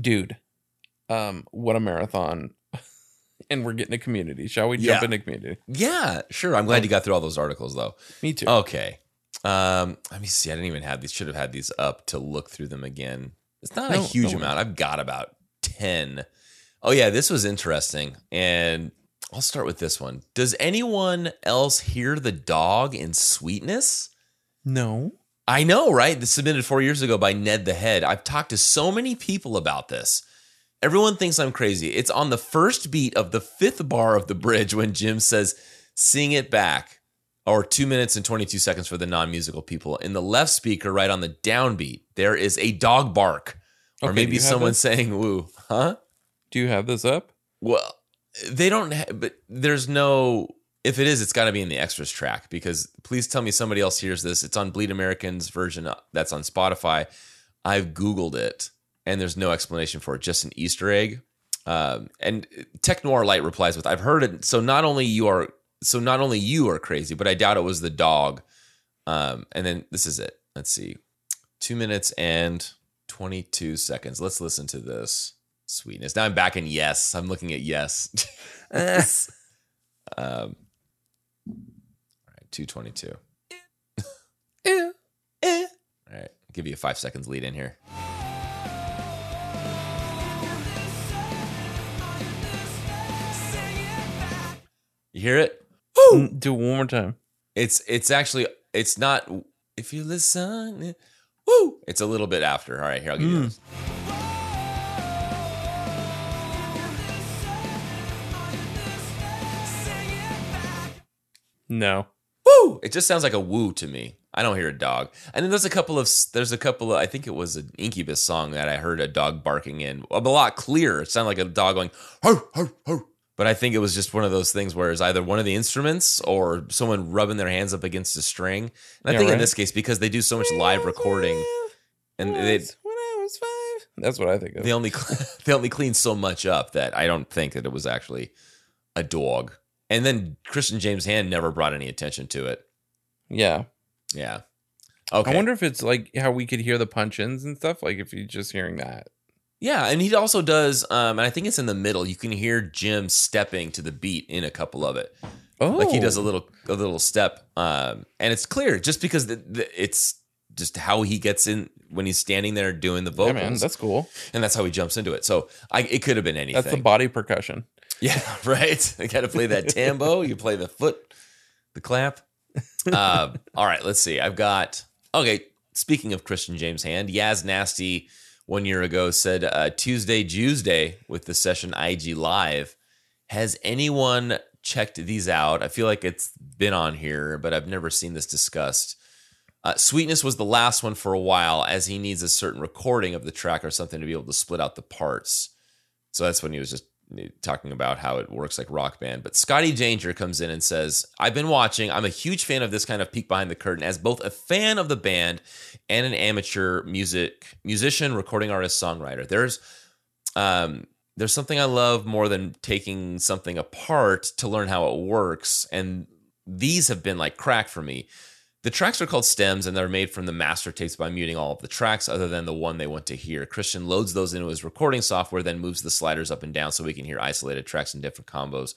dude. Um, what a marathon! and we're getting a community. Shall we jump Yeah. into community? Yeah, sure. I'm glad you got through all those articles though. Me too. Okay. Um, let me see. I didn't even have these. Should have had these up to look through them again. It's not a huge no amount. I've got about 10. Oh, yeah, this was interesting. And I'll start with this one. Does anyone else hear the dog in sweetness? No. I know, right? This submitted four years ago by Ned the Head. I've talked to so many people about this. Everyone thinks I'm crazy. It's on the first beat of the fifth bar of the bridge when Jim says, sing it back, or two minutes and 22 seconds for the non musical people. In the left speaker, right on the downbeat, there is a dog bark, or Okay, maybe someone this? saying woo. Huh? Do you have this up? Well, they don't, ha- but there's no. If it is, it's got to be in the extras track because please tell me somebody else hears this. It's on Bleed Americans version uh, that's on Spotify. I've Googled it and there's no explanation for it, just an Easter egg. Um, and Tech Noir Light replies with, "I've heard it. So not only you are, so not only you are crazy, but I doubt it was the dog." Um, and then this is it. Let's see, two minutes and twenty-two seconds. Let's listen to this sweetness. Now I'm back in yes. I'm looking at yes. um, all right, two twenty-two. Yeah. Eh. All right, I'll give you a five seconds lead in here. You hear it? Mm, Do it one more time. It's it's actually it's not if you listen. Eh. Woo! It's a little bit after. All right, here I'll give you mm. this. No. Woo! It just sounds like a woo to me. I don't hear a dog. And then there's a couple of there's a couple of I think it was an Incubus song that I heard a dog barking in a lot clearer. It sounded like a dog going ho ho ho. But I think it was just one of those things where it's either one of the instruments or someone rubbing their hands up against a string. And I Yeah, think in this case because they do so much live recording and they when I was five. That's what I think of. they only they only clean so much up that I don't think that it was actually a dog. And then Christian James Hand never brought any attention to it. yeah. Yeah. Okay. I wonder if it's like how we could hear the punch ins and stuff. Like if you're just hearing that. Yeah, and he also does, um, and I think it's in the middle. You can hear Jim stepping to the beat in a couple of it. Oh, Like he does a little a little step, um, and it's clear just because the, the, it's just how he gets in when he's standing there doing the Yeah, vocals, man, that's cool. and that's how he jumps into it. So I, it could have been anything. That's the body percussion. Yeah, right. I got to play that tambo. You play the foot, the clap. Uh, all right, let's see. I've got okay. Speaking of Christian James Hand, Yaz Nasty one year ago said uh, Tuesday, Tuesday with the session IG Live. Has anyone checked these out? I feel like it's been on here, but I've never seen this discussed. Uh, Sweetness was the last one for a while, as he needs a certain recording of the track or something to be able to split out the parts. So that's when he was just talking about how it works like rock band. But Scotty Danger comes in and says, I've been watching. I'm a huge fan of this kind of peek behind the curtain as both a fan of the band and an amateur music musician, recording artist, songwriter. There's um there's something I love more than taking something apart to learn how it works. And these have been like crack for me. The tracks are called stems and they're made from the master tapes by muting all of the tracks other than the one they want to hear. Christian loads those into his recording software, then moves the sliders up and down so we can hear isolated tracks in different combos.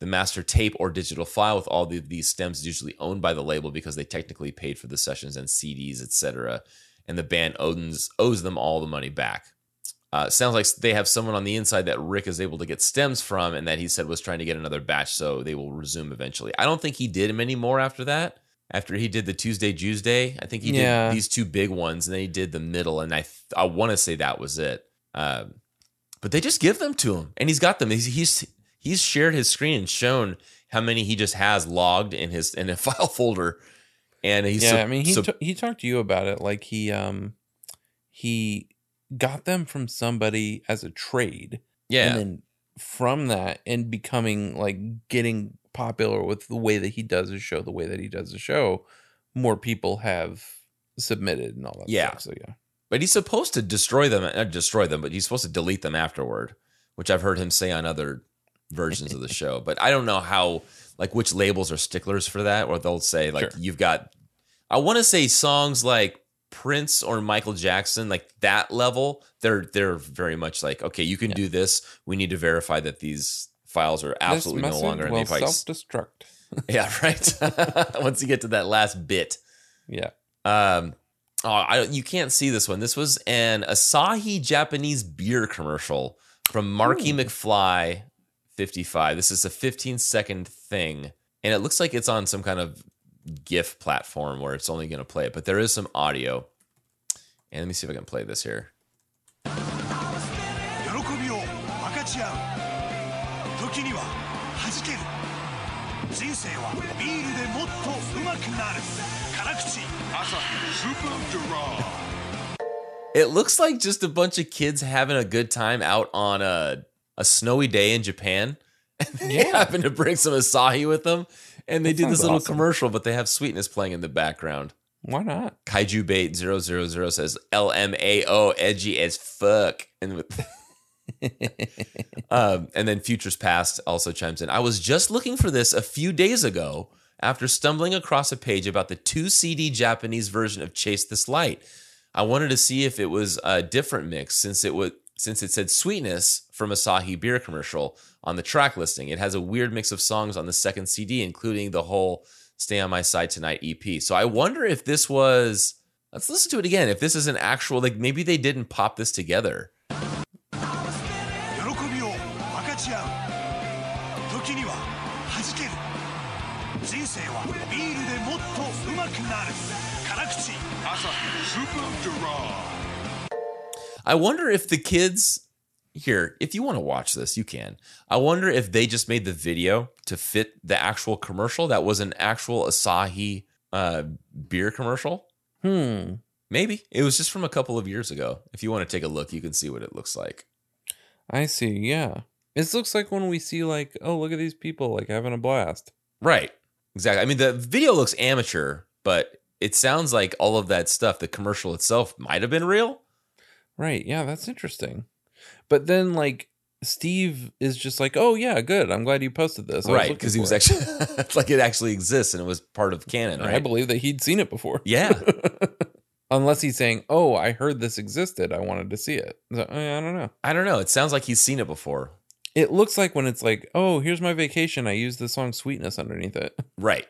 The master tape or digital file with all the, these stems is usually owned by the label because they technically paid for the sessions and CDs, etc. And the band owns owes them all the money back. Uh, sounds like they have someone on the inside that Rick is able to get stems from, and that he said was trying to get another batch, so they will resume eventually. I don't think he did many more after that. After he did the Tuesday Tuesday, I think he Yeah. did these two big ones, and then he did the middle, and I I want to say that was it. Um, but they just give them to him, and he's got them. He's he's he's shared his screen and shown how many he just has logged in his in a file folder, and he's yeah, so- I mean, he so- t- he talked to you about it. Like he um he got them from somebody as a trade, yeah and then from that and becoming like getting popular with the way that he does his show, the way that he does the show, more people have submitted and all that. Yeah. stuff. So yeah, But he's supposed to destroy them, not destroy them, but he's supposed to delete them afterward, which I've heard him say on other versions of the show. But I don't know how, like, which labels are sticklers for that, or they'll say, like, Sure. you've got, I want to say songs like Prince or Michael Jackson, like that level, they're they're very much like, okay, you can Yeah. do this. We need to verify that these files are absolutely no longer in the device. self-destruct. Yeah, right. Once you get to that last bit. Yeah. Um, oh, I, you can't see this one. This was an Asahi Japanese beer commercial from Marky Ooh. McFly 55. This is a 15 second thing, and it looks like it's on some kind of GIF platform where it's only going to play it, but there is some audio. And let me see if I can play this here. 生はビールでもっと上手くなる辛口アサヒスーパードライ It looks like just a bunch of kids having a good time out on a a snowy day in Japan. And they Yeah. happen to bring some Asahi with them. And they That do this sounds little awesome. commercial, but they have sweetness playing in the background. Why not? Kaiju Bait 000 says LMAO edgy as fuck. And with um, and then Futures Past also chimes in. I was just looking for this a few days ago after stumbling across a page about the two CD Japanese version of Chase This Light. I wanted to see if it was a different mix since it would since it said sweetness from Asahi beer commercial on the track listing. It has a weird mix of songs on the second CD, including the whole Stay on My Side Tonight EP. So I wonder if this was let's listen to it again. If this is an actual like maybe they didn't pop this together. I wonder if the kids here, if you want to watch this, you can. I wonder if they just made the video to fit the actual commercial that was an actual Asahi uh, beer commercial. Hmm. Maybe it was just from a couple of years ago. If you want to take a look, you can see what it looks like. I see. Yeah. It looks like when we see like, oh, look at these people like having a blast. Right. Exactly. I mean, the video looks amateur, but it sounds like all of that stuff, the commercial itself might have been real. Right. Yeah, that's interesting. But then like Steve is just like, oh yeah, good. I'm glad you posted this. I right. Because he was it." actually it's like it actually exists and it was part of canon, And I believe that he'd seen it before. Yeah. Unless he's saying, "Oh, I heard this existed. I wanted to see it." So, I don't know. I don't know. It sounds like he's seen it before. It looks like when it's like, "Oh, here's my vacation. I used the song Sweetness underneath it." Right.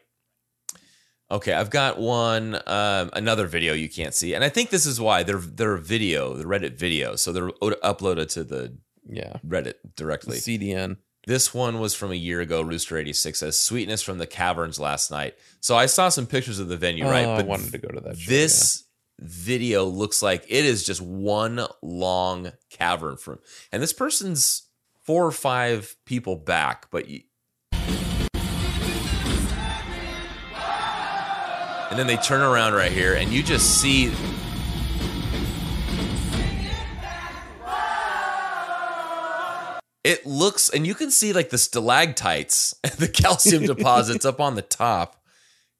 Okay, I've got one um, another video you can't see, and I think this is why they're they're video, the Reddit video, so they're o- uploaded to the Yeah. Reddit The directly. CDN. This one was from a year ago. Rooster eighty six says sweetness from the caverns last night. So I saw some pictures of the venue, right? Oh, I wanted to go to that. show, this video looks like it is just one long cavern from, and this person's four or five people back, but. And then they turn around right here, and you just see. It looks, and you can see like the stalactites, the calcium deposits up on the top.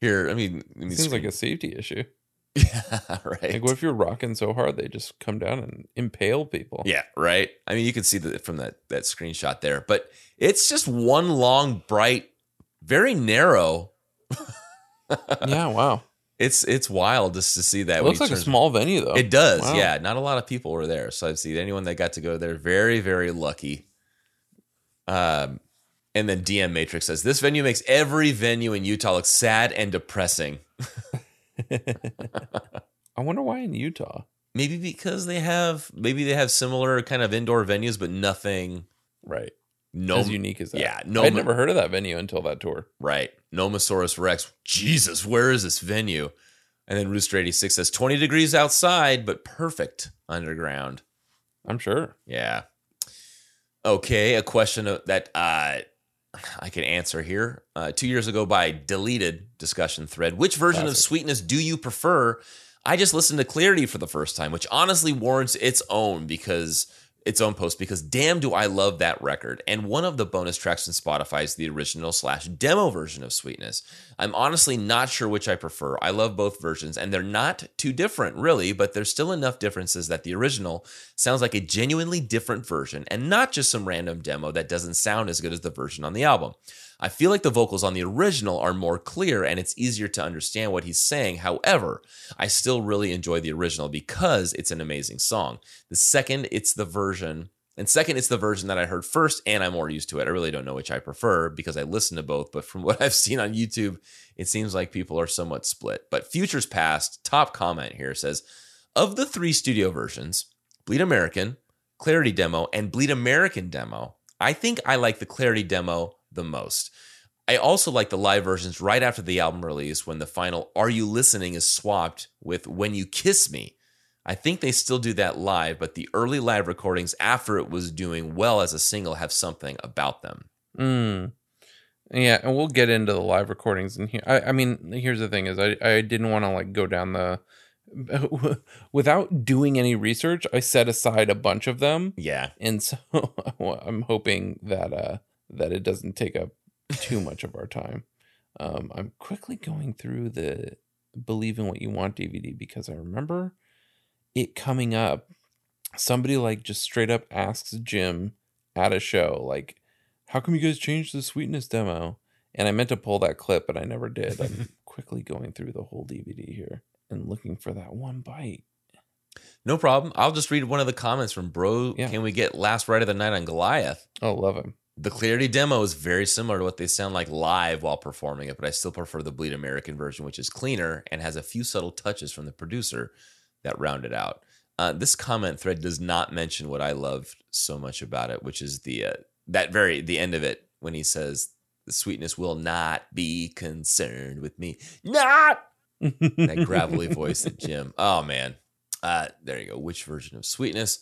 Here, I mean, let me Seems like a safety issue. yeah, right. Like, what if you're rocking so hard they just come down and impale people? Yeah, right. I mean, you can see that from that that screenshot there, but it's just one long, bright, very narrow. Yeah. Wow. It's it's wild just to see that. It looks like a small venue though. It does, Wow. yeah. Not a lot of people were there, so I've seen anyone that got to go there. Very, very lucky. Um, and then DM Matrix says this venue makes every venue in Utah look sad and depressing. I wonder why in Utah. Maybe because they have maybe they have similar kind of indoor venues, but nothing Right. No as unique as that. yeah, no I'd never heard of that venue until that tour. Right. Nomosaurus Rex. Jesus, where is this venue? And then Rooster 86 says 20 degrees outside, but perfect underground. I'm sure. Yeah. Okay, a question that uh, I can answer here. Uh, two years ago by deleted discussion thread. Which version of sweetness do you prefer? I just listened to Clarity for the first time, which honestly warrants its own because its own post because damn do I love that record. And one of the bonus tracks in Spotify is the original slash demo version of Sweetness. I'm honestly not sure which I prefer. I love both versions and they're not too different really, but there's still enough differences that the original sounds like a genuinely different version and not just some random demo that doesn't sound as good as the version on the album. I feel like the vocals on the original are more clear and it's easier to understand what he's saying. However, I still really enjoy the original because it's an amazing song. The second, it's the version and second, it's the version that I heard first, and I'm more used to it. I really don't know which I prefer because I listen to both. But from what I've seen on YouTube, it seems like people are somewhat split. But Futures Past, top comment here says Of the three studio versions, Bleed American, Clarity Demo, and Bleed American Demo, I think I like the Clarity Demo the most. I also like the live versions right after the album release when the final Are You Listening is swapped with When You Kiss Me. I think they still do that live, but the early live recordings after it was doing well as a single have something about them. Mm. Yeah, and we'll get into the live recordings in here. I, I mean, here's the thing: is I I didn't want to like go down the without doing any research. I set aside a bunch of them, Yeah. and so I'm hoping that uh that it doesn't take up too much of our time. Um, I'm quickly going through the "Believe in What You Want" DVD because I remember it coming up. Somebody like just straight up asks Jim at a show, like, "How come you guys changed the Sweetness demo?" And I meant to pull that clip, but I never did. I'm quickly going through the whole DVD here and looking for that one bite. No problem. I'll just read one of the comments from Bro. Yeah. Can we get Last Ride of the Night on Goliath? Oh, love him. The Clarity demo is very similar to what they sound like live while performing it, but I still prefer the Bleed American version, which is cleaner and has a few subtle touches from the producer that round it out. Uh, this comment thread does not mention what I loved so much about it, which is the uh, that very the end of it when he says the sweetness will not be concerned with me. Not that gravelly voice at Jim. Oh man. Uh, there you go. Which version of sweetness?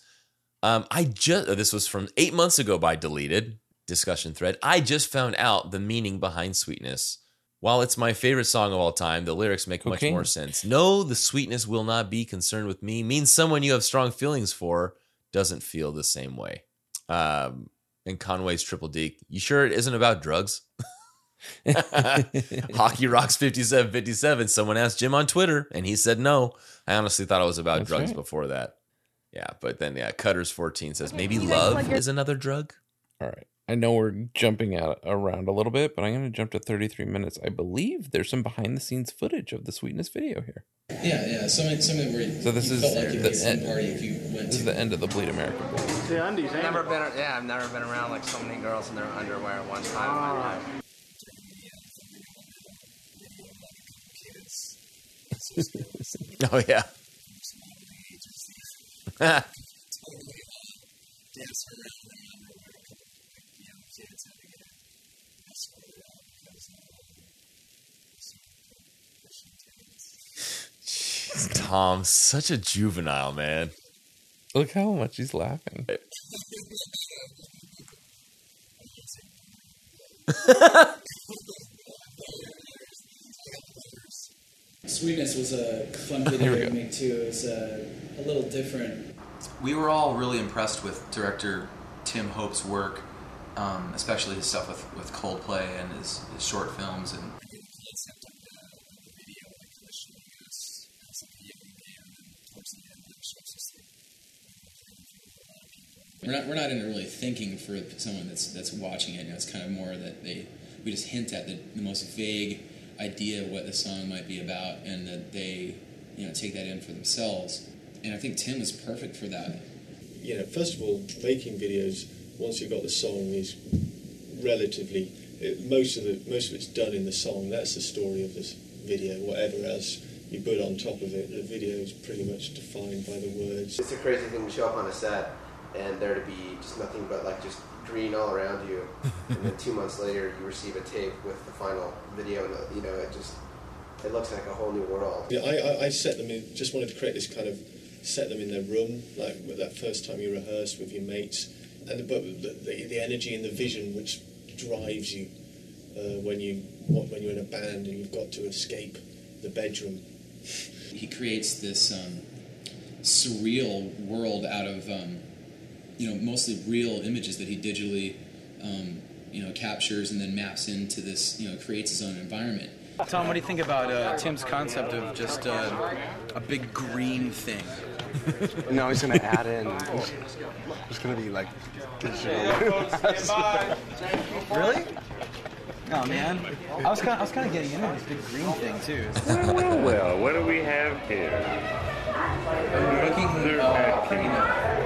Um, I just this was from eight months ago by deleted discussion thread. I just found out the meaning behind sweetness. While it's my favorite song of all time, the lyrics make much Okay. more sense. No, the sweetness will not be concerned with me means someone you have strong feelings for doesn't feel the same way. Um, and Conway's Triple D. You sure it isn't about drugs? Hockey Rocks 5757. Someone asked Jim on Twitter and he said no. I honestly thought it was about That's drugs right. before that. Yeah, but then yeah, Cutters 14 says maybe love plug is another drug. All right. I know we're jumping out around a little bit, but I'm going to jump to 33 minutes. I believe there's some behind the scenes footage of the Sweetness video here. Yeah, yeah. Some some of it where you, So this you is felt like the you'd be at some end- party if you went This to. is the end of the Bleed American. video. I've never been, yeah, I've never been around like so many girls in their underwear at one time in my life. Oh yeah. Tom, such a juvenile man. Look how much he's laughing. Sweetness was a fun Here video to make too. It was uh, a little different. we were all really impressed with director Tim Hope's work, um, especially his stuff with, with Coldplay and his, his short films. And We're not we're not into really thinking for someone that's that's watching it. You know, it's kind of more that they we just hint at the, the most vague idea of what the song might be about, and that they you know take that in for themselves. And I think Tim was perfect for that. you know, first of all, making videos once you've got the song is relatively it, most of the most of it's done in the song. That's the story of this video. Whatever else you put on top of it, the video is pretty much defined by the words. It's a crazy thing to show up on a set and there to be just nothing but like just green all around you, and then two months later you receive a tape with the final video, and you know it just it looks like a whole new world. Yeah, I, I, I set them in. Just wanted to create this kind of set them in their room, like with that first time you rehearse with your mates, and the, but the, the, the energy and the vision which drives you uh, when you when you're in a band and you've got to escape the bedroom. He creates this um, surreal world out of um, you know mostly real images that he digitally um, you know captures and then maps into this you know creates his own environment. Tom, what do you think about uh, Tim's concept of just uh, a big green thing? No, he's gonna add in. It's gonna be like digital. Really? Oh man, I was kind of, I was kind of getting into this big green thing too. well, well, what do we have here? Looking, uh, you know,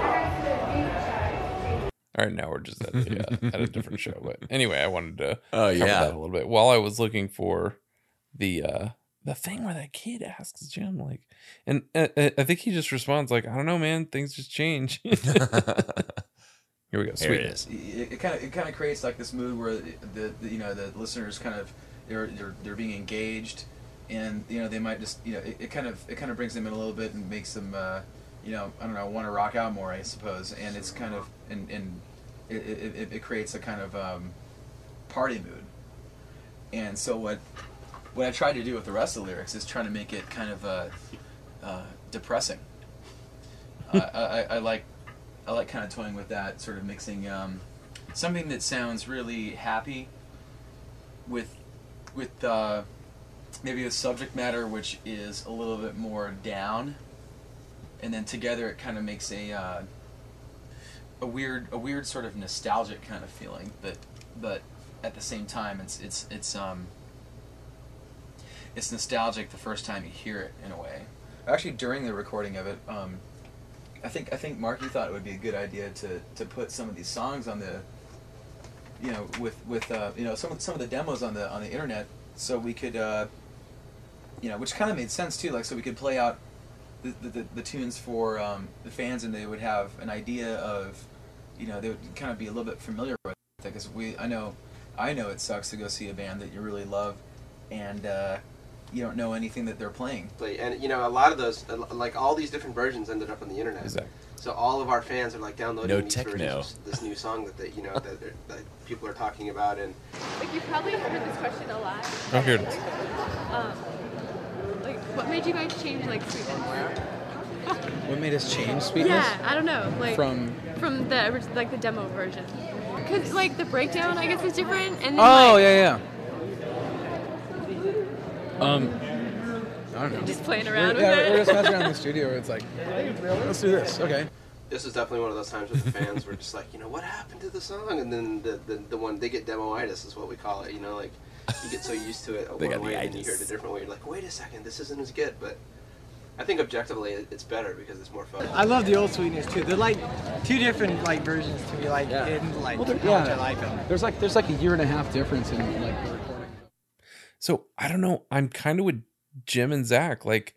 All right, now we're just at, a, uh, at a different show. But anyway, I wanted to Oh, cover yeah. that a little bit while I was looking for the uh the thing where that kid asks Jim like, and uh, uh, I think he just responds like, I don't know, man, things just change. Here we go. Here Sweet. it is. it kind of it kind of creates like this mood where the, the you know the listeners kind of they're they're, they're being engaged and you know they might just you know it, it kind of it kind of brings them in a little bit and makes them uh, you know I don't know want to rock out more I suppose and it's kind of and and it, it, it, creates a kind of um, party mood. And so what what I tried to do with the rest of the lyrics is trying to make it kind of uh, uh, depressing. I, I, I like I like kind of toying with that, sort of mixing um, something that sounds really happy with with uh, maybe a subject matter which is a little bit more down, and then together it kind of makes a uh, a weird a weird sort of nostalgic kind of feeling, but but at the same time it's it's it's um it's nostalgic the first time you hear it in a way. Actually, during the recording of it, um, I think I think Marky thought it would be a good idea to, to put some of these songs on the, you know, with with uh, you know some some of the demos on the on the internet, so we could, uh, you know, which kind of made sense too. Like so we could play out the the, the, the tunes for um, the fans, and they would have an idea of, you know, they would kind of be a little bit familiar with it because we I know I know it sucks to go see a band that you really love, and uh, you don't know anything that they're playing. And you know, a lot of those, uh, like all these different versions, ended up on the internet. Exactly. So all of our fans are like downloading No these techno. versions, this new song that they, you know, that, that people are talking about, and Like you've probably heard this question a lot. Oh, here it is. Um, like, what made you guys change like Sweetness? What made us change Sweetness? Yeah, I don't know. Like From from the like the demo version. Cause like the breakdown, I guess, is different, and then Oh like, yeah, yeah. Um, I don't know. Just playing around we're, with yeah, it. We're just messing around in the studio. Where it's like, let's do this. Okay. this is definitely one of those times where the fans were just like, you know, what happened to the song? And then the, the, the one, they get demoitis is what we call it, you know, like you get so used to it They one way and then you hear it a different way. You're like, wait a second, this isn't as good, but I think objectively it's better because it's more fun. I love the old sweetness too. They're like two different like versions to me, like Yeah. in like Well, they're- how much yeah. I like them. There's like there's like a year and a half difference in like the recording. So I don't know. I'm kind of with Jim and Zach. Like,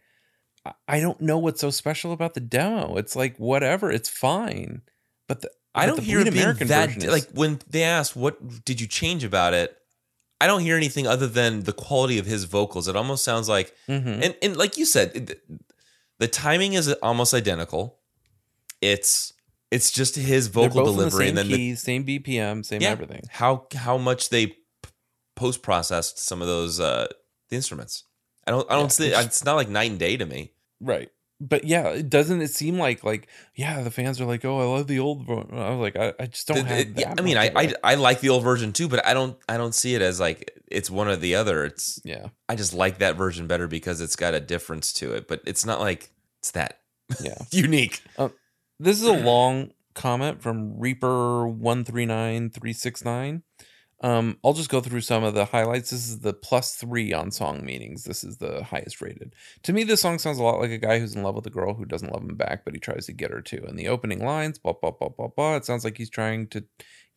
I- I don't know what's so special about the demo. It's like whatever. It's fine. But the I but don't the hear it Bleed being American that version like when they asked what did you change about it. I don't hear anything other than the quality of his vocals. It almost sounds like, Mhm. and and like you said, it- the timing is almost identical. It's it's just his vocal delivery, same and then the, same BPM, same yeah, everything. How how much they post processed some of those uh the instruments. I don't I don't Yeah, see it's- it's not like night and day to me. Right. But yeah, it doesn't it seem like like yeah, the fans are like, oh, I love the old. One. I was like, I, I just don't have. the- yeah, I mean, I, I. I like the old version too, but I don't I don't see it as like it's one or the other. It's yeah. I just like that version better because it's got a difference to it, but it's not like it's that Yeah. unique. Uh, this is a long comment from Reaper one three nine three six nine. Um, I'll just go through some of the highlights. This is the plus three on song meanings. This is the highest rated. To me, this song sounds a lot like a guy who's in love with a girl who doesn't love him back, but he tries to get her to. And the opening lines, blah blah blah blah blah. It sounds like he's trying to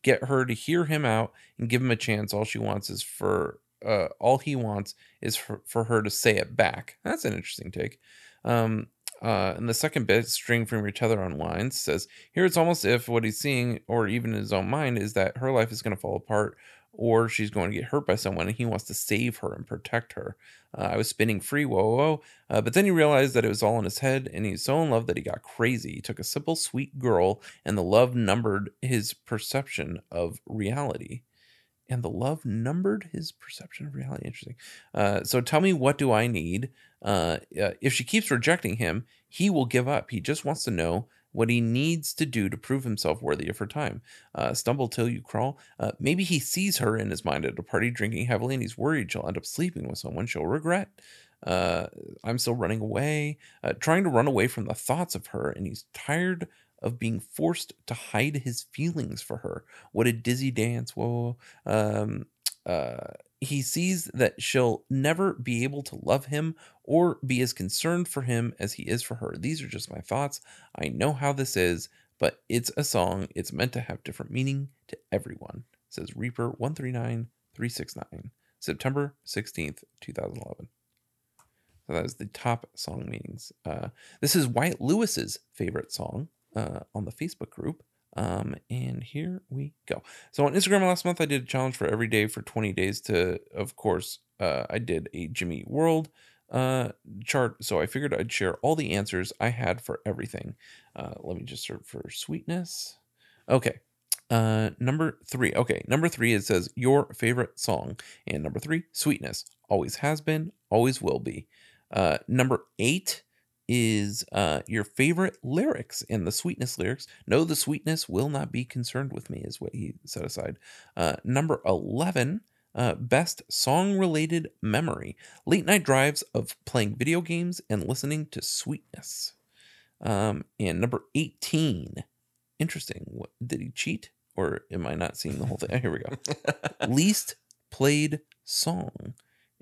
get her to hear him out and give him a chance. All she wants is for uh, all he wants is for, for her to say it back. That's an interesting take. Um, uh, and the second bit, string from your tether unwinds, says, Here it's almost if what he's seeing, or even in his own mind, is that her life is going to fall apart or she's going to get hurt by someone and he wants to save her and protect her. Uh, I was spinning free, whoa, whoa. Uh, but then he realized that it was all in his head and he's so in love that he got crazy. He took a simple, sweet girl and the love numbered his perception of reality and the love numbered his perception of reality. Interesting. Uh, so tell me, what do I need? Uh, uh, if she keeps rejecting him, he will give up. He just wants to know what he needs to do to prove himself worthy of her time. Uh, stumble till you crawl. Uh, maybe he sees her in his mind at a party drinking heavily and he's worried she'll end up sleeping with someone she'll regret. Uh, I'm still running away, trying to run away from the thoughts of her, and he's tired of being forced to hide his feelings for her. What a dizzy dance. Whoa. Um, uh, he sees that she'll never be able to love him or be as concerned for him as he is for her. These are just my thoughts. I know how this is, but it's a song. It's meant to have different meaning to everyone. Says Reaper 139369, September 16th, 2011. So that is the top song meanings. Uh, this is Wyatt Lewis's favorite song uh, on the Facebook group. Um, and here we go. So on Instagram last month, I did a challenge for every day for 20 days to, of course, uh, I did a Jimmy World uh, chart. So I figured I'd share all the answers I had for everything. Uh, let me just search for sweetness. Okay. Uh, number three. Okay. Number three, it says your favorite song. And number three, sweetness. Always has been, always will be. Uh, number eight is uh, your favorite lyrics and the sweetness lyrics. No, the sweetness will not be concerned with me, is what he set aside. Uh, number 11, uh, best song related memory. Late night drives of playing video games and listening to sweetness. Um, and number 18, interesting. What, did he cheat or am I not seeing the whole thing? Oh, here we go. Least played song.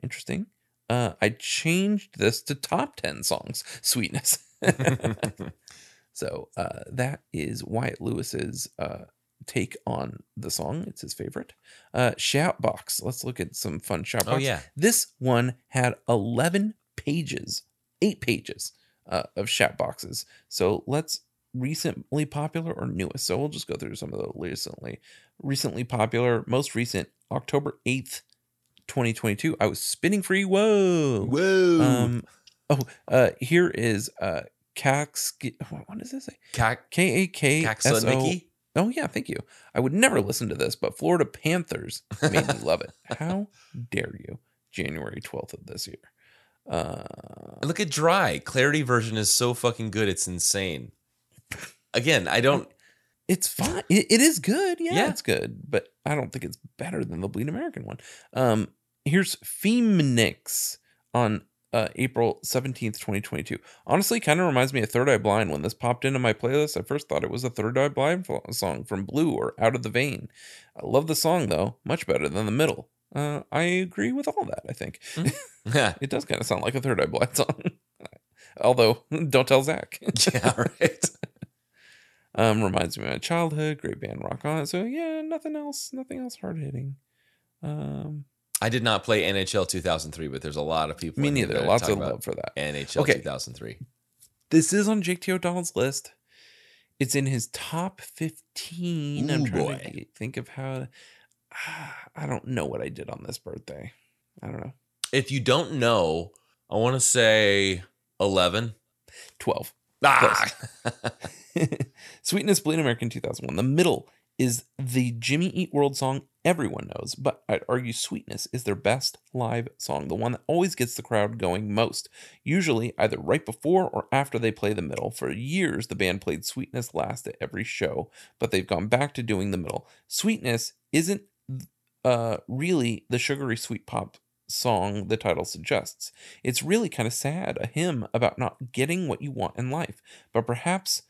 Interesting. Uh, I changed this to top 10 songs, sweetness. so uh, that is Wyatt Lewis's uh, take on the song. It's his favorite. Uh, Shoutbox. Let's look at some fun Shoutbox. Oh, yeah. This one had 11 pages, eight pages uh, of Shoutboxes. So let's recently popular or newest. So we'll just go through some of the recently recently popular, most recent October 8th, 2022. I was spinning free. Whoa. Whoa. Um oh, uh here is uh Cax what does this say? Kak- K A K S O Oh yeah, thank you. I would never listen to this, but Florida Panthers made me love it. How dare you? January 12th of this year. Uh Look at Dry. Clarity version is so fucking good. It's insane. Again, I don't. it's fine. It, it is good. Yeah, Yeah. it's good, but I don't think it's better than the Bleed American one. Um, here's Feminix on uh, April 17th, 2022. Honestly, kind of reminds me of Third Eye Blind. When this popped into my playlist, I first thought it was a Third Eye Blind song from Blue or Out of the Vein. I love the song, though, much better than the middle. Uh, I agree with all that, I think. it does kind of sound like a Third Eye Blind song. Although, don't tell Zach. yeah, right. Um, reminds me of my childhood. Great band, rock on. So yeah, nothing else, nothing else hard hitting. Um, I did not play NHL 2003, but there's a lot of people. Me neither. Lots of love for that. NHL Okay. 2003. this is on Jake T. O'Donnell's list. It's in his top fifteen. I'm trying boy. to think of how. I don't know what I did on this birthday. I don't know. If you don't know, I want to say 11. Twelve. Ah! Sweetness Bleed American 2001. The middle is the Jimmy Eat World song everyone knows, but I'd argue Sweetness is their best live song, the one that always gets the crowd going most. Usually either right before or after they play the middle. For years, the band played Sweetness last at every show, but they've gone back to doing the middle. Sweetness isn't uh, really the sugary sweet pop song the title suggests. It's really kind of sad, a hymn about not getting what you want in life. But perhaps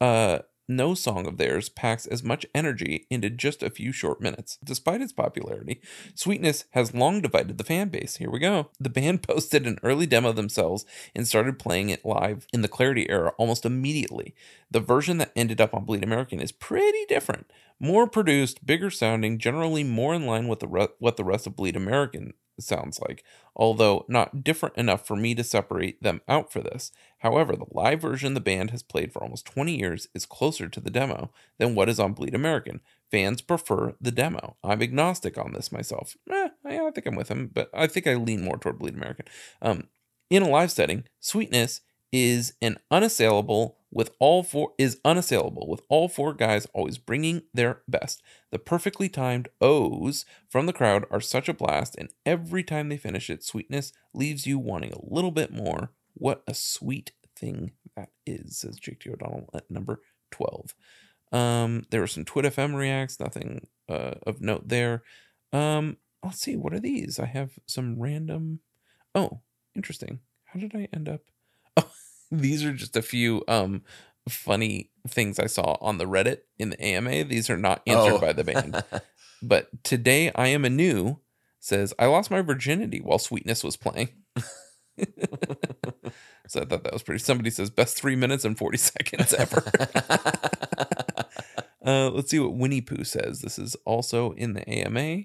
uh, no song of theirs packs as much energy into just a few short minutes. Despite its popularity, Sweetness has long divided the fan base. Here we go. The band posted an early demo themselves and started playing it live in the Clarity era almost immediately. The version that ended up on Bleed American is pretty different, more produced, bigger sounding, generally more in line with the re- what the rest of Bleed American sounds like, although not different enough for me to separate them out for this. However, the live version the band has played for almost 20 years is closer to the demo than what is on Bleed American. Fans prefer the demo. I'm agnostic on this myself. Eh, I think I'm with him, but I think I lean more toward Bleed American. Um, in a live setting, Sweetness is an unassailable with all four is unassailable with all four guys always bringing their best. The perfectly timed O's from the crowd are such a blast, and every time they finish it, sweetness leaves you wanting a little bit more. What a sweet thing that is, says Jake T. O'Donnell at number 12. Um, there were some Twit FM reacts, nothing uh, of note there. Um, let's see, what are these? I have some random. Oh, interesting. How did I end up? Oh, these are just a few um funny things I saw on the Reddit in the AMA. These are not answered Oh. by the band. but today I am a new says, I lost my virginity while Sweetness was playing. so I thought that was pretty. Somebody says, best three minutes and 40 seconds ever. uh, let's see what Winnie Pooh says. This is also in the AMA.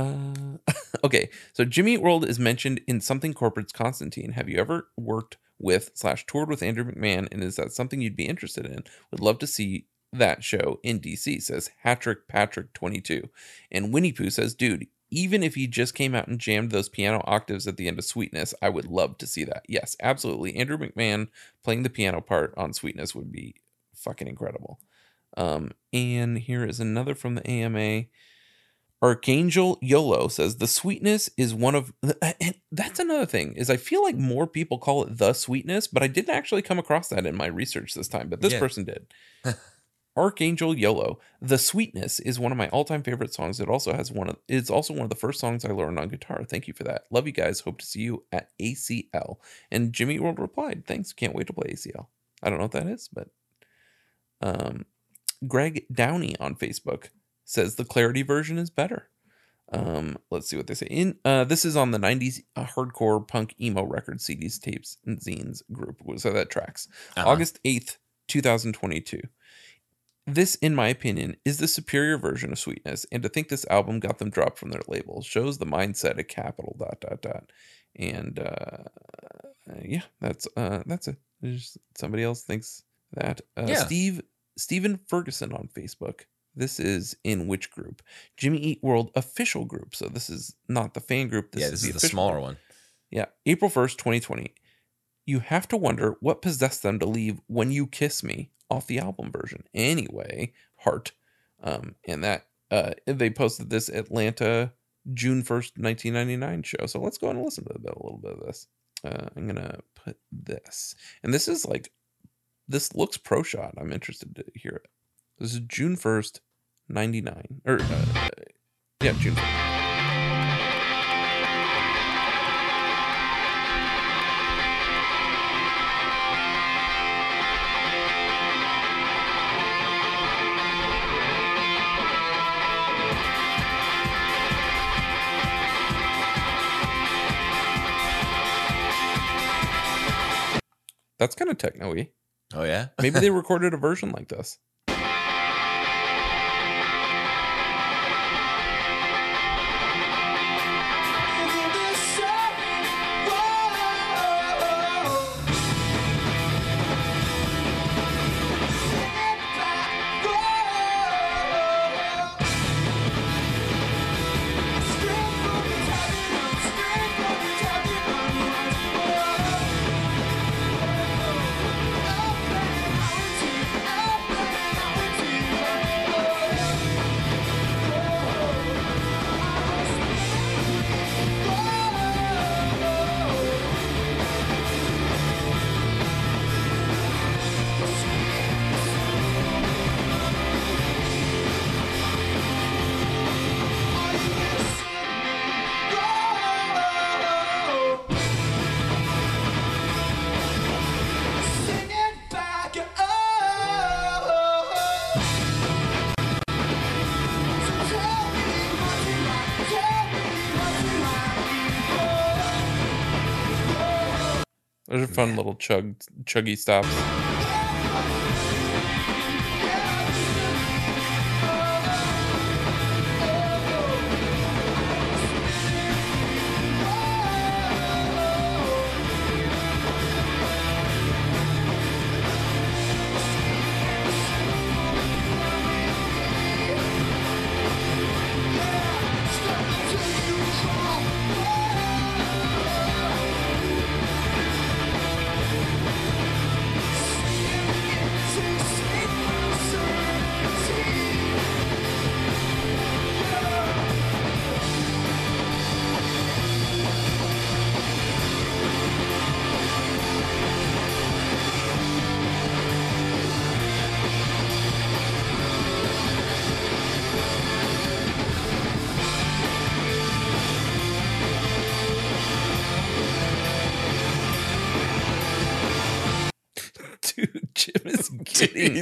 Uh, okay, so Jimmy Eat World is mentioned in Something Corporate's Constantine. Have you ever worked with slash toured with Andrew McMahon, and is that something you'd be interested in? Would love to see that show in DC. Says Hatrick Patrick twenty two, and Winnie Pooh says, dude. Even if he just came out and jammed those piano octaves at the end of Sweetness, I would love to see that. Yes, absolutely. Andrew McMahon playing the piano part on Sweetness would be fucking incredible. Um, and here is another from the AMA. Archangel YOLO says the sweetness is one of and that's another thing is I feel like more people call it the sweetness, but I didn't actually come across that in my research this time, but this Yeah. person did. Archangel YOLO, the sweetness is one of my all-time favorite songs. It also has one of it's also one of the first songs I learned on guitar. Thank you for that. Love you guys. Hope to see you at ACL. And Jimmy World replied, "Thanks. Can't wait to play ACL." I don't know what that is, but um Greg Downey on Facebook says the clarity version is better. Um, let's see what they say. In uh, this is on the '90s uh, hardcore punk emo record CDs, tapes, and zines group. So that tracks. Uh-huh. August eighth, two thousand twenty-two. This, in my opinion, is the superior version of Sweetness, and to think this album got them dropped from their label shows the mindset of Capitol. Dot dot dot. And uh, yeah, that's uh, that's it. There's somebody else thinks that. Uh, Yeah. Steve Stephen Ferguson on Facebook. This is in which group? Jimmy Eat World official group. So this is not the fan group. This yeah, is this the is the smaller group. one. Yeah, April 1st, 2020. You have to wonder what possessed them to leave When You Kiss Me off the album version. Anyway, Heart. Um, and that uh they posted this Atlanta June 1st, 1999 show. So let's go and listen to a, bit, a little bit of this. Uh, I'm gonna put this. And this is like this looks pro shot. I'm interested to hear it. This is June 1st, 99. Or uh, yeah, June 1st. That's kind of techno-y. Oh yeah, Maybe they recorded a version like this. Chuggy stops.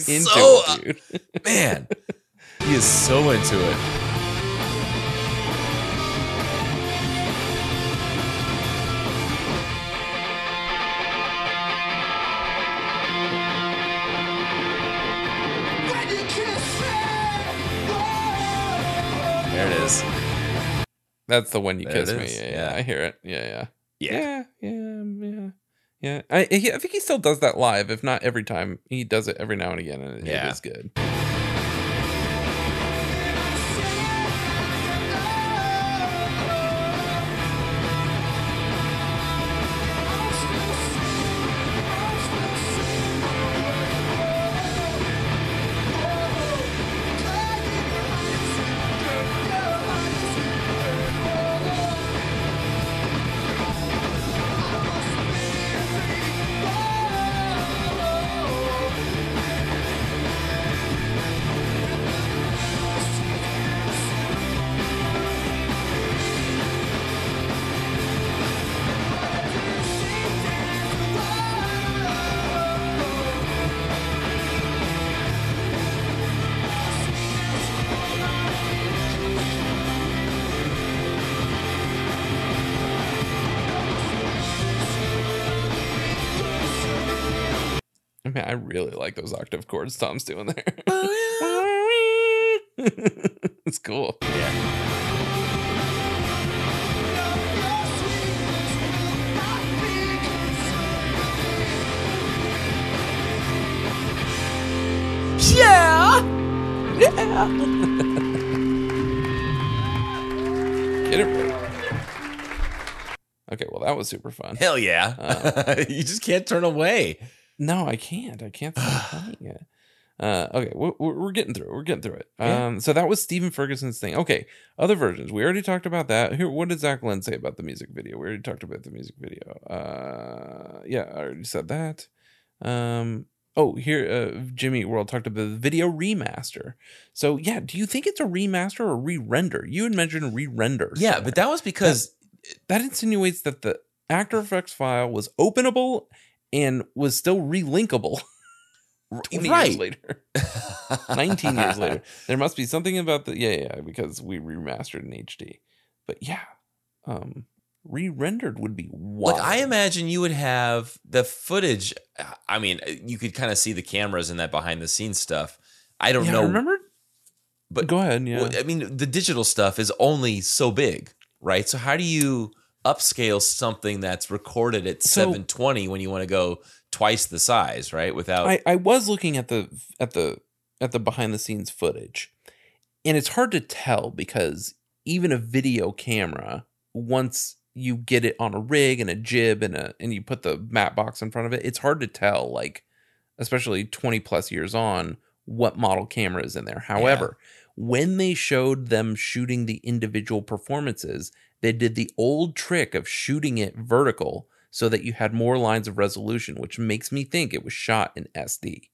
into so, it, uh, dude. man, he is so into it. There it is. That's the one you kissed me. Yeah, yeah, I hear it. Yeah, yeah. I, he- I think he still does that live, if not every time. He does it every now and again, and Yeah. it is good. I I really like those octave chords Tom's doing there. it's cool. Yeah. Yeah. Yeah. Get it right. Okay, well that was super fun. Hell yeah. Uh, you just can't turn away. No, I can't. I can't stop playing it. Uh, okay, we're, we're getting through it. We're getting through it. Yeah. Um, so that was Stephen Ferguson's thing. Okay, other versions. We already talked about that. Here, what did Zach Lind say about the music video? We already talked about the music video. Uh, yeah, I already said that. Um, oh, here, uh, Jimmy World talked about the video remaster. So yeah, do you think it's a remaster or re-render? You had mentioned re-render. Yeah, but that was because that insinuates that the After Effects file was openable and was still relinkable. 20 Right. years later 19 years later there must be something about the yeah yeah because we remastered in hd but yeah um re-rendered would be wild. Like I imagine you would have the footage. I mean, you could kind of see the cameras and that behind the scenes stuff. I don't Yeah, know. remember But go ahead yeah I mean, the digital stuff is only so big, right? So how do you upscale something that's recorded at So- 720 when you want to go twice the size, right? Without I, I was looking at the at the at the behind the scenes footage and it's hard to tell because even a video camera once you get it on a rig and a jib and a and you put the matte box in front of it it's hard to tell like especially 20 plus years on what model camera is in there however when they showed them shooting the individual performances they did the old trick of shooting it vertical so that you had more lines of resolution which makes me think it was shot in sd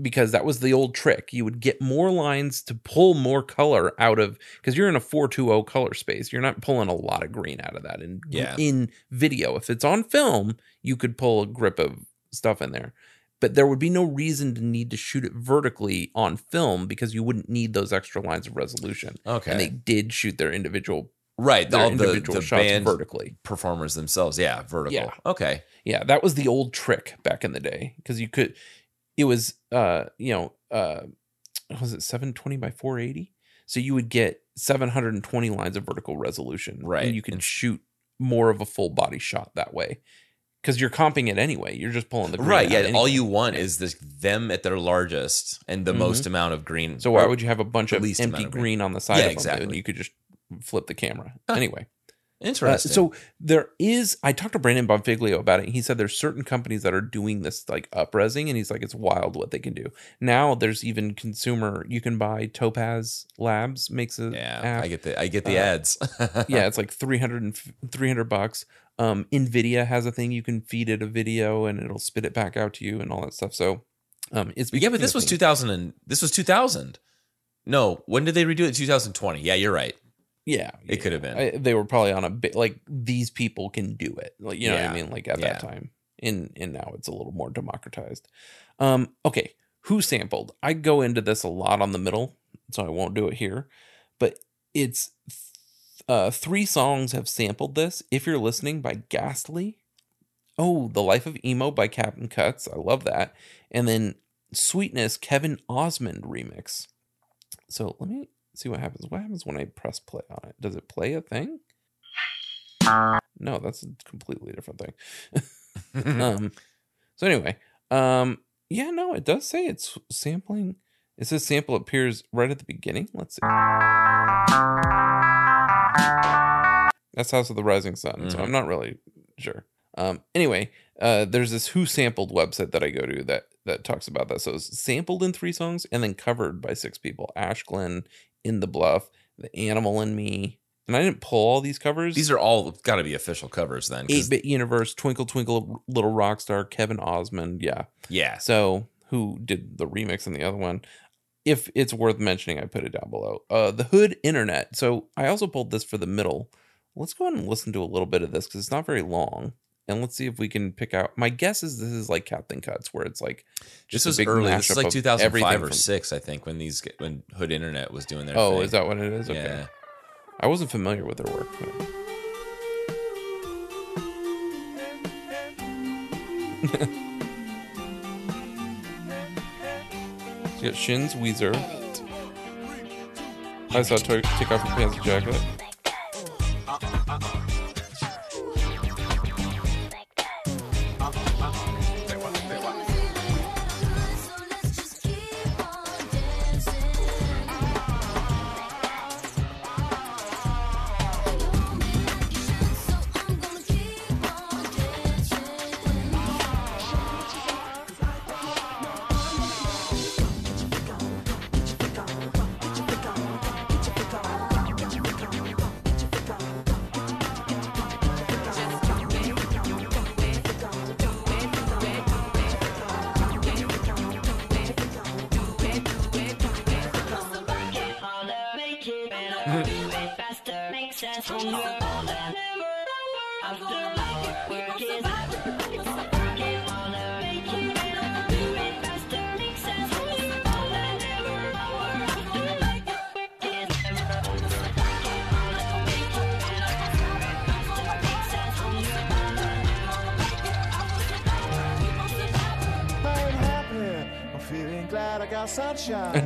because that was the old trick. You would get more lines to pull more color out of because you're in a 420 color space. You're not pulling a lot of green out of that in Yeah. in video. If it's on film, you could pull a grip of stuff in there. But there would be no reason to need to shoot it vertically on film because you wouldn't need those extra lines of resolution. Okay. And they did shoot their individual right, their all the, individual the shots band vertically. performers themselves. Yeah, vertical. Yeah. Okay. Yeah, that was the old trick back in the day because you could. It was, uh, you know, uh, was it seven twenty by four eighty? So you would get seven hundred and twenty lines of vertical resolution, Right. And you could shoot more of a full body shot that way because you're comping it anyway. You're just pulling the green Right. Yeah. anyway. All you want is this them at their largest and the Mhm. most amount of green. So why would you have a bunch of least empty of green on the side Yeah, of them? exactly. And you could just flip the camera anyway. Uh, Interesting. so there is. I talked to Brandon Bonfiglio about it. He said there's certain companies that are doing this like upresing, and he's like, it's wild what they can do. Now there's even consumer. You can buy Topaz Labs makes a yeah, app. I get the I get the Uh, ads. yeah, it's like 300 and f- 300 bucks. Um, Nvidia has a thing you can feed it a video and it'll spit it back out to you and all that stuff. So, um, it's yeah, but this was thing. 2000 and this was 2000. No, when did they redo it? 2020. Yeah, you're right. Yeah, It could have been. I, they were probably on a bit like these people can do it. Like you know what I mean? Like at Yeah. that time. And and now it's a little more democratized. Um, okay. Who sampled? I go into this a lot on the middle, so I won't do it here. But it's uh three songs have sampled this. If you're listening by Ghastly. Oh, The Life of Emo by Captain Cuts. I love that. And then Sweetness, Kevin Osmond remix. So let me see what happens. What happens when I press play on it? Does it play a thing? No, that's a completely different thing. um, so anyway, um, yeah, no, it does say it's sampling. It says sample appears right at the beginning. Let's see. That's House of the Rising Sun. So Mhm. I'm not really sure. Um, anyway, uh, there's this Who Sampled website that I go to that that talks about that. So it's sampled in three songs and then covered by six people: Ash Glenn, In the Bluff, The Animal in Me. And I didn't pull all these covers. These are all got to be official covers then. Eight Bit Universe, Twinkle Twinkle Little rock star, Kevin Osmond. Yeah. Yeah. So who did the remix and the other one? If it's worth mentioning, I put it down below. Uh, the Hood Internet. So I also pulled this for the middle. Let's go ahead and listen to a little bit of this because it's not very long. And let's see if we can pick out. My guess is this is like Captain Cuts, where it's like This a was early. This is like 2005 or from- six, I think, when these when Hood Internet was doing their. Oh, thing. is that what it is? Okay. Yeah. I wasn't familiar with their work. So you got Shins, Weezer. I saw to- take off your pants and jacket.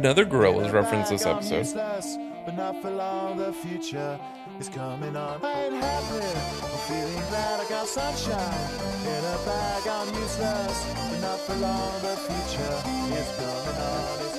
Another Gorillaz reference this episode. But not for long, the future is coming on. I ain't happy, I'm feeling glad I got sunshine. In a bag, I'm useless. But not for long, the future is coming on.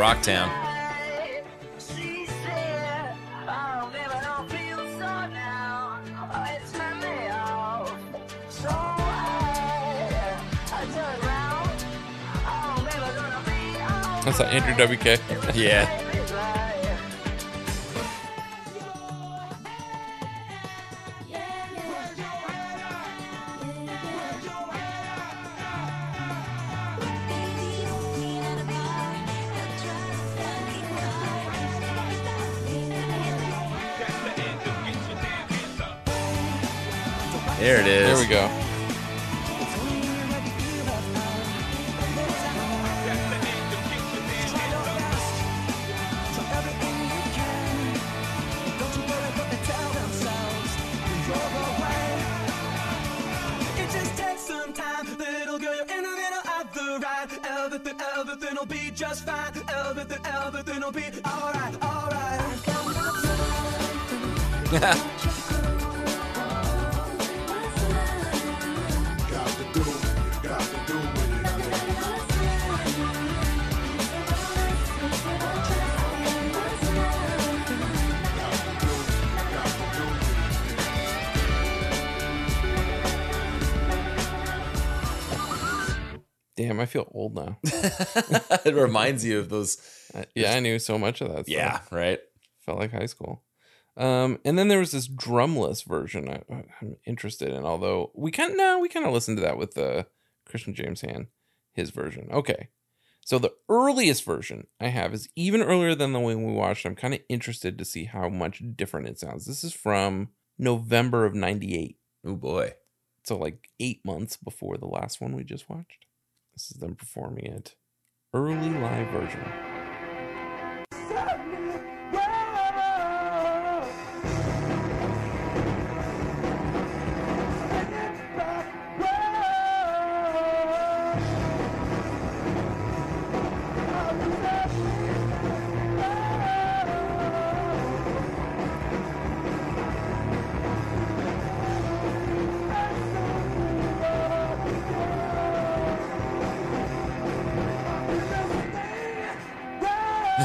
Right, getting in the rock town. That's that Andrew WK. Yeah. Be just fine. Everything, everything will be alright, alright. Damn, I feel old now. it reminds you of those. Uh, yeah, I knew so much of that. Stuff. Yeah, right. Felt like high school. Um, and then there was this drumless version I, I'm interested in. Although we kind of no, we kind of listened to that with uh, Christian James Hand, his version. Okay, so the earliest version I have is even earlier than the one we watched. I'm kind of interested to see how much different it sounds. This is from November of '98. Oh boy! So like eight months before the last one we just watched. This is them performing it, early live version.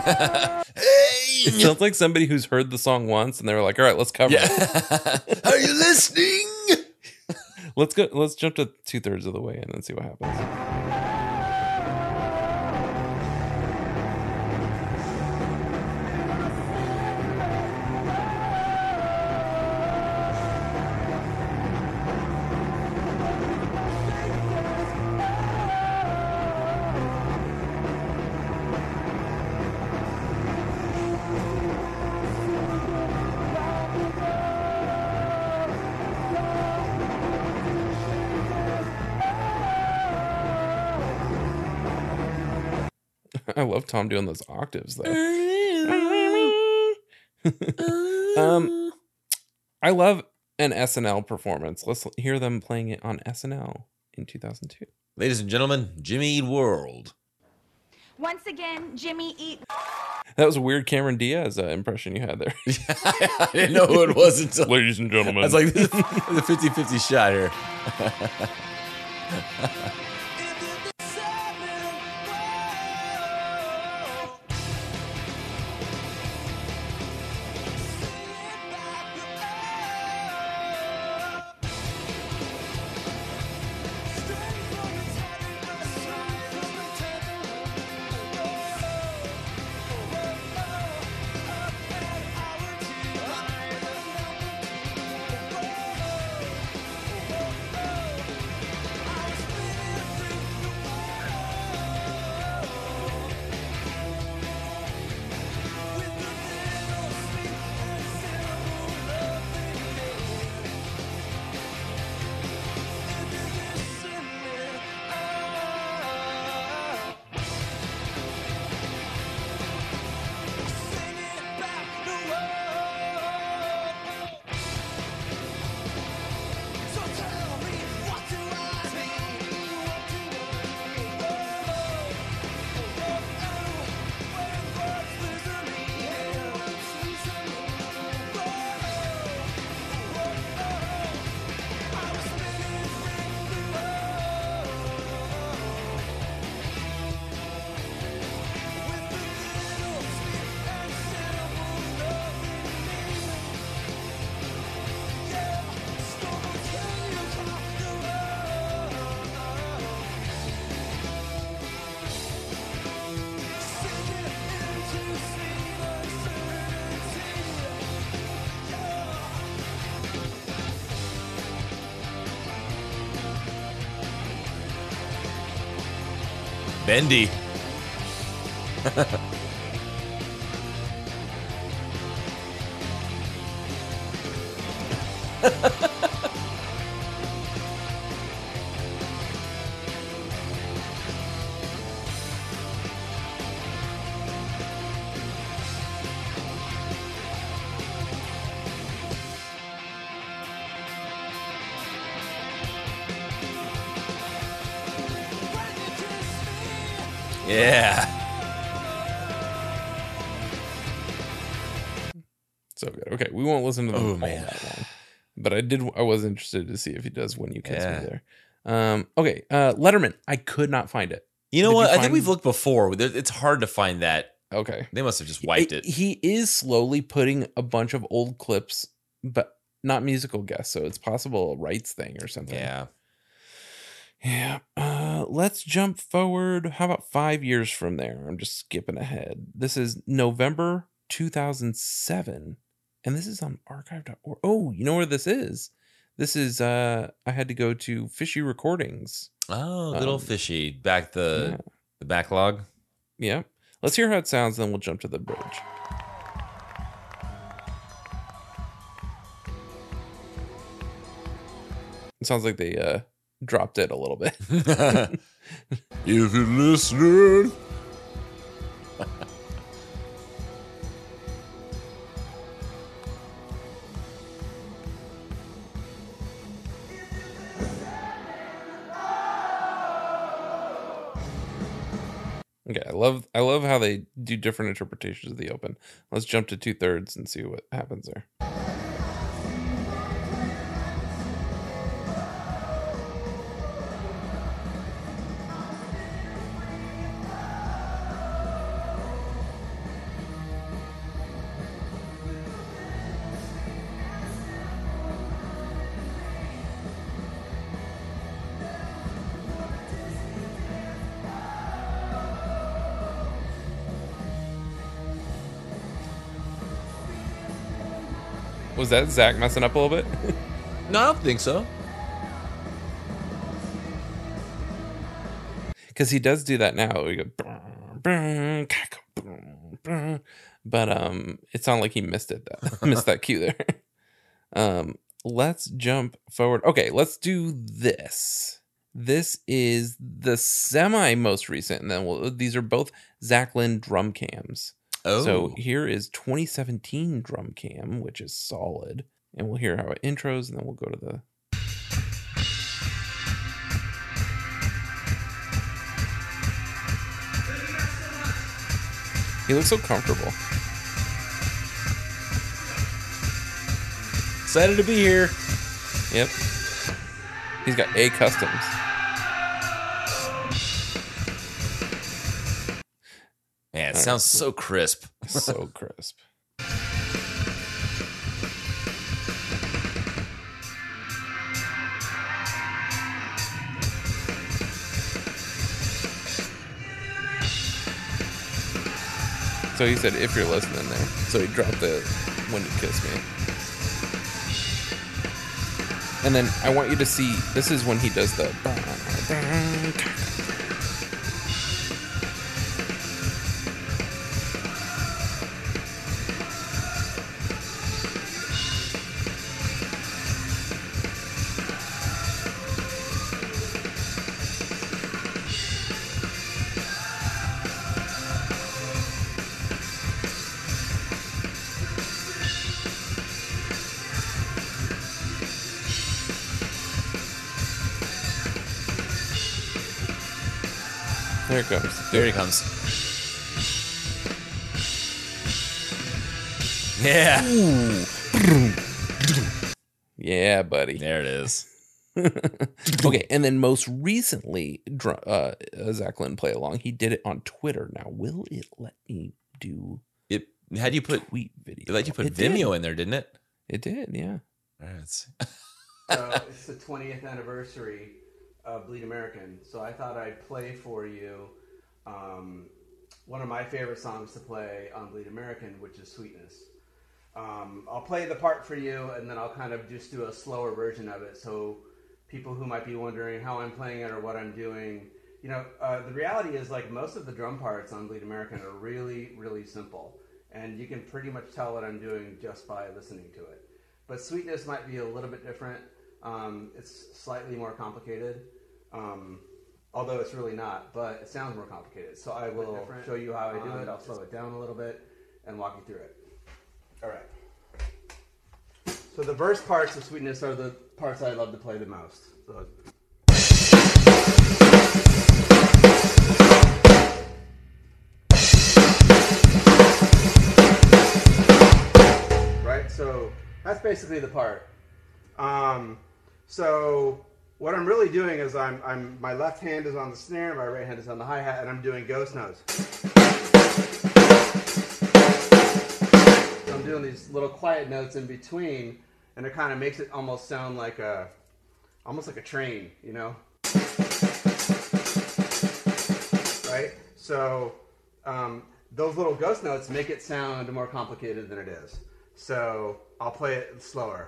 It sounds like somebody who's heard the song once and they were like, "All right, let's cover Yeah. it." Are you listening? let's go. Let's jump to two thirds of the way in and see what happens. Tom doing those octaves though. um, I love an SNL performance. Let's hear them playing it on SNL in 2002. Ladies and gentlemen, Jimmy Eat World. Once again, Jimmy Eat. That was a weird Cameron Diaz uh, impression you had there. I didn't know who it was until. Ladies and gentlemen. I was like, this is the 50 50 shot here. Bendy. did. I was interested to see if he does when you kiss Yeah. me there. Um. Okay. Uh. Letterman. I could not find it. You know Did what? I think we've looked before. It's hard to find that. Okay. They must have just wiped it. He is slowly putting a bunch of old clips, but not musical guests. So it's possible a rights thing or something. Yeah. Yeah. Uh, let's jump forward. How about five years from there? I'm just skipping ahead. This is November 2007, and this is on archive.org. Oh, you know where this is? This is uh I had to go to Fishy Recordings. Oh, good old Um, fishy. Back the yeah. the backlog. Yeah. Let's hear how it sounds, then we'll jump to the bridge. It sounds like they uh dropped it a little bit. if you're listening. Love I love how they do different interpretations of the open. Let's jump to two thirds and see what happens there. Was that Zach messing up a little bit? No, I don't think so. Because he does do that now. We go, but um, it sounded like he missed it. That missed that cue there. Um, let's jump forward. Okay, let's do this. This is the semi most recent, and then we'll, these are both Zach Lind drum cams. So Oh. here is 2017 drum cam, which is solid, and we'll hear how it intros, and then we'll go to the He looks so comfortable. Excited to be here. Yep. He's got A customs. Man, it All right, sounds so crisp. so crisp. So he said, if you're listening there. So he dropped the when you kiss me. And then I want you to see this is when he does the There it comes. There it comes. Yeah. Yeah, buddy. There it is. okay, and then most recently, dr- uh, uh, Zach Lind play along. He did it on Twitter. Now, will it let me do? It had you put tweet video. It let you put It did. Vimeo in there, didn't it? It did, yeah. All right, let's see. so it's the 20th anniversary of Bleed American. So I thought I'd play for you um, one of my favorite songs to play on Bleed American, which is Sweetness. Um, I'll play the part for you, and then I'll kind of just do a slower version of it. So people who might be wondering how I'm playing it or what I'm doing, you know, uh, the reality is like most of the drum parts on Bleed American are really, really simple, and you can pretty much tell what I'm doing just by listening to it. But Sweetness might be a little bit different. Um, it's slightly more complicated, um, although it's really not. But it sounds more complicated. So I will show you how I do Um, it. I'll slow it down a little bit and walk you through it. All right. So the verse parts of Sweetness are the parts I love to play the most. So right? So that's basically the part. Um, so what I'm really doing is I'm, I'm my left hand is on the snare, my right hand is on the hi hat, and I'm doing ghost notes. So I'm doing these little quiet notes in between, and it kind of makes it almost sound like a, almost like a train, you know. Right? So um, those little ghost notes make it sound more complicated than it is. So I'll play it slower.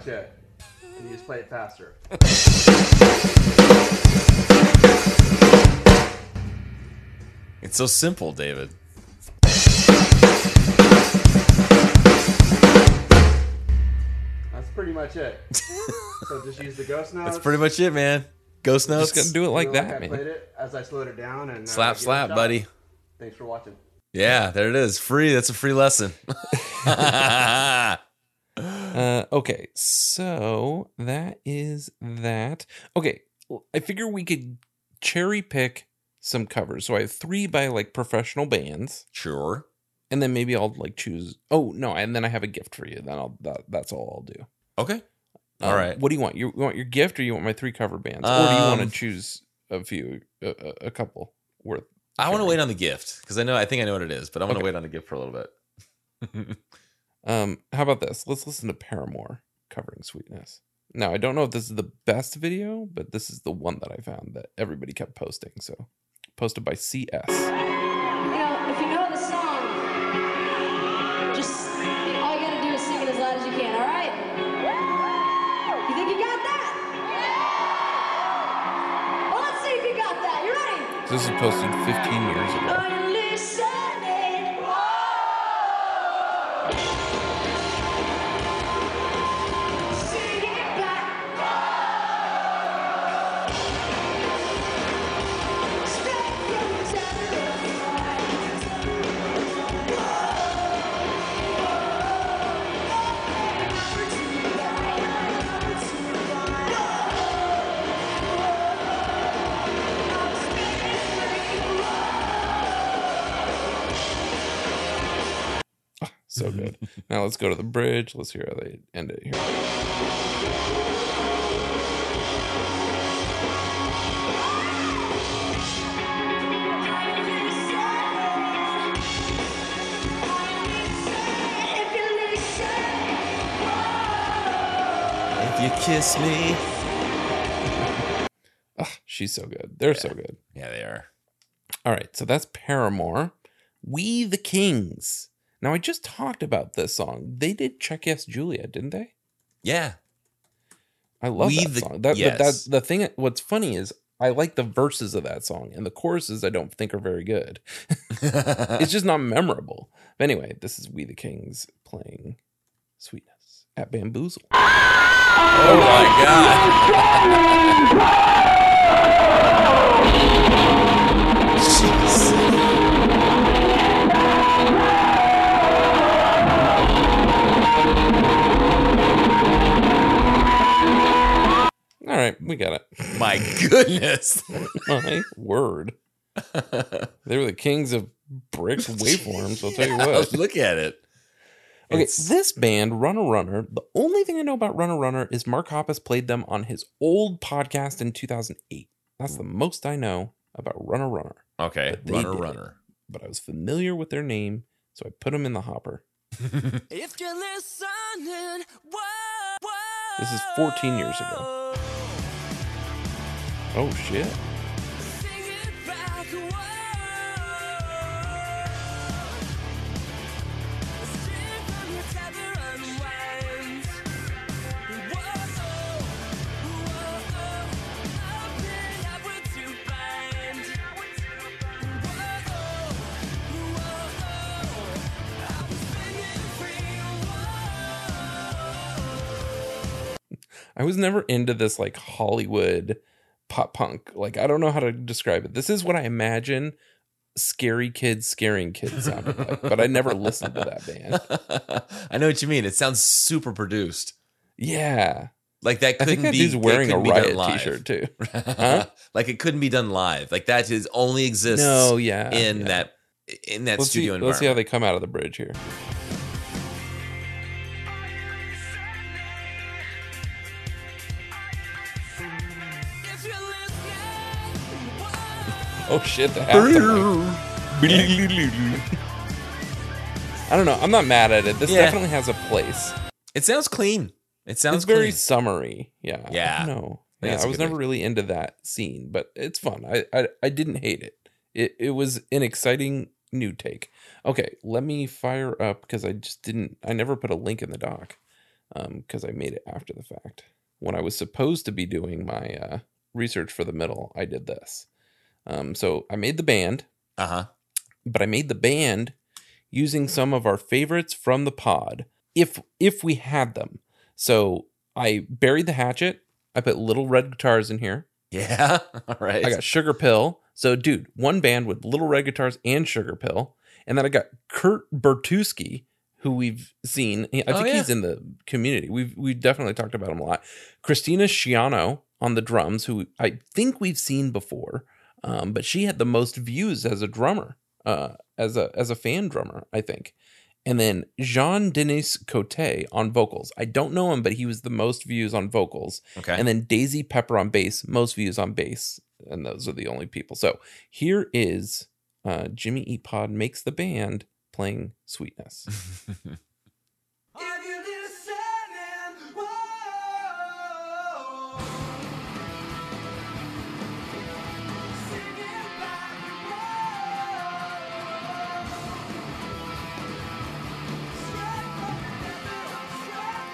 Much it. And you just play it faster. It's so simple, David. That's pretty much it. so just use the ghost notes. That's pretty much it, man. Ghost notes. Just gotta do it like that, I man. played it as I slowed it down and uh, Slap, give it a slap, shot. buddy. Thanks for watching. Yeah, there it is. Free. That's a free lesson. Uh, okay, so that is that. Okay, I figure we could cherry pick some covers. So I have three by like professional bands. Sure. And then maybe I'll like choose. Oh no, and then I have a gift for you. Then I'll that, that's all I'll do. Okay. Um, All right. What do you want? You want your gift, or you want my three cover bands, or do you want to Um, choose a few, a, a- a couple worth? I want to wait on the gift because I know I think I know what it is, but I want to Okay. wait on the gift for a little bit. Um, how about this? Let's listen to Paramore covering Sweetness. Now, I don't know if this is the best video, but this is the one that I found that everybody kept posting. So, posted by CS. You know, if you know the song, just all you gotta do is sing it as loud as you can, all right? You think you got that? Well, let's see if you got that. You ready? This was posted 15 years ago. So good. now let's go to the bridge. Let's hear how they end it here. If you kiss me. Ah, she's so good. They're so good. Yeah, they are. All right, so that's Paramore. We the Kings. Now I just talked about this song. They did Check Yes Juliet, didn't they? Yeah. I love We that the- song. That, yes. but that the thing. What's funny is I like the verses of that song, and the choruses I don't think are very good. it's just not memorable. But anyway, this is We the Kings playing Sweetness at Bamboozle. Oh, oh my god. Jeez. Right, we got it. My goodness. My word. They were the kings of brick waveforms, I'll tell you what. Look at it. Okay, It's- this band, Runner Runner, the only thing I know about Runner Runner is Mark Hoppus played them on his old podcast in 2008. That's the most I know about Runner Runner. Okay, runner, runner. But I was familiar with their name, so I put them in the hopper. If you're listening, This is 14 years ago. Oh, shit. I was never into this like Hollywood pop punk. Like I don't know how to describe it. This is what I imagine scary kids scaring kids sounded like, but I never listened to that band. I know what you mean. It sounds super produced. Yeah. Like that I couldn't think that be. dude's wearing a riot t-shirt too. Huh? like it couldn't be done live. Like that is only exists. No, yeah, in yeah. that in that let's studio see, environment. Let's see how they come out of the bridge here. Oh shit, the halftime. I don't know. I'm not mad at it. This Yeah. definitely has a place. It sounds clean. It sounds it's very clean. summery. Yeah. Yeah. I don't. I think Yeah, it's I a was never way- really into that scene, but it's fun. I, I I didn't hate it. It it was an exciting new take. Okay, let me fire up because I just didn't. I never put a link in the doc um because I made it after the fact. When I was supposed to be doing my uh, research for the middle, I did this. Um, so I made the band. Uh huh. But I made the band using some of our favorites from the pod, if if we had them. So I buried the hatchet. I put little red guitars in here. Yeah. All right. I got Sugar Pill. So, dude, one band with little red guitars and Sugar Pill. And then I got Kurt Bertuski, who we've seen. I Oh, think yeah. he's in the community. We've we've definitely talked about him a lot. Christina Sciano on the drums, who I think we've seen before, um, but she had the most views as a drummer, uh, as a as a fan drummer, I think. And then Jean Denis Cote on vocals. I don't know him, but he was the most views on vocals. Okay. And then Daisy Pepper on bass, most views on bass. And those are the only people. So here is uh, Jimmy E. Pod makes the band playing Sweetness.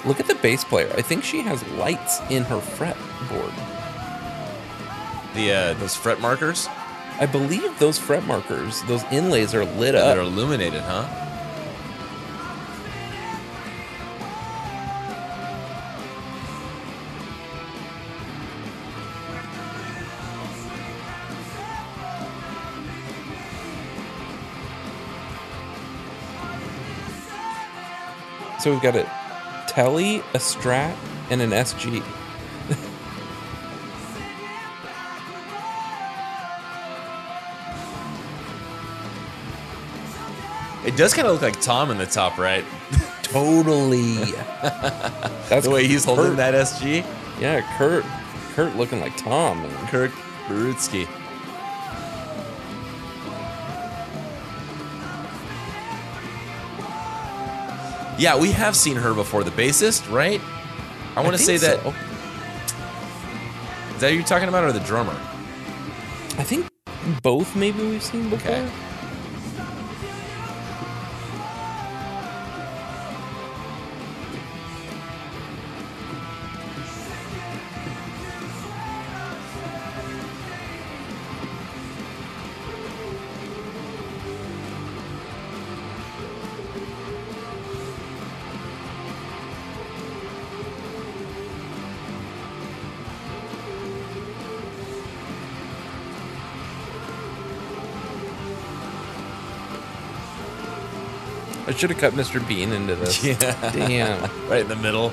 Look at the bass player. I think she has lights in her fretboard. The uh, those fret markers. I believe those fret markers, those inlays are lit up. They're illuminated, huh? So we've got a Telly, a Strat, and an SG. It does kind of look like Tom in the top right. totally. That's the way he's holding Kurt. that SG. Yeah, Kurt. Kurt looking like Tom. Man. Kurt Barutsky. Yeah, we have seen her before. The bassist, right? I want to say think that. so. Is that you're talking about, or the drummer? I think both maybe we've seen before. Okay. Should have cut Mr. Bean into this. Yeah. Damn. right in the middle.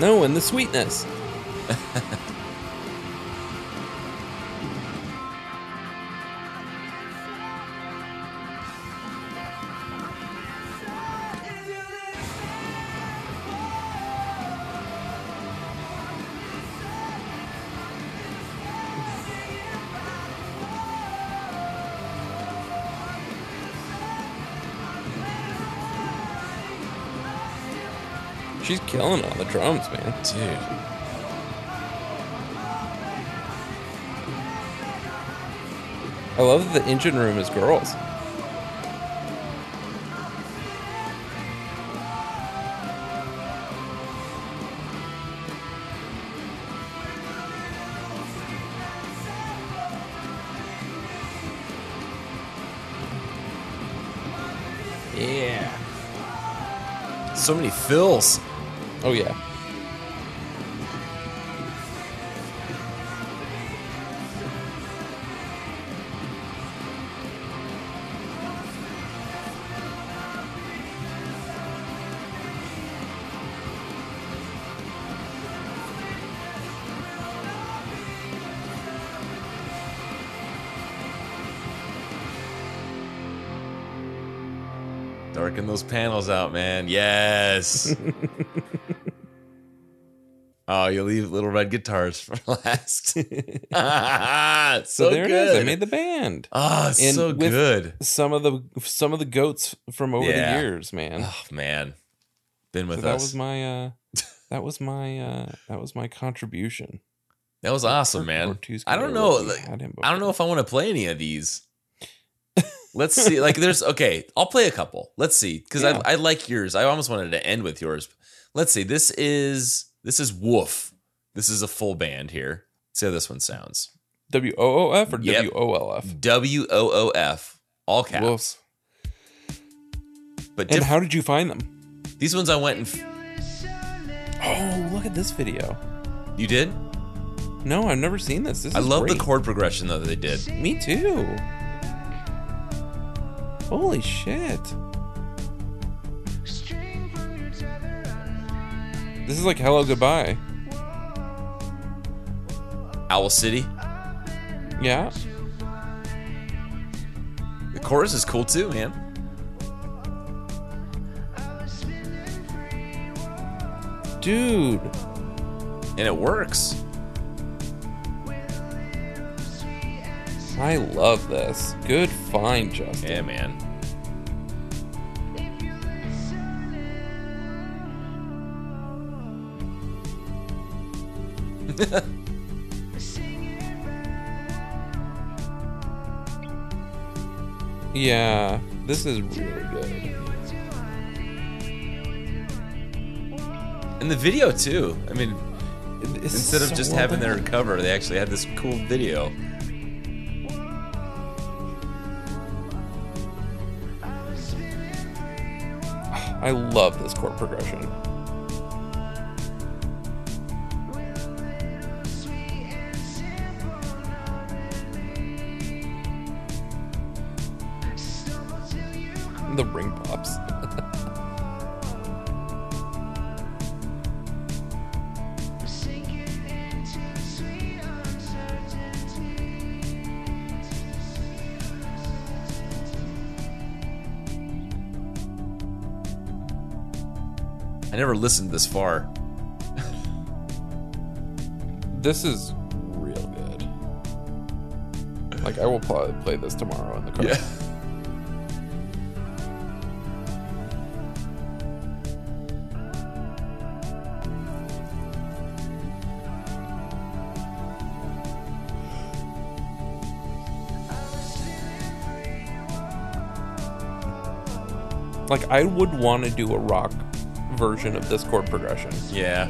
No, and the sweetness. killing on the drums, man. Dude. I love that the engine room is girls. Yeah. So many fills. Oh yeah. Darken those panels out, man. Yes. Oh, you leave little red guitars for last. so, So, there good. it is. I made the band. Oh, it's And so good. Some of the some of the goats from over Yeah. the years, man. Oh man, been with so that was my uh that was my uh that was my contribution. That was awesome, man. I don't know. like, I don't know if I want to play any of these. Let's see. Like, there's okay. I'll play a couple. Let's see, because Yeah. I I like yours. I almost wanted to end with yours. Let's see. This is this is Woof. This is a full band here. See how this one sounds. W O O F or. W O L F? W O O F. All caps. Wolves. But And how did you find them? these ones I went and f- Oh, look at this video. you did. No, I've never seen this. This I love the chord progression though that they did. Me too. Holy shit. This is like hello goodbye. Owl City. Yeah. The chorus is cool too, man. Dude. And it works. I love this. Good find, Justin. Yeah, man. Yeah, this is really good. And the video too. I mean, It's instead of so just well having their cover, they actually had this cool video. I love this chord progression. Listened this far. This is real good. Like I will probably play this tomorrow in the car. Yeah. Like I would want to do a rock version of this chord progression. Yeah.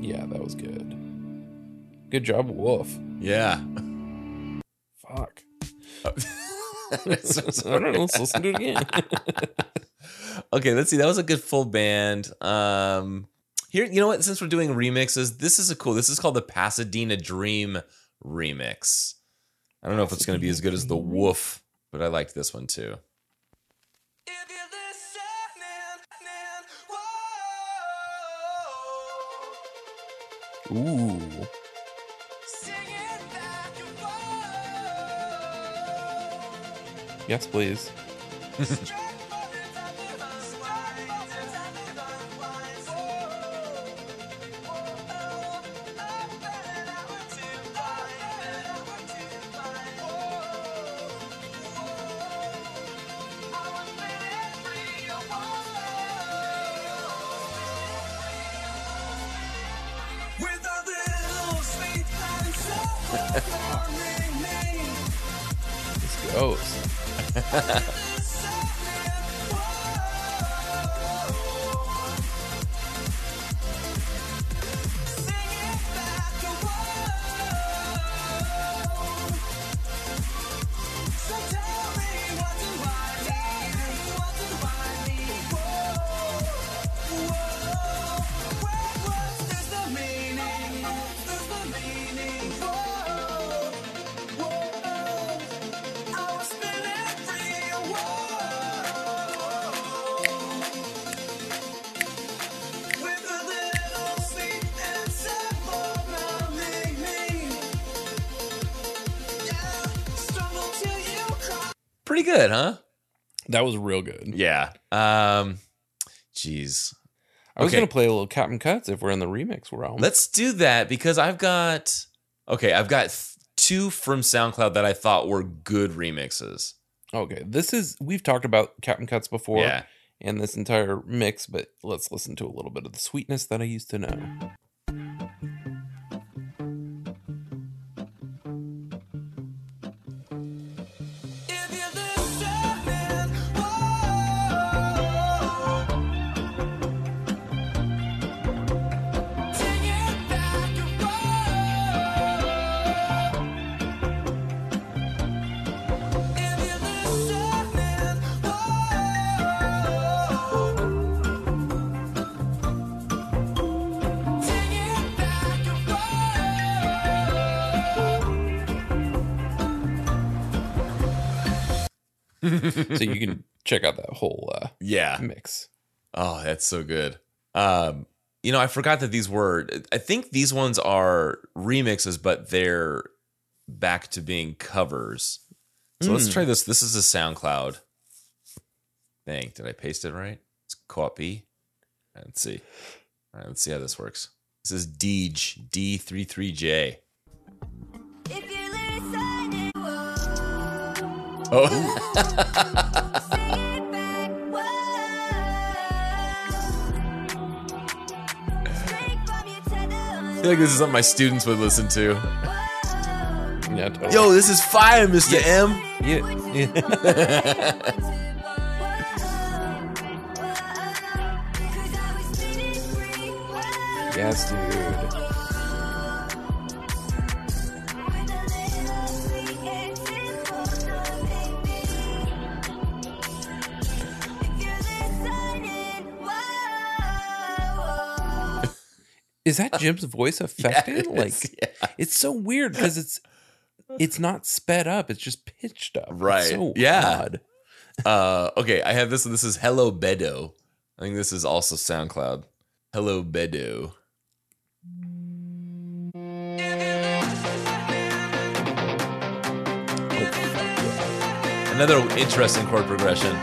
Yeah, that was good. Good job, Wolf. Yeah. Fuck. I don't know. Let's listen to it again. okay, let's see. That was a good full band. Um here, you know what? Since we're doing remixes, this is a cool. This is called the Pasadena Dream remix. I don't know if it's going to be as good as the Woof, but I liked this one too. Ooh. Yes, please. That was real good. Yeah. Um, jeez. I was Okay. gonna play a little Captain Cuts if we're in the remix realm. Let's do that because I've got okay. I've got th- two from SoundCloud that I thought were good remixes. Okay, this is we've talked about Captain Cuts before, Yeah. and this entire mix, but let's listen to a little bit of the sweetness that I used to know. That's so good. Um, you know, I forgot that these were. I think these ones are remixes, but they're back to being covers. So let's Mm. try this. This is a SoundCloud thing. Did I paste it right? It's copy. Let's see. All right, let's see how this works. This is Deej D33J. Oh. feel like this is something my students would listen to. Yeah, totally. Yo, this is fire, Mr. M. Yeah. yes, dude. Is that Jim's voice affected? it like is, yeah. it's so weird because it's it's not sped up, it's just pitched up. It's Right. so yeah. odd. Uh, okay, I have this. This is Hello Bedo. I think this is also SoundCloud. Hello Bedo. Another interesting chord progression.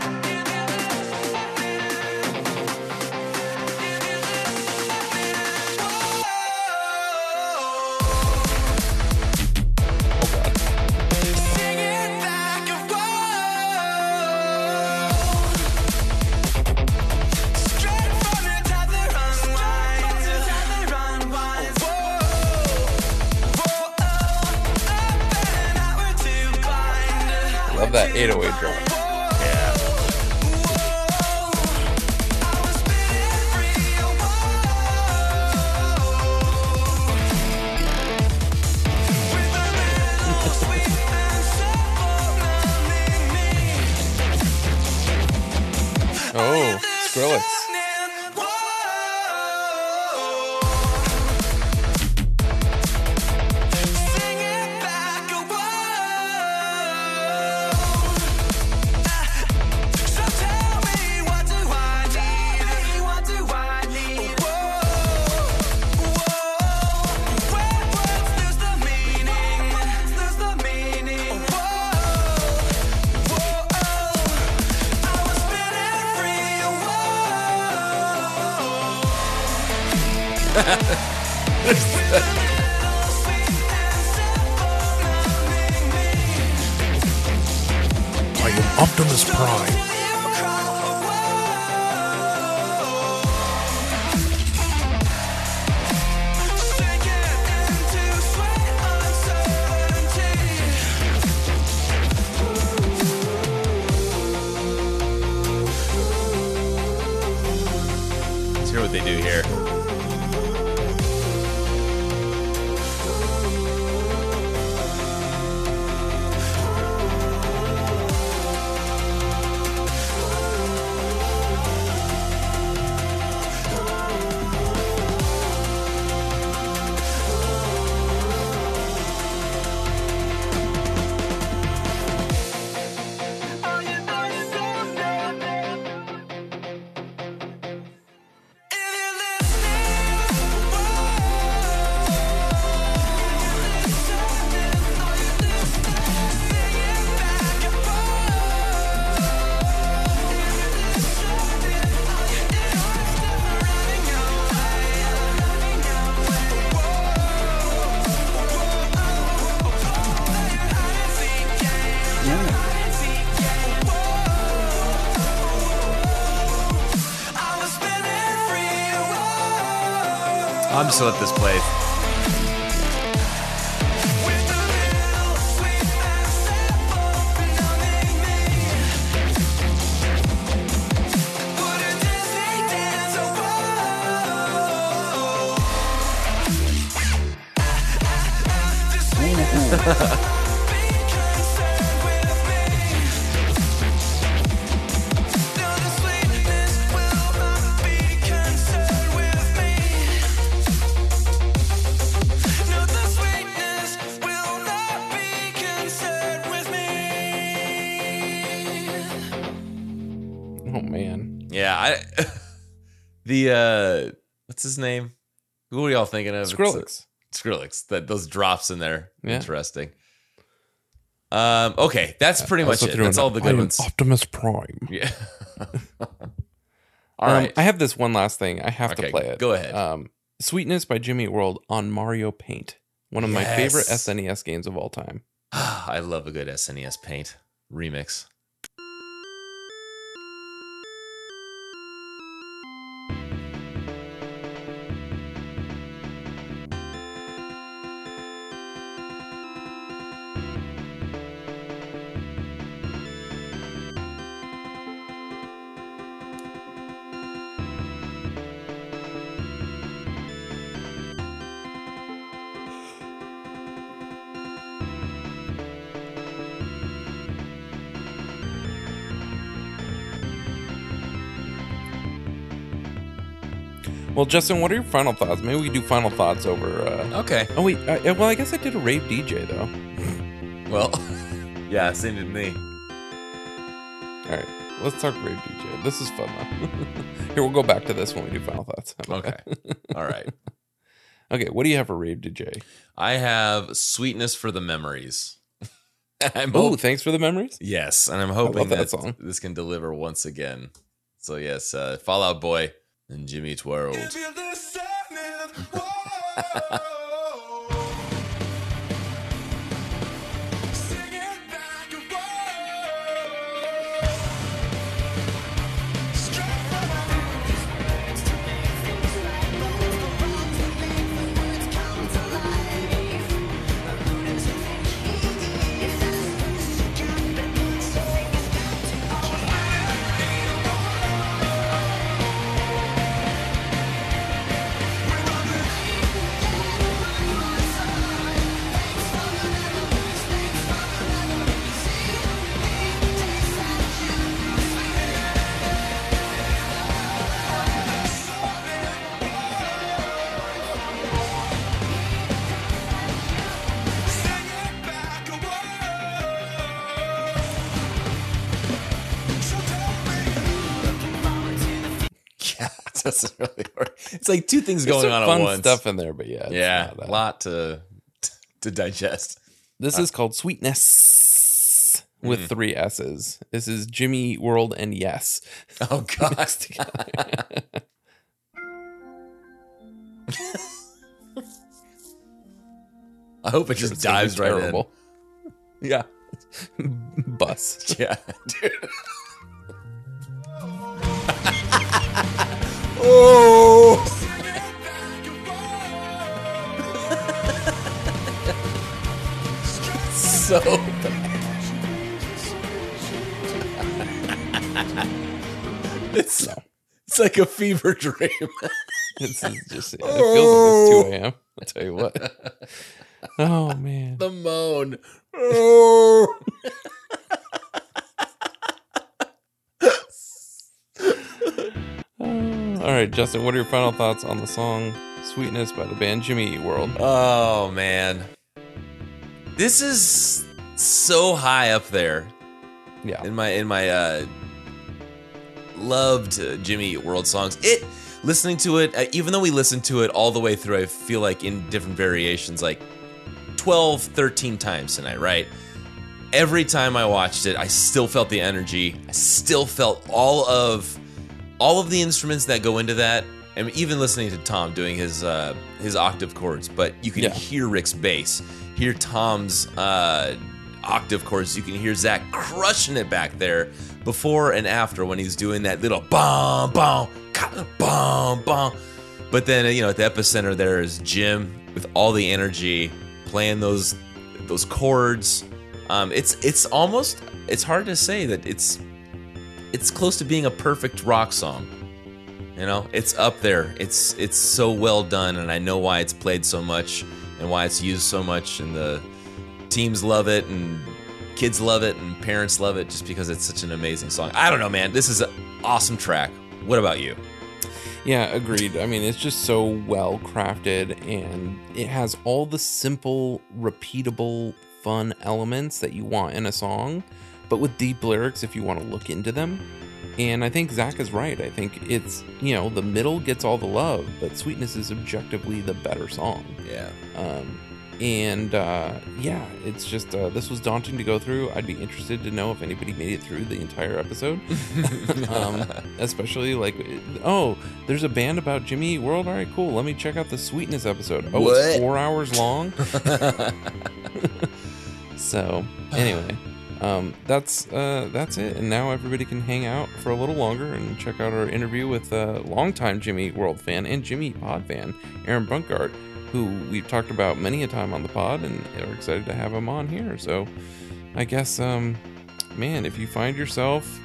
I'm gonna let this play. The uh what's his name? Who are y'all thinking of? It's, uh, Skrillex. Skrillex. That those drops in there. Yeah. Interesting. Um, okay, that's pretty I much it. That's all the good ones. Optimus Prime. Yeah. All Um, right. I have this one last thing. I have Okay, to play it. go ahead. Um, Sweetness by Jimmy World on Mario Paint. One of my favorite SNES games of all time. I love a good SNES Paint remix. Well, Justin, what are your final thoughts? Maybe we do final thoughts over. Uh... Okay. Oh wait. Uh, well, I guess I did a rave DJ though. Well, yeah, same to me. All right, let's talk rave DJ. This is fun though. Here, we'll go back to this when we do final thoughts. Okay. All right. okay. What do you have for rave DJ? I have sweetness for the memories. I'm Oh, hope- thanks for the memories. Yes, and I'm hoping that that, this can deliver once again. So yes, uh, Fall Out Boy and Jimmy Eat doesn't really work. It's like two things There's going on fun at once. stuff in there, but yeah, yeah, a lot to to digest. This Uh, is called Sweetness with Mm. three S's. This is Jimmy World and Yes. Oh God. I hope it just dives right terrible. in. Yeah, Bus. yeah, dude. Oh. so bad. it's it's like a fever dream. This is just, it feels like it's 2 a.m. I'll tell you what. Oh, man. the moan. Oh. All right, Justin, what are your final thoughts on the song Sweetness by the band Jimmy Eat World? Oh man. This is so high up there. Yeah. In my in my uh loved uh, Jimmy Eat World songs. It listening to it uh, even though we listened to it all the way through I feel like in different variations like 12 13 times tonight, right? Every time I watched it, I still felt the energy. I still felt all of all of the instruments that go into that. And even listening to Tom doing his uh, his octave chords, but you can Yeah. hear Rick's bass, hear Tom's uh, octave chords. You can hear Zach crushing it back there before and after when he's doing that little bom bom ka- bom bom But then you know at the epicenter there is Jim with all the energy playing those those chords. Um, it's it's almost it's hard to say that it's it's close to being a perfect rock song. You know, it's up there. It's it's so well done, and I know why it's played so much and why it's used so much, and the teams love it, and kids love it, and parents love it, just because it's such an amazing song. I don't know, man. This is an awesome track. What about you? Yeah, agreed. I mean, it's just so well crafted and it has all the simple, repeatable, fun elements that you want in a song, but with deep lyrics if you want to look into them. And I think Zach is right. I think it's, you know, the middle gets all the love, but Sweetness is objectively the better song. Yeah. Um, and uh, yeah, it's just, uh, this was daunting to go through. I'd be interested to know if anybody made it through the entire episode. um, especially like, oh, there's a band about Jimmy Eat World. All right, cool. Let me check out the Sweetness episode. Oh, What? it's four hours long. so anyway, um, that's uh, that's it. And now everybody can hang out for a little longer and check out our interview with uh, longtime Jimmy World fan and Jimmy Pod fan Aaron Brungardt, who we've talked about many a time on the pod, and are excited to have him on here. So I guess, um, man, if you find yourself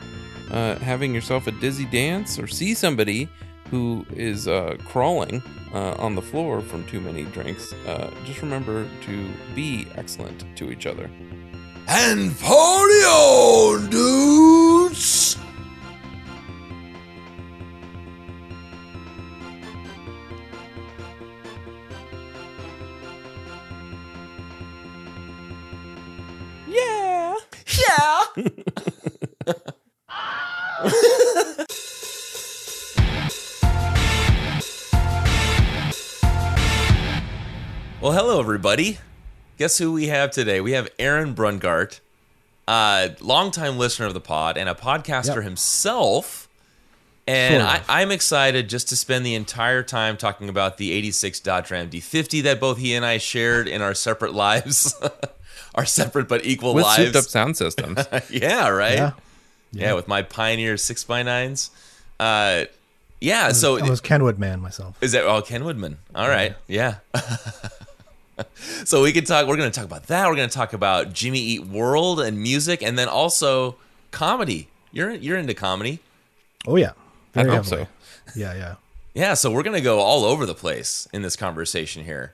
uh, having yourself a dizzy dance or see somebody who is uh, crawling uh, on the floor from too many drinks, uh, just remember to be excellent to each other. And party on, dudes! Yeah. Yeah. well, hello, everybody. Guess who we have today? We have Aaron Brungardt, a longtime listener of the pod and a podcaster Yep. himself. And Sort I, I'm excited just to spend the entire time talking about the 86 Dodge Ram D50 that both he and I shared in our separate lives, our separate but equal With lives. souped up sound systems. yeah, right. Yeah. Yeah. with my Pioneer six x nines. Uh, yeah. So I was Kenwood man myself. is that oh Ken Woodman? All right, yeah. so we can talk. We're going to talk about that. We're going to talk about Jimmy Eat World and music, and then also comedy. You're you're into comedy. Oh yeah. I hope heavily. so. Yeah, yeah. Yeah, so we're going to go all over the place in this conversation here.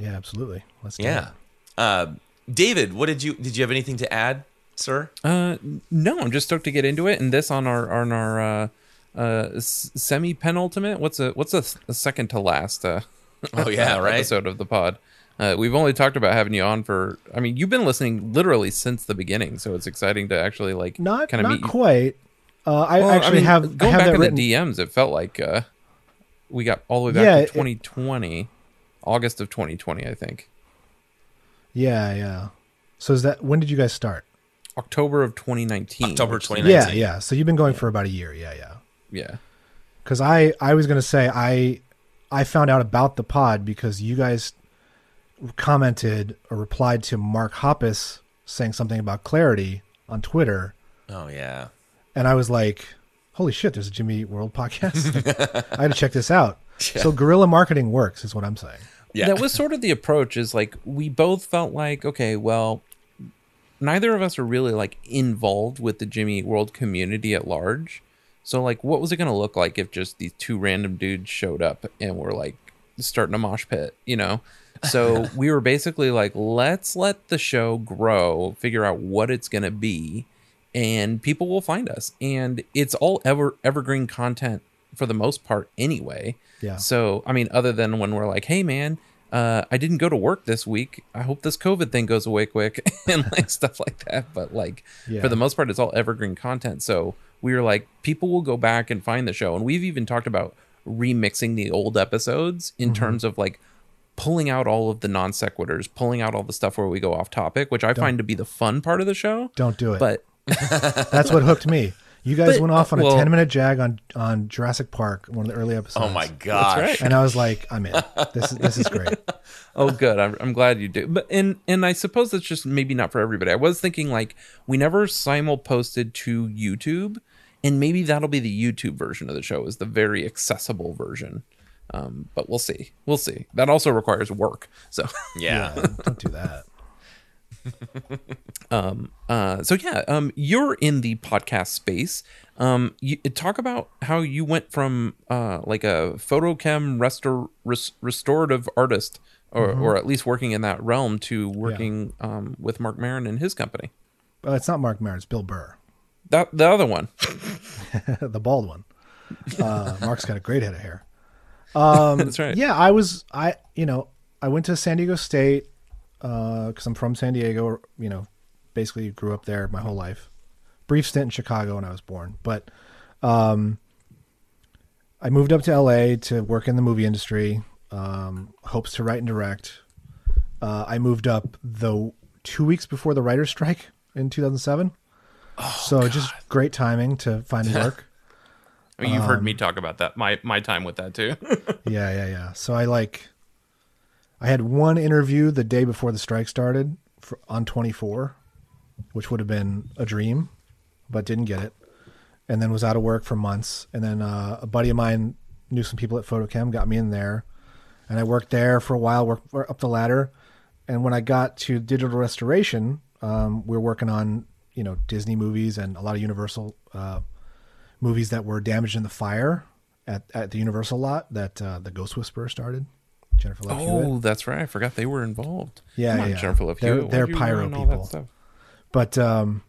Yeah, absolutely. Let's do Yeah. it. Uh, David, what did you did you have anything to add, sir? Uh, no, I'm just stoked to get into it. And this on our on our uh, uh, semi penultimate. What's a what's a, a second to last? Uh, Oh, yeah, right? Episode of the pod. Uh, we've only talked about having you on for. I mean, you've been listening literally since the beginning, so it's exciting to actually like Not kind of not meet you. quite. Uh, I Well, actually mean, have I going have back that in written. the DMs. It felt like uh, we got all the way back Yeah, to it- 2020, August of 2020, I think. Yeah, yeah. So is that when did you guys start? October of 2019. October 2019. Yeah, yeah. So you've been going for about a year. Yeah, yeah. Yeah. Because I I was gonna say I I found out about the pod because you guys commented or replied to Mark Hoppus saying something about clarity on Twitter, Oh yeah. and I was like, "Holy shit! There's a Jimmy Eat World podcast. I had to check this out." So guerrilla marketing works, is what I'm saying. Yeah. That was sort of the approach is like we both felt like, okay, well, neither of us are really like involved with the Jimmy Eat World community at large. So like what was it gonna look like if just these two random dudes showed up and were like starting a mosh pit, you know? So we were basically like, let's let the show grow, figure out what it's gonna be, and people will find us. And it's all ever evergreen content for the most part anyway. Yeah. So, I mean, other than when we're like, hey, man, uh, I didn't go to work this week. I hope this COVID thing goes away quick and like stuff like that. But like, Yeah. for the most part, it's all evergreen content. So we were like, people will go back and find the show. And we've even talked about remixing the old episodes in Mhm. terms of like pulling out all of the non sequiturs, pulling out all the stuff where we go off topic, which I Don't- find to be the fun part of the show. Don't do it. But That's what hooked me. You guys But, went off on well- a 10 minute jag on on Jurassic Park, one of the early episodes. Oh my gosh. right. And I was like, I'm in. This is this is great. oh good I'm, I'm glad you do but and and i suppose that's just maybe not for everybody i was thinking like we never simul posted to youtube and maybe that'll be the youtube version of the show is the very accessible version Um, but we'll see. We'll see. That also requires work. So Yeah. don't do that. um uh so yeah um you're in the podcast space um you talk about how you went from uh like a photochem restor res- restorative artist or Mhm. or at least working in that realm to working um with Mark Maron and his company Well, it's not Mark Maron, it's Bill Burr, that the other one the bald one. Uh, Mark's got a great head of hair. Um, That's right. Yeah, I was I you know I went to San Diego State because I'm from San Diego. You know, basically grew up there my whole life. Brief stint in Chicago when I was born, but um, I moved up to LA to work in the movie industry. Um, hopes to write and direct. Uh, I moved up the two weeks before the writer's strike in 2007. so just great timing to find work. I mean, you've heard Um, me talk about that my my time with that too yeah, yeah, yeah. So I like, I had one interview the day before the strike started for, on 24, which would have been a dream, but didn't get it. And then was out of work for months. And then uh, a buddy of mine knew some people at Photochem, got me in there, and I worked there for a while, worked up the ladder. And when I got to digital restoration, um, we were working on you know Disney movies and a lot of Universal uh, movies that were damaged in the fire at, at the Universal lot that uh, the Ghost Whisperer started. Jennifer Love Hewitt. oh that's right I forgot they were involved Yeah, on, yeah. Jennifer Love They're, Hewitt. they're pyro people. But um,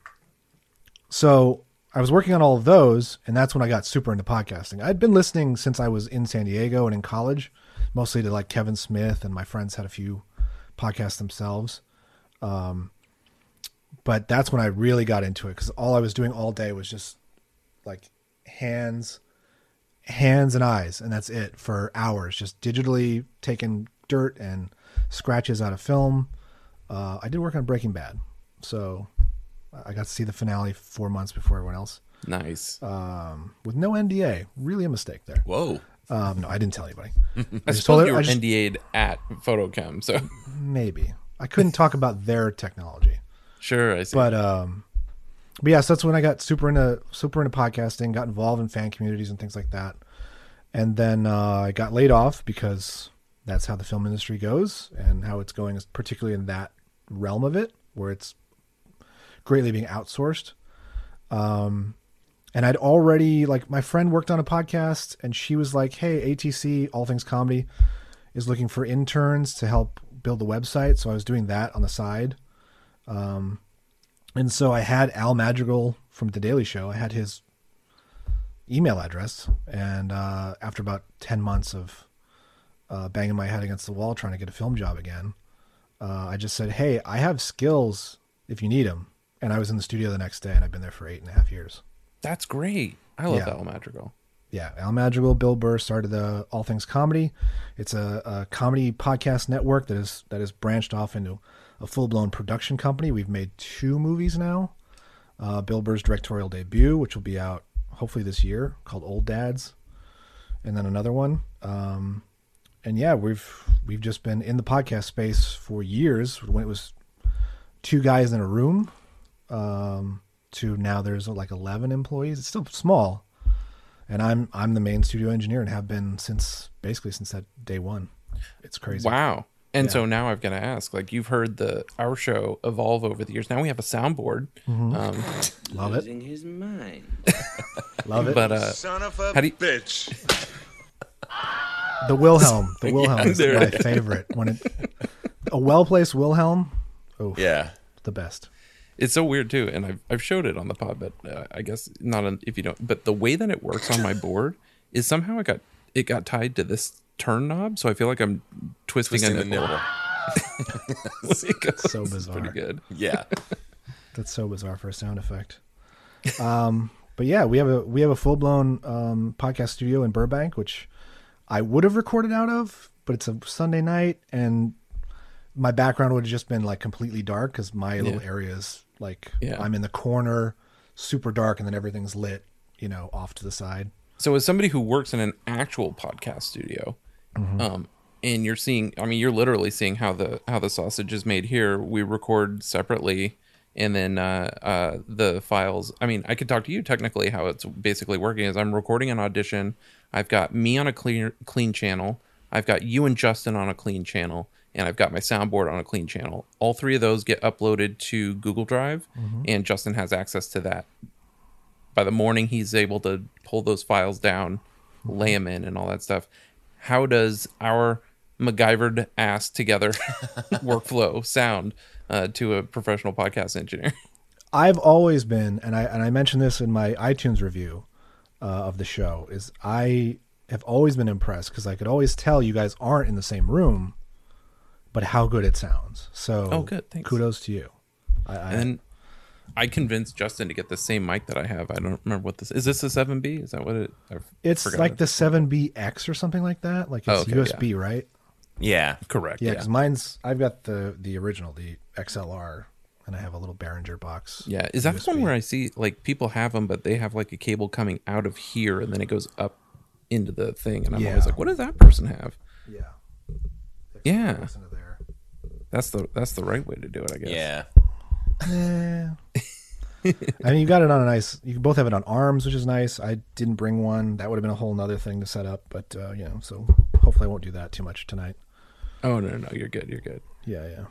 so I was working on all of those, and that's when I got super into podcasting. I'd been listening since I was in San Diego and in college, mostly to like Kevin Smith, and my friends had a few podcasts themselves. Um, but that's when I really got into it because all I was doing all day was just like hands, hands and eyes, and that's it for hours, just digitally taking dirt and scratches out of film. Uh, I did work on Breaking Bad, so I got to see the finale four months before everyone else. Nice. Um, with no NDA, really a mistake there. Whoa. Um, no, I didn't tell anybody. I just suppose her- you were I just- NDA'd at Photochem, so maybe I couldn't talk about their technology. Sure, I see. But um, but yeah, so that's when I got super into super into podcasting, got involved in fan communities and things like that, and then uh, I got laid off because that's how the film industry goes and how it's going, particularly in that realm of it where it's greatly being outsourced. Um, and I'd already like my friend worked on a podcast, and she was like, "Hey, ATC, All Things Comedy, is looking for interns to help build the website." So I was doing that on the side. Um, and so I had Al Madrigal from The Daily Show. I had his email address, and uh, after about ten months of uh, banging my head against the wall trying to get a film job again, uh, I just said, "Hey, I have skills if you need them." And I was in the studio the next day, and I've been there for eight and a half years. That's great. I love Yeah. Al Madrigal. Yeah, Al Madrigal, Bill Burr started the All Things Comedy. It's a, a comedy podcast network that is that is branched off into a full blown production company. We've made two movies now. Uh, Bill Burr's directorial debut, which will be out hopefully this year, called Old Dads, and then another one. Um, and yeah, we've we've just been in the podcast space for years. When it was two guys in a room, um, to now there's like eleven employees. It's still small, and I'm I'm the main studio engineer and have been since basically since that day one. It's crazy. Wow. And Yeah. so now I've got to ask, like you've heard the our show evolve over the years. Now we have a soundboard. Mhm. Um, Love it. Losing his mind. Love it. But uh, Son of a how do you, bitch. The Wilhelm. The Yeah, Wilhelm is my it is. favorite. When it a well placed Wilhelm. Oh Yeah. the best. It's so weird too, and I've I've showed it on the pod, but uh, I guess not on, if you don't. But the way that it works on my board is somehow it got it got tied to this turn knob, so I feel like I'm twisting, Twisting a the nipple. nipple. so bizarre. pretty good. Yeah. That's so bizarre for a sound effect. Um, but yeah, we have a we have a full blown um, podcast studio in Burbank, which I would have recorded out of, but it's a Sunday night, and my background would have just been like completely dark because my little area is like Yeah. I'm in the corner, super dark, and then everything's lit, you know, off to the side. So as somebody who works in an actual podcast studio, Mhm. um, and you're seeing, I mean, you're literally seeing how the how the sausage is made here. We record separately, and then uh, uh, the files. I mean, I could talk to you technically how it's basically working. Is I'm recording an audition, I've got me on a clean clean channel. I've got you and Justin on a clean channel, and I've got my soundboard on a clean channel. All three of those get uploaded to Google Drive, Mhm. and Justin has access to that. By the morning, he's able to pull those files down, lay them in, and all that stuff. How does our MacGyvered ass together workflow sound uh, to a professional podcast engineer? I've always been, and I and I mentioned this in my iTunes review uh, of the show, is I have always been impressed because I could always tell you guys aren't in the same room, but how good it sounds. So, Oh, good. Thanks. Kudos to you. I, I, and I convinced Justin to get the same mic that I have. I don't remember what this is. This a seven B? Is that what it? I it's like it. the 7BX or something like that. Like Oh, it's okay, USB, yeah. right? Yeah, correct. Yeah, Yeah, because mine's I've got the the original, the XLR, and I have a little Behringer box. yeah. Is that the one where I see like people have them, but they have like a cable coming out of here and then it goes up into the thing, and I'm always like, what does that person have? Yeah. Yeah. Listen to there. That's the that's the right way to do it, I guess. Yeah. Eh. I mean, you got it on a nice. You both have it on arms, which is nice. I didn't bring one. That would have been a whole other thing to set up, but uh, you know. So hopefully, I won't do that too much tonight. Oh no, no, you're good. You're good. Yeah, yeah.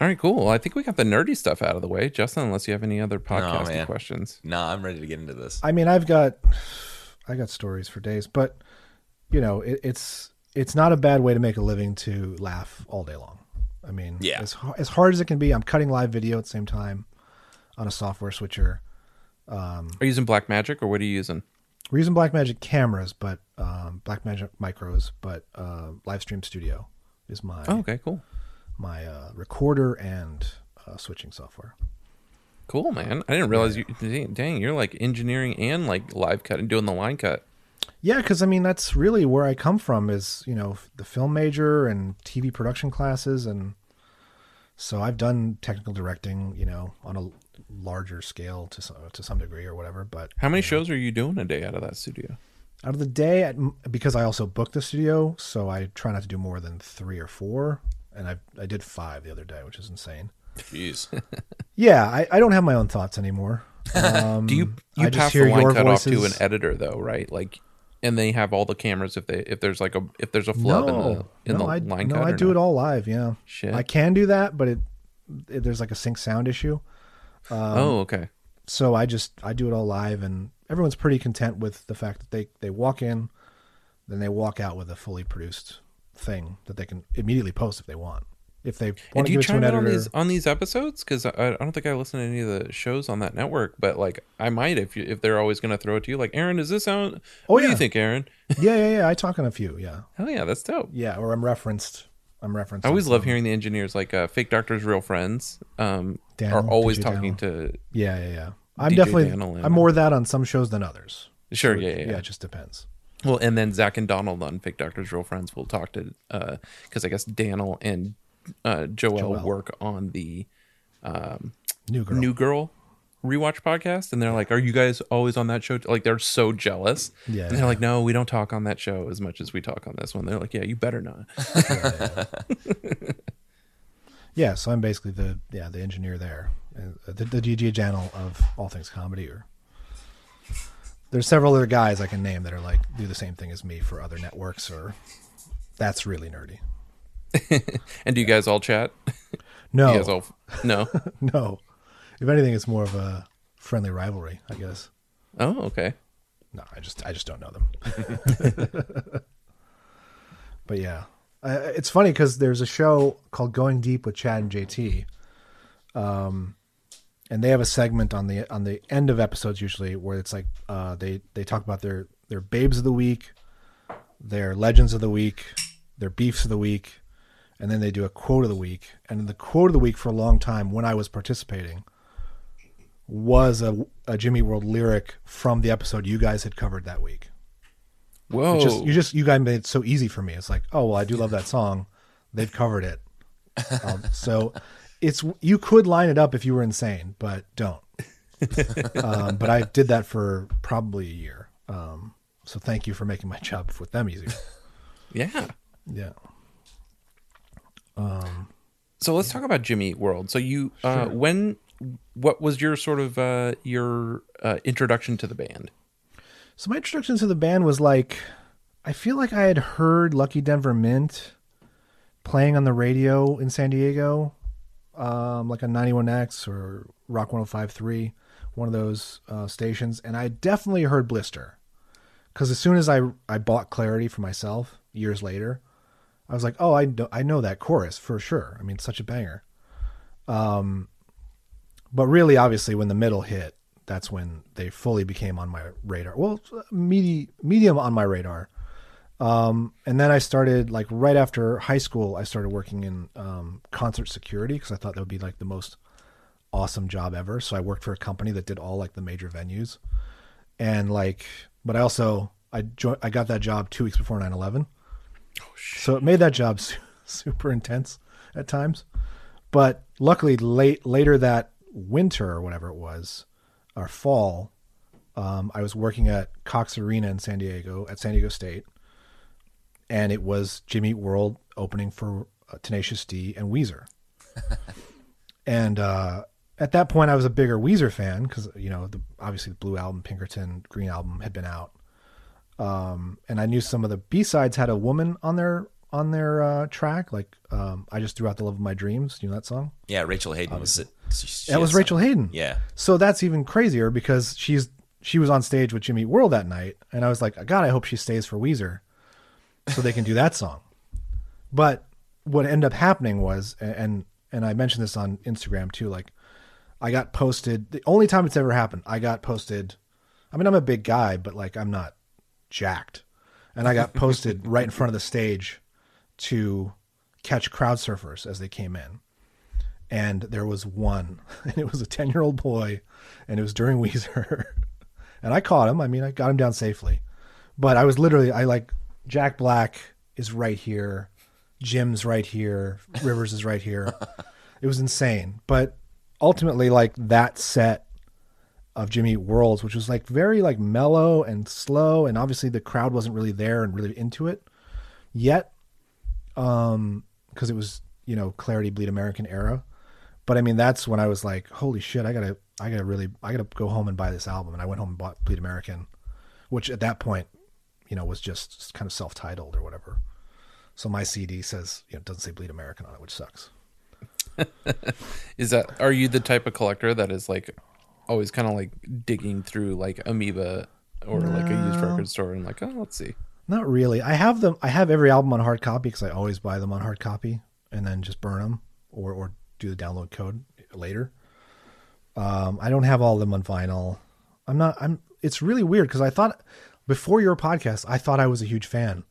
All right, cool. Well, I think we got the nerdy stuff out of the way, Justin. Unless you have any other podcasting man. questions. No, I'm ready to get into this. I mean, I've got, I got stories for days, but you know, it, it's it's not a bad way to make a living to laugh all day long. I mean, Yeah. as as hard as it can be, I'm cutting live video at the same time on a software switcher. Um, Are you using Blackmagic or what are you using? we're using Blackmagic cameras, but um, Blackmagic micros, but uh, Livestream Studio is my Oh, okay, cool. my uh, recorder and uh, switching software. Cool, man. I didn't realize you. Dang, dang, you're like engineering and like live cut and doing the line cut. Yeah, because I mean that's really where I come from is you know the film major and TV production classes, and so I've done technical directing, you know, on a larger scale to some, to some degree or whatever. But How many shows are you doing a day out of that studio? out of the day, at, because I also book the studio, so I try not to do more than three or four, and I I did five the other day, which is insane. Jeez. Yeah, I, I don't have my own thoughts anymore. Um, Do you you I pass the line your cut off to an editor though, right? Like, and they have all the cameras if they if there's like a if there's a flub in the in no, the I, line no, cut. I do no? it all live. Yeah, Shit. I can do that, but it, it there's like a sync sound issue. Um, Oh, okay. So I just I do it all live, and everyone's pretty content with the fact that they they walk in, then they walk out with a fully produced thing that they can immediately post if they want. If they And want do to you give it to an chime in on these on these episodes? Because I, I don't think I listen to any of the shows on that network, but like I might if you if they're always going to throw it to you. Like, Aaron, does this sound? Oh, what do yeah. you think, Aaron? yeah, yeah, yeah. I talk on a few. Yeah, Hell yeah, that's dope. yeah. Or I'm referenced. I'm referenced. I always love hearing the engineers like uh, fake doctors, real friends. Um, Daniel, are always talking to. Yeah, yeah, yeah. I'm DJ definitely. I'm more that on some shows than others. Sure, So it- yeah, yeah, yeah. It just depends. Well, and then Zach and Donald on Fake Doctors, Real Friends will talk to because I guess Daniel and uh, Joel, Joel. work on the um, New Girl. New Girl rewatch podcast, and they're like, "Are you guys always on that show?" Like they're so jealous. Yeah. and they're like, "No, we don't talk on that show as much as we talk on this one." They're like, "Yeah, you better not." Yeah, so I'm basically the yeah the engineer there, uh, the, the DJ channel of all things comedy. Or there's several other guys I can name that are like do the same thing as me for other networks. Or that's really nerdy. and do you guys all chat? No, all no. no. If anything, it's more of a friendly rivalry, I guess. Oh, okay. No, I just I just don't know them. but yeah, uh, it's funny because there's a show called Going Deep with Chad and JT, um, and they have a segment on the on the end of episodes usually where it's like uh, they they talk about their their babes of the week, their legends of the week, their beefs of the week, and then they do a quote of the week. And the quote of the week for a long time when I was participating was a, a Jimmy World lyric from the episode you guys had covered that week. Whoa! Just, you just you guys made it so easy for me. It's like, oh well, I do love that song. They've covered it. Um, so it's you could line it up if you were insane, but don't. um, but I did that for probably a year. Um, so thank you for making my job with them easier. yeah. Yeah. Um, So let's talk about Jimmy Eat World. So you, uh, Sure. when, what was your sort of uh, your uh, introduction to the band? So my introduction to the band was like I feel like I had heard Lucky Denver Mint playing on the radio in San Diego, um, like on 91X or Rock 105.3, one of those uh, stations, and I definitely heard Blister. Because as soon as I I bought Clarity for myself years later, I was like, oh, I know, I know that chorus for sure. I mean, such a banger. Um, but really, obviously, when the middle hit, that's when they fully became on my radar. Well, medi- medium on my radar. Um, and then I started like right after high school, I started working in um, concert security because I thought that would be like the most awesome job ever. So I worked for a company that did all like the major venues, and like, but I also I jo- I got that job two weeks before 9-11. So it made that job su- super intense at times. But luckily, late later that winter or whatever it was, or fall, um, I was working at Cox Arena in San Diego at San Diego State, and it was Jimmy World opening for uh, Tenacious D and Weezer. and uh, at that point, I was a bigger Weezer fan because you know, the, obviously the Blue album, Pinkerton, Green album had been out, um, and I knew some of the B sides had a woman on their on their uh, track, like um, I just threw out the love of my dreams. You know that song? Yeah, Rachel Haden was it. she that was Rachel Haden. Yeah. So that's even crazier because she's she was on stage with Jimmy World that night, and I was like, God, I hope she stays for Weezer, so they can do that song. But what ended up happening was, and and I mentioned this on Instagram too, like I got posted. The only time it's ever happened, I got posted. I mean, I'm a big guy, but like I'm not jacked, and I got posted right in front of the stage to catch crowd surfers as they came in. And there was one, and it was a ten year old boy, and it was during Weezer, and I caught him. I mean, I got him down safely, but I was literally, I like Jack Black is right here, Jim's right here, Rivers is right here. It was insane, but ultimately, like that set of Jimmy Worlds, which was like very like mellow and slow, and obviously the crowd wasn't really there and really into it yet, um, because it was you know Clarity Bleed American era. But I mean, that's when I was like, holy shit, I gotta, I gotta really, I gotta go home and buy this album. And I went home and bought Bleed American, which at that point, you know, was just kind of self-titled or whatever. So my CD says, you know, it doesn't say Bleed American on it, which sucks. Is that are you the type of collector that is like always kind of like digging through like Amoeba or like a used record store and like, oh, let's see. Not really. I have them. I have every album on hard copy because I always buy them on hard copy and then just burn them or or do the download code later. Um, I don't have all of them on vinyl. I'm not. I'm. It's really weird because I thought before your podcast, I thought I was a huge fan,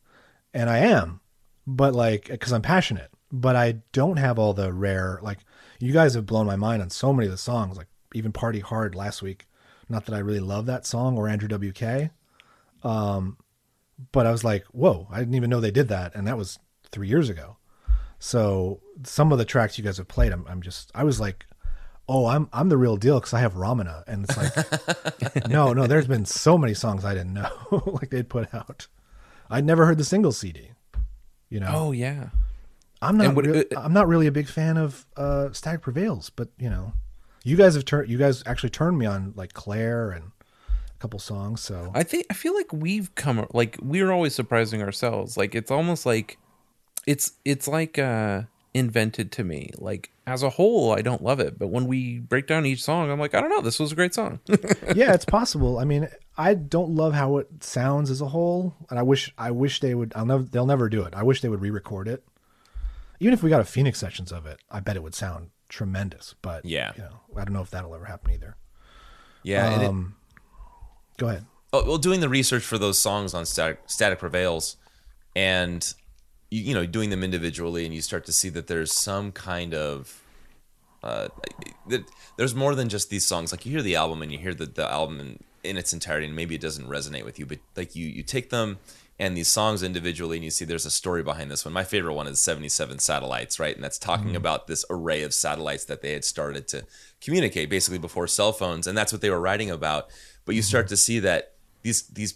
and I am, but like because I'm passionate. But I don't have all the rare. Like you guys have blown my mind on so many of the songs. Like even Party Hard last week. Not that I really love that song or Andrew WK. Um, but I was like, whoa, I didn't even know they did that, and that was three years ago. So some of the tracks you guys have played, I'm, I'm just, I was like, oh, I'm I'm the real deal because I have Ramana, and it's like, no, no, there's been so many songs I didn't know, like they'd put out. I'd never heard the single CD, you know. Oh yeah. I'm not. What- real- I'm not really a big fan of uh, Static Prevails, but you know, you guys have turned. You guys actually turned me on like Claire and a couple songs. So I think I feel like we've come like we're always surprising ourselves. Like it's almost like it's it's like uh invented to me. Like as a whole, I don't love it, but when we break down each song, I'm like, I don't know, this was a great song. yeah, it's possible. I mean, I don't love how it sounds as a whole, and I wish I wish they would. I'll never. They'll never do it. I wish they would re-record it. Even if we got a Phoenix sessions of it, I bet it would sound tremendous. But Yeah. you know, I don't know if that'll ever happen either. Yeah, and it- Um, go ahead. Oh, well, doing the research for those songs on Static, Static Prevails, and you, you know, doing them individually, and you start to see that there's some kind of uh, that there's more than just these songs. Like you hear the album and you hear the, the album in, in its entirety, and maybe it doesn't resonate with you, but like you you take them and these songs individually, and you see there's a story behind this one. My favorite one is 77 Satellites, right? And that's talking Mhm. about this array of satellites that they had started to communicate basically before cell phones, and that's what they were writing about. But you start to see that these these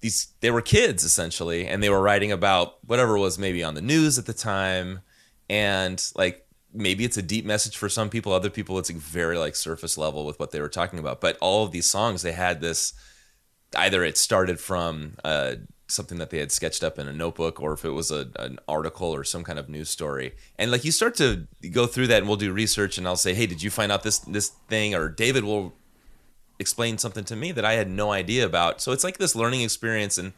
these they were kids essentially and they were writing about whatever was maybe on the news at the time and like maybe it's a deep message for some people other people it's like very like surface level with what they were talking about but all of these songs they had this either it started from uh something that they had sketched up in a notebook or if it was a, an article or some kind of news story. And like you start to go through that and we'll do research and I'll say, "Hey, did you find out this this thing?" or David will explain something to me that I had no idea about. So it's like this learning experience and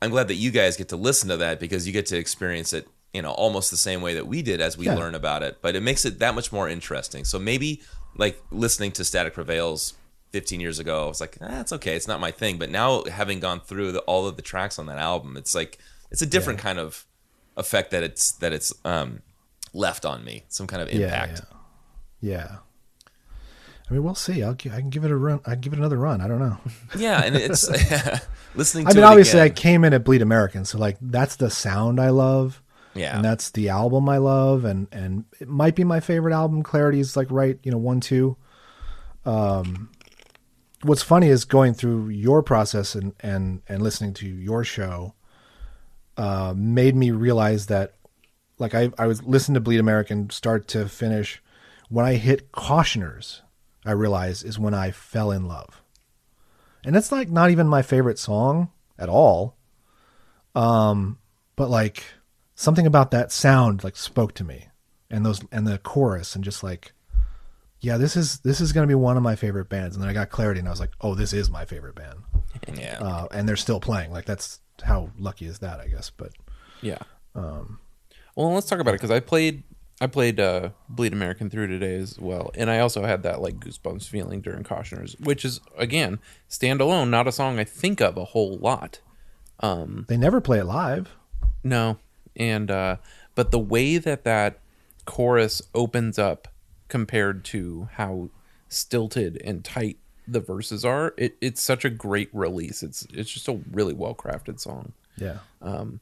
I'm glad that you guys get to listen to that because you get to experience it, you know, almost the same way that we did as we Yeah. learn about it. But it makes it that much more interesting. So maybe like listening to Static Prevails 15 years ago, I was like, that's it's okay, it's not my thing. But now having gone through the, all of the tracks on that album, it's like it's a different kind of effect that it's that it's um, left on me, some kind of Yeah, impact. Yeah. I mean, we'll see. I'll I can give it a run. I give it another run. I don't know. Yeah, and it's listening. To I mean, obviously, I came in at Bleed American, so like that's the sound I love. Yeah. and that's the album I love, and and it might be my favorite album. Clarity is like right, you know, one two. Um, what's funny is going through your process and and and listening to your show, uh, made me realize that, like I I was listening to Bleed American start to finish. When I hit Cautioners, I realized is when I fell in love. And it's like not even my favorite song at all. Um but like something about that sound like spoke to me. And those and the chorus and just like yeah this is this is going to be one of my favorite bands and then i got clarity and i was like oh this is my favorite band Yeah. uh, and they're still playing like that's how lucky is that i guess but Yeah. um Well, let's talk about it because I played I played uh, Bleed American through today as well, and I also had that like goosebumps feeling during Cautioners, which is again standalone, not a song I think of a whole lot. Um, they never play it live no, and uh, but the way that that chorus opens up compared to how stilted and tight the verses are, it, it's such a great release. It's it's just a really well crafted song. yeah Um,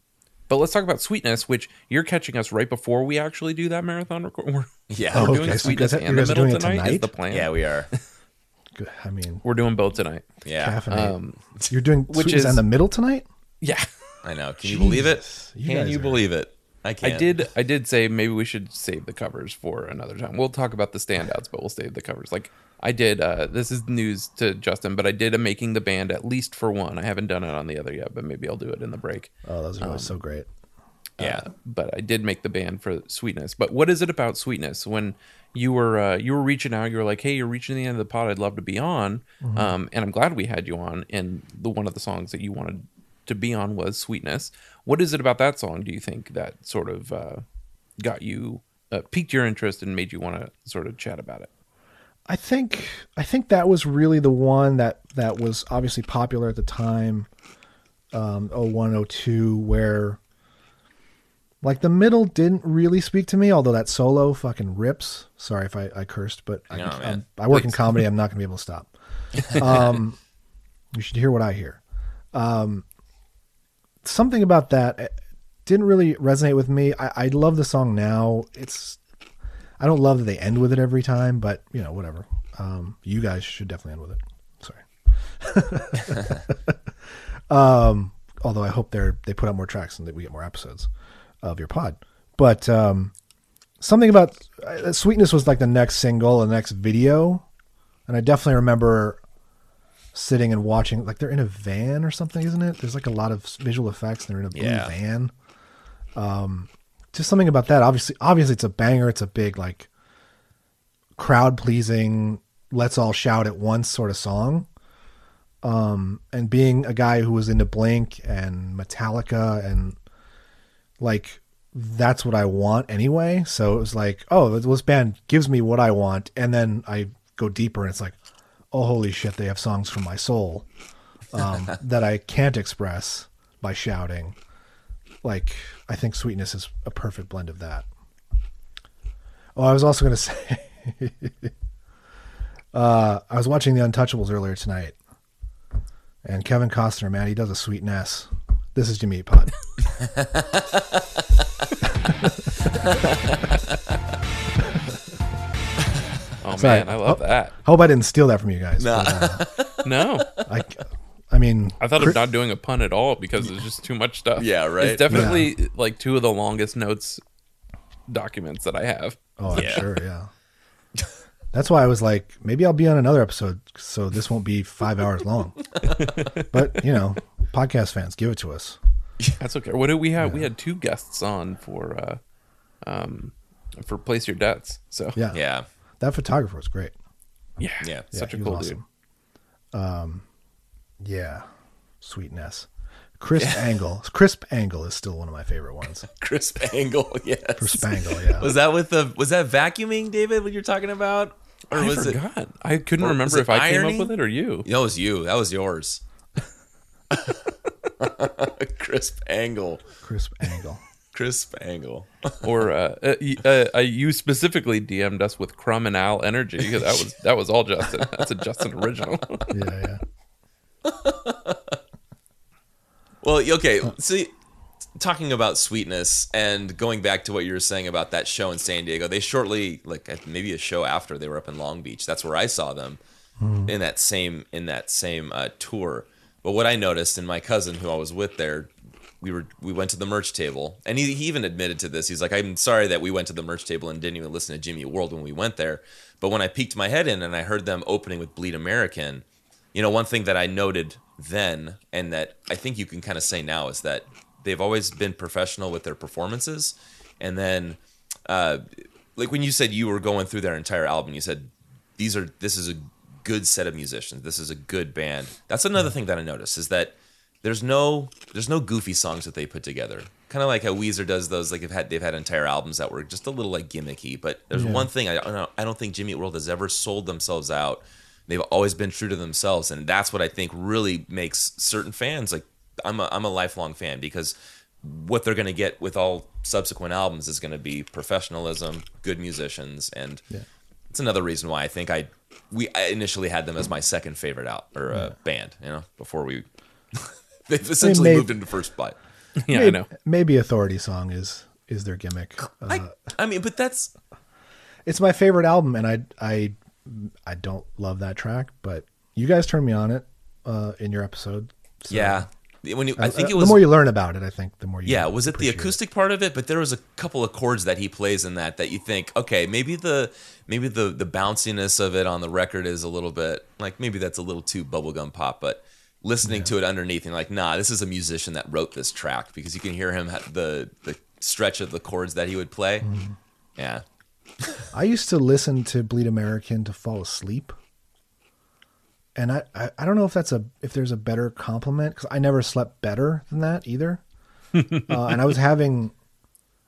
but let's talk about Sweetness, which you're catching us right before we actually do that marathon record. We're, Yeah. we're Oh, doing okay. So Sweetness guys- and the middle doing it tonight, is the plan. Yeah, we are. I mean We're doing both tonight. Yeah. Um, you're doing which sweetness is- in the middle tonight Yeah. I know. Can you believe it? You Can you are- believe it? I I can't. did. I did say maybe we should save the covers for another time. We'll talk about the standouts, but we'll save the covers. Like I did. Uh, this is news to Justin, but I did a making the band at least for one. I haven't done it on the other yet, but maybe I'll do it in the break. oh those are always Um, so great Yeah, but I did make the band for Sweetness. But what is it about Sweetness? When you were uh, you were reaching out, you were like, "Hey, you're reaching the end of the pod. I'd love to be on." Mhm. Um, and I'm glad we had you on. And the one of the songs that you wanted to be on was Sweetness. What is it about that song? Do you think that sort of uh, got you uh, piqued your interest and made you want to sort of chat about it? I think I think that was really the one that that was obviously popular at the time, um, 01, 02, where like the middle didn't really speak to me. Although that solo fucking rips. Sorry if I, I cursed, but I, No, I'm- man. I work in comedy. I'm not gonna be able to stop. Um, you should hear what I hear. Um, something about that eh, didn't really resonate with me. I, I love the song now. It's I don't love that they end with it every time, but you know, whatever. Um, you guys should definitely end with it. Sorry. um, although I hope they're they put out more tracks and that we get more episodes of your pod. But um, something about uh, sweetness was like the next single, the next video, and I definitely remember sitting and watching. Like they're in a van or something, isn't it? There's like a lot of visual effects. And they're in a blue Yeah. van. Um, just something about that. Obviously, obviously, it's a banger. It's a big like crowd pleasing. Let's all shout at once sort of song. Um, and being a guy who was into Blink and Metallica and like that's what I want anyway. So it was like, oh, this band gives me what I want, and then I go deeper, and it's like, oh, holy shit, they have songs from my soul um, that I can't express by shouting. Like, I think Sweetness is a perfect blend of that. Oh, I was also going to say, uh, I was watching The Untouchables earlier tonight, and Kevin Costner, man, he does a sweetness. This is Jimmy Pod. Oh Sorry. man, I love Hope- that. Hope I didn't steal that from you guys. No. but, uh, No, I, I mean, I thought Chris- of not doing a pun at all because it's just too much stuff. Yeah, right. It's definitely like two of the longest notes documents that I have. Oh, I'm Yeah. sure, yeah. That's why I was like, maybe I'll be on another episode, so this won't be five hours long. but you know, podcast fans, give it to us. That's okay. What did we have? We had two guests on for uh um for place your debts. So Yeah, Yeah. That photographer was great. Yeah. Yeah. Such a cool awesome. Um, yeah, sweetness. Crisp angle. Crisp angle is still one of my favorite ones. Crisp angle, yes. Crisp angle, yeah. Was that with the was that vacuuming, David? What you're talking about, or I was forgot. it? I couldn't remember was if I came up with it or you. No, it was you. That was yours. Crisp angle. Crisp angle. Crisp angle. or uh, uh, uh, uh, you specifically DM'd us with Crumb and Al Energy because that was that was all Justin. That's a Justin original. Yeah, yeah. Well, okay. See, talking about sweetness and going back to what you were saying about that show in San Diego, they shortly, like maybe a show after, they were up in Long Beach. That's where I saw them Hmm. in that same in that same uh, tour. But what I noticed, and my cousin who I was with there, we were we went to the merch table, and he, he even admitted to this. He's like, "I'm sorry that we went to the merch table and didn't even listen to Jimmy World when we went there." But when I peeked my head in and I heard them opening with Bleed American, you know, one thing that I noted then, and that I think you can kind of say now, is that they've always been professional with their performances. And then, uh, like when you said you were going through their entire album, you said these are this is a good set of musicians. This is a good band. That's another thing that I noticed is that there's no there's no goofy songs that they put together. Kind of like how Weezer does those. Like they've had they've had entire albums that were just a little like gimmicky. But there's Yeah. one thing I don't I don't think Jimmy Eat World has ever sold themselves out. They've always been true to themselves, and that's what I think really makes certain fans like I'm a I'm a lifelong fan because what they're going to get with all subsequent albums is going to be professionalism, good musicians, and Yeah. it's another reason why I think I we I initially had them as my second favorite out or uh, band. You know, before we they've essentially may- moved into first spot. Yeah, I know. Maybe authority song is is their gimmick. Uh, I I mean, but that's it's my favorite album, and I I I don't love that track, but you guys turned me on it uh, in your episode. so- yeah. When you, I think uh, it was the more you learn about it, I think the more you Yeah, was it the appreciate acoustic part of it? But there was a couple of chords that he plays in that that you think, okay, maybe the maybe the the bounciness of it on the record is a little bit like maybe that's a little too bubblegum pop, but listening to it underneath and like, nah, this is a musician that wrote this track because you can hear him the the stretch of the chords that he would play. Mm-hmm. Yeah. I used to listen to Bleed American to fall asleep. And I, I, I don't know if that's a if there's a better compliment because I never slept better than that either. uh, and I was having,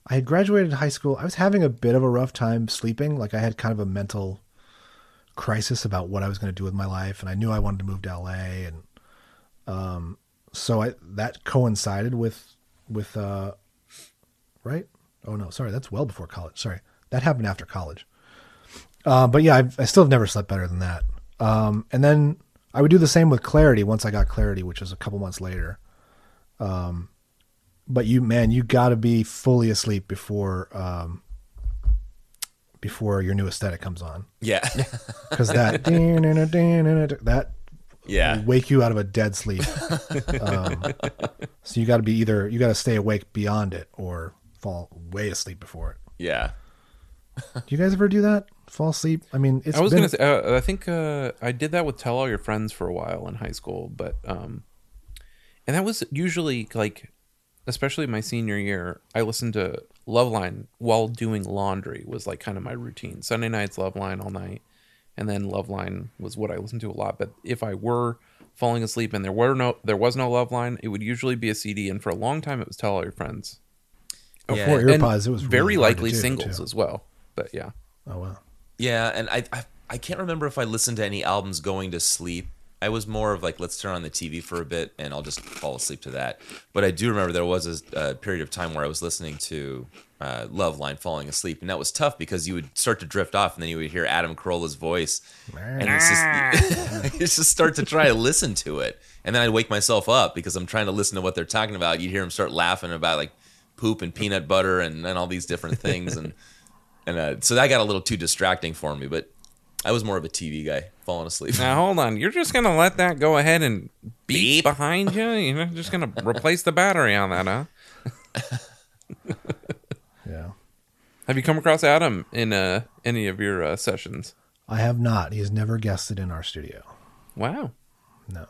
I had graduated high school. I was having a bit of a rough time sleeping. Like I had kind of a mental crisis about what I was going to do with my life, and I knew I wanted to move to LA, and um, so I that coincided with with uh, right? Oh no, sorry, that's well before college. Sorry, that happened after college. Uh, but yeah, I've, I still have never slept better than that. Um, and then I would do the same with Clarity once I got Clarity, which was a couple months later. Um, but you, man, you got to be fully asleep before um, before your new aesthetic comes on. Yeah. because that that Yeah. wake you out of a dead sleep. um, so you got to be either you got to stay awake beyond it or fall way asleep before it. Yeah. Do you guys ever do that? Fall asleep? I mean, it's I was been, gonna say, uh, I think uh, I did that with Tell All Your Friends for a while in high school, but um, and that was usually like, especially my senior year, I listened to Loveline while doing laundry was like kind of my routine. Sunday nights Loveline all night, and then Loveline was what I listened to a lot. But if I were falling asleep and there were no there was no Loveline, it would usually be a CD, and for a long time it was Tell All Your Friends. Oh, Before And earpods, it was very really likely do, singles too. as well. But yeah. Oh wow. Yeah, and I, I I can't remember if I listened to any albums going to sleep. I was more of like, let's turn on the TV for a bit, and I'll just fall asleep to that. But I do remember there was a, a period of time where I was listening to uh, Loveline falling asleep, and that was tough because you would start to drift off, and then you would hear Adam Carolla's voice, and it's just, just start to try to listen to it, and then I'd wake myself up because I'm trying to listen to what they're talking about. You'd hear them start laughing about like poop and peanut butter and, and all these different things, and and uh, so that got a little too distracting for me. But I was more of a TV guy, falling asleep. Now hold on, you're just gonna let that go ahead and beep, behind you? You're just gonna replace the battery on that, huh? Yeah. Have you come across Adam in uh, any of your uh, sessions? I have not. He has never guested in our studio. Wow. No.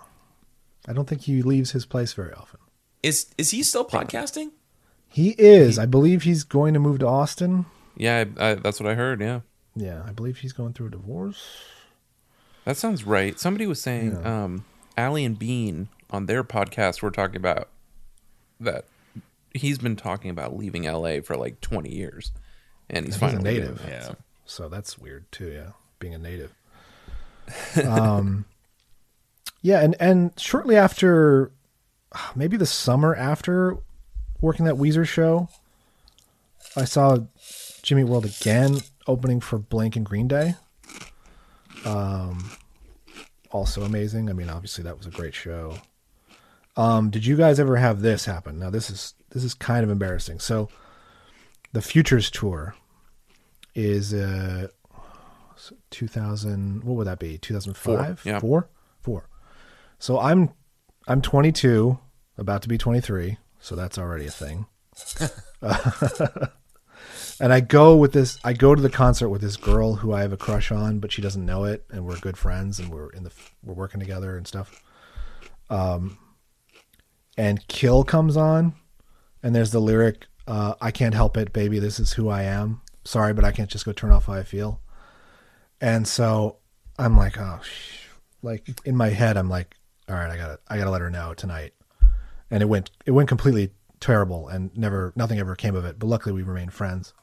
I don't think he leaves his place very often. Is is he still podcasting? He is. I believe he's going to move to Austin. Yeah, I, I, that's what I heard. Yeah, Yeah, I believe he's going through a divorce. that sounds right. Somebody was saying, um, Allie and Bean on their podcast were talking about that he's been talking about leaving LA for like 20 years, and he's He's a finally doing native. it. So, so that's weird too. Yeah, being a native. um, yeah, and and shortly after, maybe the summer after working that Weezer show, I saw Jimmy World again opening for Blink and Green Day. Um, also amazing. I mean, obviously that was a great show. Um, did you guys ever have this happen? Now this is this is kind of embarrassing. So, the Futures tour is uh 2000 what would that be 2005 Four, yeah. four four so i'm i'm 22 about to be 23 so that's already a thing and i go with this i go to the concert with this girl who i have a crush on but she doesn't know it and we're good friends and we're in the we're working together and stuff. Um and kill comes on and there's the lyric uh, i can't help it baby this is who i am. Sorry but i can't just go turn off how i feel. And so i'm like oh sh-. like in my head i'm like all right i gotta i gotta let her know tonight. And it went it went completely terrible and never nothing ever came of it but luckily we remained friends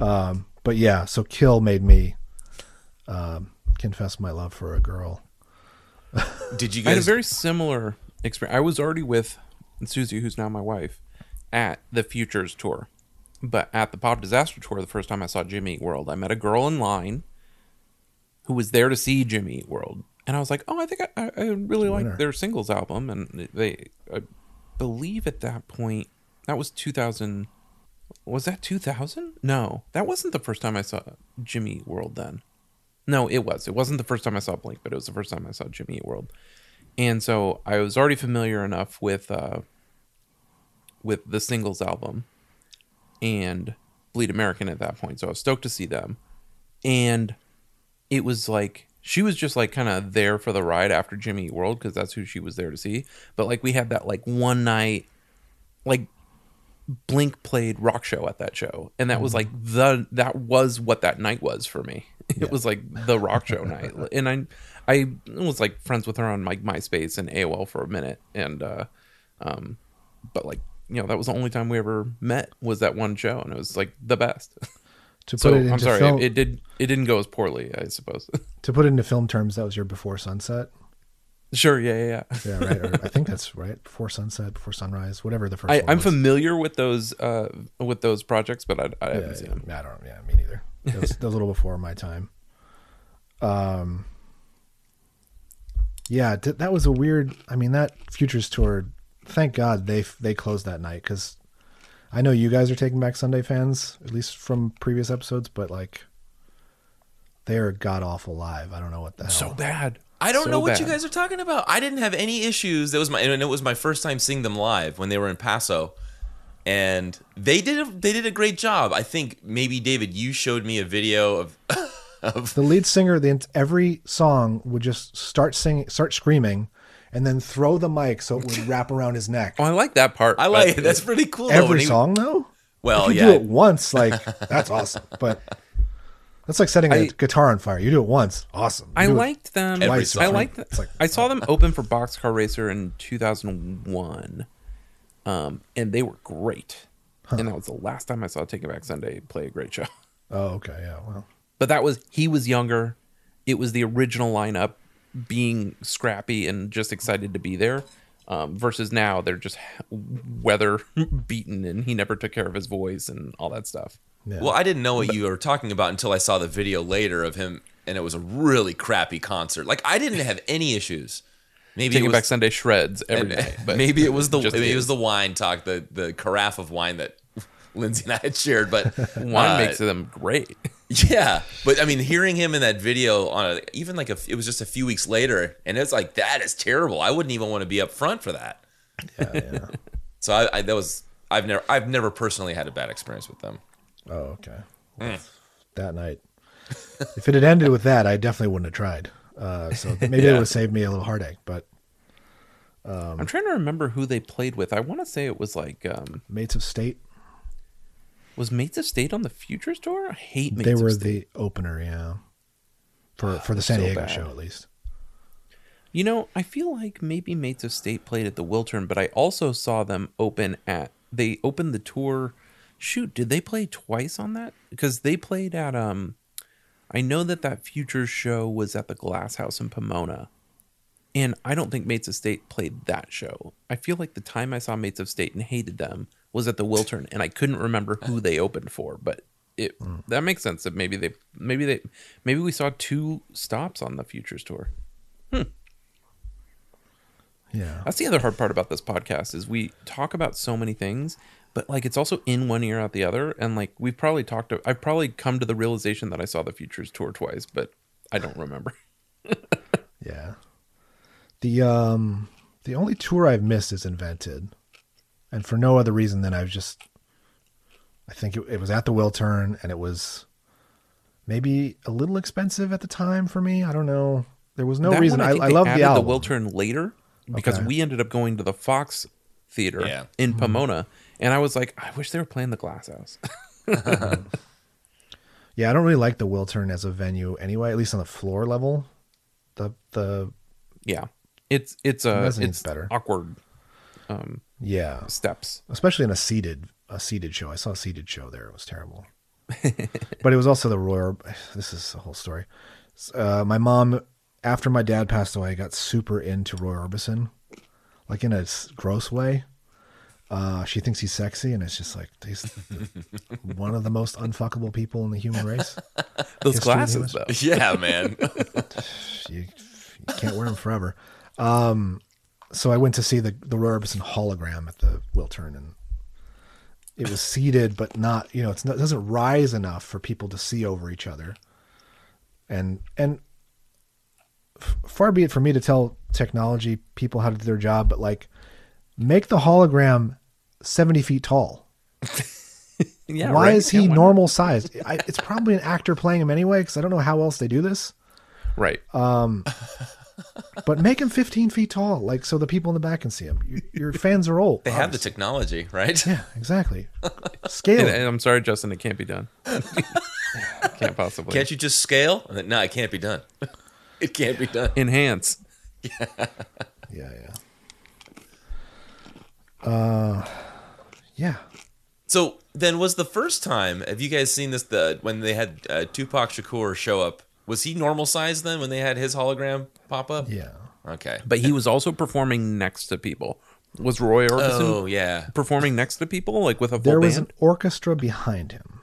um but yeah so kill made me um confess my love for a girl Did you I had a very similar experience. I was already with Susie, who's now my wife, at the Futures tour. But at the Pop Disaster tour, the first time I saw Jimmy Eat World, I met a girl in line who was there to see Jimmy Eat World. And I was like, oh, I think I, I I really like their singles album. And they, I believe at that point, that was 2000. Was that 2000? No, that wasn't the first time I saw Jimmy World then. No, it was. It wasn't the first time I saw Blink, but it was the first time I saw Jimmy World. And so I was already familiar enough with uh with the singles album and Bleed American at that point. So I was stoked to see them. And it was like she was just like kind of there for the ride after Jimmy World because that's who she was there to see. But like we had that like one night like Blink played rock show at that show, and that was like the that was what that night was for me. It was like the rock show night, and I I was like friends with her on my MySpace and AOL for a minute, and uh, um, but like you know that was the only time we ever met was that one show, and it was like the best. To so put it I'm sorry, film- it, it did it didn't go as poorly, I suppose. to put it into film terms that was your before sunset sure, yeah, yeah, yeah. yeah right or i think that's right before sunset before sunrise whatever the first I, was. familiar with those uh with those projects, but I, I haven't yeah, seen yeah. them. I don't. Yeah, me neither. That was, that was a little before my time. Um. Yeah, th- that was a weird. I mean, that futures tour. Thank God they they closed that night because I know you guys are Taking Back Sunday fans, at least from previous episodes, but like they are god awful live. I don't know what the hell. So bad. I don't So know what you guys are talking about. I didn't have any issues. That was my and it was my first time seeing them live when they were in Paso, and they did a, they did a great job. I think maybe David, you showed me a video of of the lead singer the every song would just start singing start screaming and then throw the mic so it would wrap around his neck Oh, I like that part. I like it. That's pretty cool. though, every he- song though Well, if you yeah. do it once like that's awesome but that's like setting a I- guitar on fire you do it once awesome You I liked them. twice, I liked. like- it's like I saw them open for Boxcar Racer in 2001, um, and they were great. And that was the last time I saw Taking Back Sunday play a great show. oh okay yeah well But that was he was younger. It was the original lineup being scrappy and just excited to be there. Um, versus now they're just weather beaten and he never took care of his voice and all that stuff. Well, I didn't know what you were talking about until I saw the video later of him, and it was a really crappy concert. Like I didn't have any issues. Maybe Taking it was, Back Sunday shreds every and- night. But maybe it was the just maybe it is. was the wine talk, the the carafe of wine that Lindsay and I had shared. But wine uh, makes them great. Yeah, but I mean, hearing him in that video on a, even like a, it was just a few weeks later, and it's like that is terrible. I wouldn't even want to be up front for that. yeah yeah So I, I that was I've never I've never personally had a bad experience with them. Oh okay Mm. that night if it had ended with that i definitely wouldn't have tried uh, so maybe it would have saved me a little heartache but Um, I'm trying to remember who they played with. I want to say it was like um, Mates of State. Was Mates of State on the Futures tour? I hate Mates they were the opener, yeah. For for the San so Diego bad. show, at least. You know, I feel like maybe Mates of State played at the Wiltern, but I also saw them open at. They opened the tour. Shoot, did they play twice on that? Because they played at. um I know that that Futures show was at the Glass House in Pomona, and I don't think Mates of State played that show. I feel like the time I saw Mates of State and hated them was at the Wiltern, and I couldn't remember who they opened for, but. It that makes sense that maybe they maybe they maybe we saw two stops on the Futures tour. Yeah. That's the other hard part about this podcast is we talk about so many things, but like it's also in one ear out the other. And like we've probably talked to, I've probably come to the realization that I saw the Futures tour twice, but I don't remember. Yeah. The um the only tour I've missed is Invented. And for no other reason than I've just I think it, it was at the Wiltern and it was maybe a little expensive at the time for me. I don't know. There was no That reason. one, I, think I love the added album. the Wiltern later because Okay. we ended up going to the Fox Theater Yeah. in Mhm. Pomona, and I was like, I wish they were playing the Glass House. Yeah, I don't really like the Wiltern as a venue anyway, at least on the floor level. The the yeah, it's it's uh Mezzanin's it's better. awkward. Um, yeah steps, especially in a seated a seated show. I saw a seated show there. It was terrible. but it was also the Roy. This is a whole story. Uh, my mom, after my dad passed away, got super into Roy Orbison, like in a gross way. Uh, she thinks he's sexy, and it's just like he's one of the most unfuckable people in the human race. Those glasses, though. Yeah, man. you, you can't wear them forever. Um, so I went to see the the Roy Orbison hologram at the Wiltern, and it was seated, but not you know it's not, it doesn't rise enough for people to see over each other. And and f- far be it for me to tell technology people how to do their job, but like make the hologram seventy feet tall. Yeah, Why right. is he Yeah, normal sized? I, it's probably an actor playing him anyway, because I don't know how else they do this. Right. Um, but make him 15 feet tall, like so the people in the back can see him. Your, your fans are old. They have the technology, right? Yeah, exactly. Scale. And, and I'm sorry, Justin, it can't be done. can't possibly. Can't you just scale? No, it can't be done. it can't be done. enhance? Yeah. Yeah, yeah. Uh, yeah. So then, was the first time? Have you guys seen this? The when they had uh, Tupac Shakur show up, was he normal size then? When they had his hologram pop up? Yeah. Okay. But he was also performing next to people. Was Roy Orbison? Oh, yeah. performing next to people like with a full There was band. an orchestra behind him.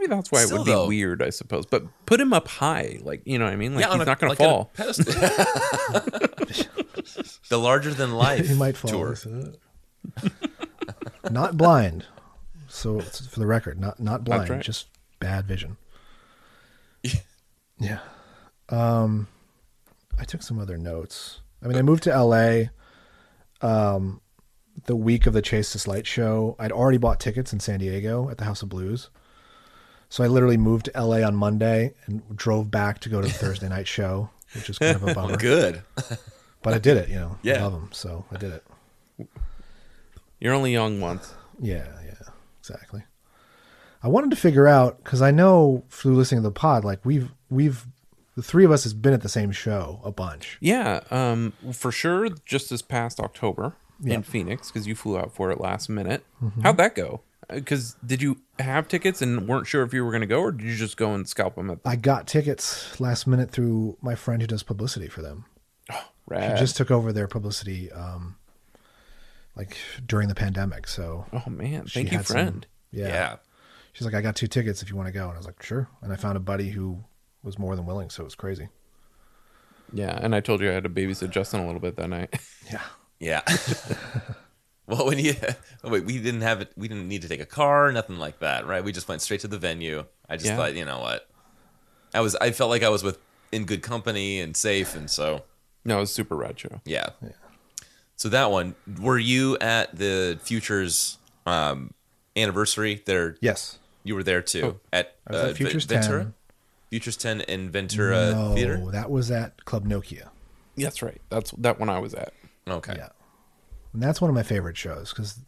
Maybe that's why it Still, would be though. weird, I suppose. But put him up high, like you know what I mean. Like Yeah, he's a- not going like to fall. pedestal. the larger than life he might fall. tour. isn't blind. So for the record, not not blind, right. just bad vision. yeah. Um, I took some other notes. I mean, I moved to L.A. Um, the week of the Chase This Light show. I'd already bought tickets in San Diego at the House of Blues. So I literally moved to LA on Monday and drove back to go to the Thursday night show, which is kind of a bummer. Good. But I did it, you know. I love them, so I did it. You're only young once. Yeah, yeah, exactly. I wanted to figure out because I know through listening to the pod, like we've we've the three of us has been at the same show a bunch. Yeah, um, for sure. Just this past October Yeah. in Phoenix, because you flew out for it last minute. Mhm. How'd that go? Because did you have tickets and weren't sure if you were going to go, or did you just go and scalp them at? I got tickets last minute through my friend who does publicity for them. Oh, rad. She just took over their publicity, um, like during the pandemic. So, Oh, man. Thank you, had some- friend. yeah. Yeah. She's like, I got two tickets if you want to go, and I was like, sure. And I found a buddy who was more than willing, so it was crazy. Yeah, and I told you I had to babysit Justin a little bit that night. Yeah. Yeah. well, when you oh wait, we didn't have it. We didn't need to take a car, nothing like that, right? We just went straight to the venue. I just Yeah. thought, you know what? I was. I felt like I was with in good company and safe, and so No, it was super rad show. yeah. So that one, were you at the Futures um, anniversary? There, Yes. you were there too Oh, at, I was at uh, Futures Ventura. 10. Futures Ten in Ventura no, Theater. that was at Club Nokia. That's right. That's that one I was at. Okay. Yeah. And that's one of my favorite shows because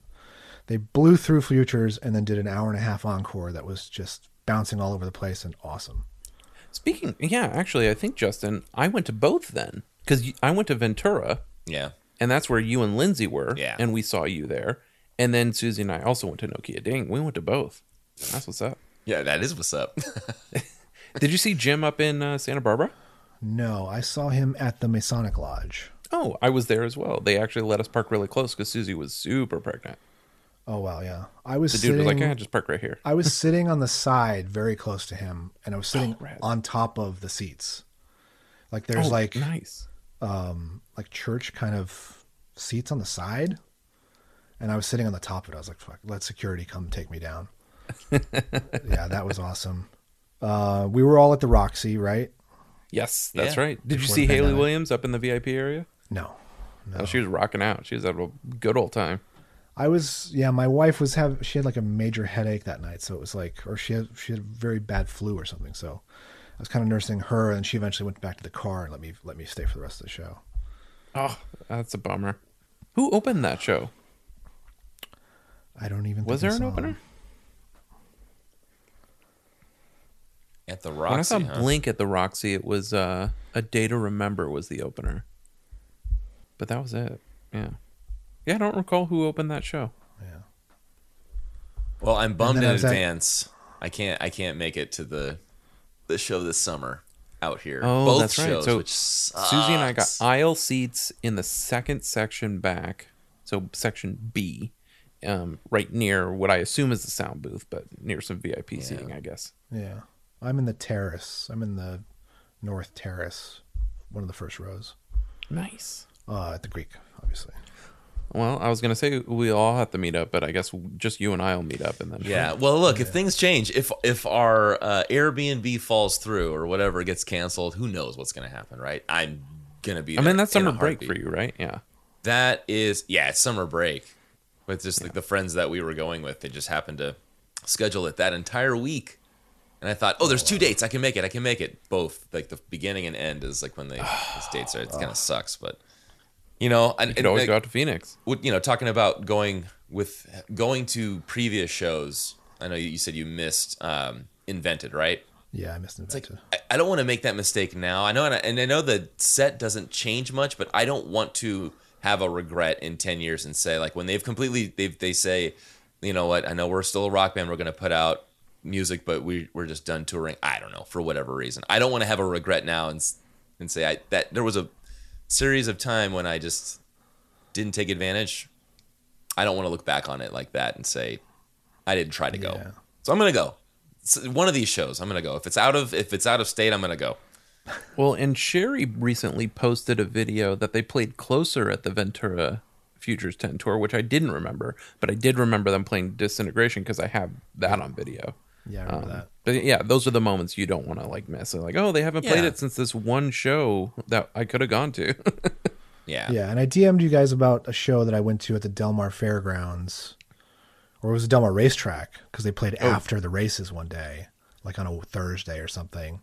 they blew through Futures and then did an hour and a half encore that was just bouncing all over the place and awesome. Speaking, yeah, actually, I think Justin, I went to both then because I went to Ventura. Yeah. And that's where you and Lindsay were. Yeah. And we saw you there. And then Susie and I also went to Nokia Ding. We went to both. That's what's up. Yeah, that is what's up. Did you see Jim up in uh, Santa Barbara? No, I saw him at the Masonic Lodge. Oh, I was there as well. They actually let us park really close because Susie was super pregnant. Oh wow, yeah. I was The dude was sitting, like, "Yeah, just park right here." I was sitting on the side, very close to him, and I was sitting on top of the seats. Like there's Oh, like nice, um, like church kind of seats on the side, and I was sitting on the top of it. I was like, "Fuck, let security come take me down." yeah, that was awesome. Uh, we were all at the Roxy, right? Yes, that's Yeah. right. Did you see Hayley. Williams up in the VIP area? No, no. she was rocking out. She was having a good old time. I was yeah. My wife was have she had like a major headache that night, so it was like, or she had she had very bad flu or something. So I was kind of nursing her, and she eventually went back to the car and let me let me stay for the rest of the show. Oh, that's a bummer. Who opened that show? I don't even. Was think there an opener? him. At the Roxy. when I Roxy. saw huh? Blink at the Roxy, it was uh, a Day to Remember was the opener, but that was it. Yeah, yeah. I don't recall who opened that show. Yeah. Well, I'm bummed in I was at- advance. I can't. I can't make it to the the show this summer out here. Oh, Both that's right. shows, So which Susie and I got aisle seats in the second section back, so section B, um, right near what I assume is the sound booth, but near some VIP seating, I guess. Yeah, I'm in the terrace. I'm in the north terrace, one of the first rows. Nice. Uh, at the Greek, obviously. Well, I was gonna say we all have to meet up, but I guess just you and I'll meet up, and then Yeah. Well, look, if things change, if if our uh, Airbnb falls through or whatever gets canceled, who knows what's going to happen, right? I'm gonna be. I mean that's summer break for you, right? Yeah. That is, yeah, it's summer break. With just like the friends that we were going with, they just happened to schedule it that entire week. And I thought, oh, there's two dates. I can make it. I can make it. Both, like the beginning and end is like when they these dates are. It kind of sucks, but you know, and, You always and, go out to Phoenix. You know, talking about going with going to previous shows. I know you said you missed um, Invented, right? Yeah, I missed Invented. I, I don't want to make that mistake now. I know, and I, and I know the set doesn't change much, but I don't want to have a regret in ten years and say like when they've completely they they say, you know what? I know we're still a rock band. We're going to put out music, but we we're just done touring. I don't know for whatever reason. I don't want to have a regret now and and say I that there was a series of time when I just didn't take advantage. I don't want to look back on it like that and say I didn't try to go. So I'm gonna go. S- One of these shows, I'm gonna go. If it's out of if it's out of state, I'm gonna go. Well, and Sherry recently posted a video that they played closer at the Ventura Futures 10 tour, which I didn't remember, but I did remember them playing Disintegration because I have that on video. Yeah, I remember that. But yeah, those are the moments you don't want to like miss. They're like, oh, they haven't played Yeah. it since this one show that I could have gone to. yeah. Yeah, and I DM'd you guys about a show that I went to at the Del Mar Fairgrounds, or it was the Del Mar Racetrack because they played Oh. after the races one day, like on a Thursday or something.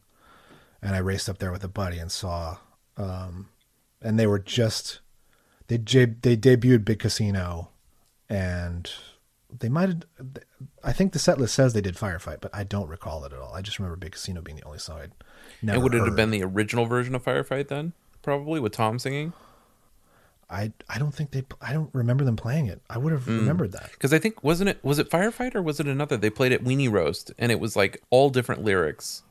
And I raced up there with a buddy and saw, um, and they were just they they debuted Big Casino, and they might have. I think the set list says they did Firefight, but I don't recall it at all. I just remember Big Casino being the only song I'd never and would it have been the original version of Firefight then? Probably with Tom singing? I I don't think they. I don't remember them playing it. I would have remembered that. Because I think wasn't it was it Firefight or was it another? They played it Weenie Roast, and it was like all different lyrics,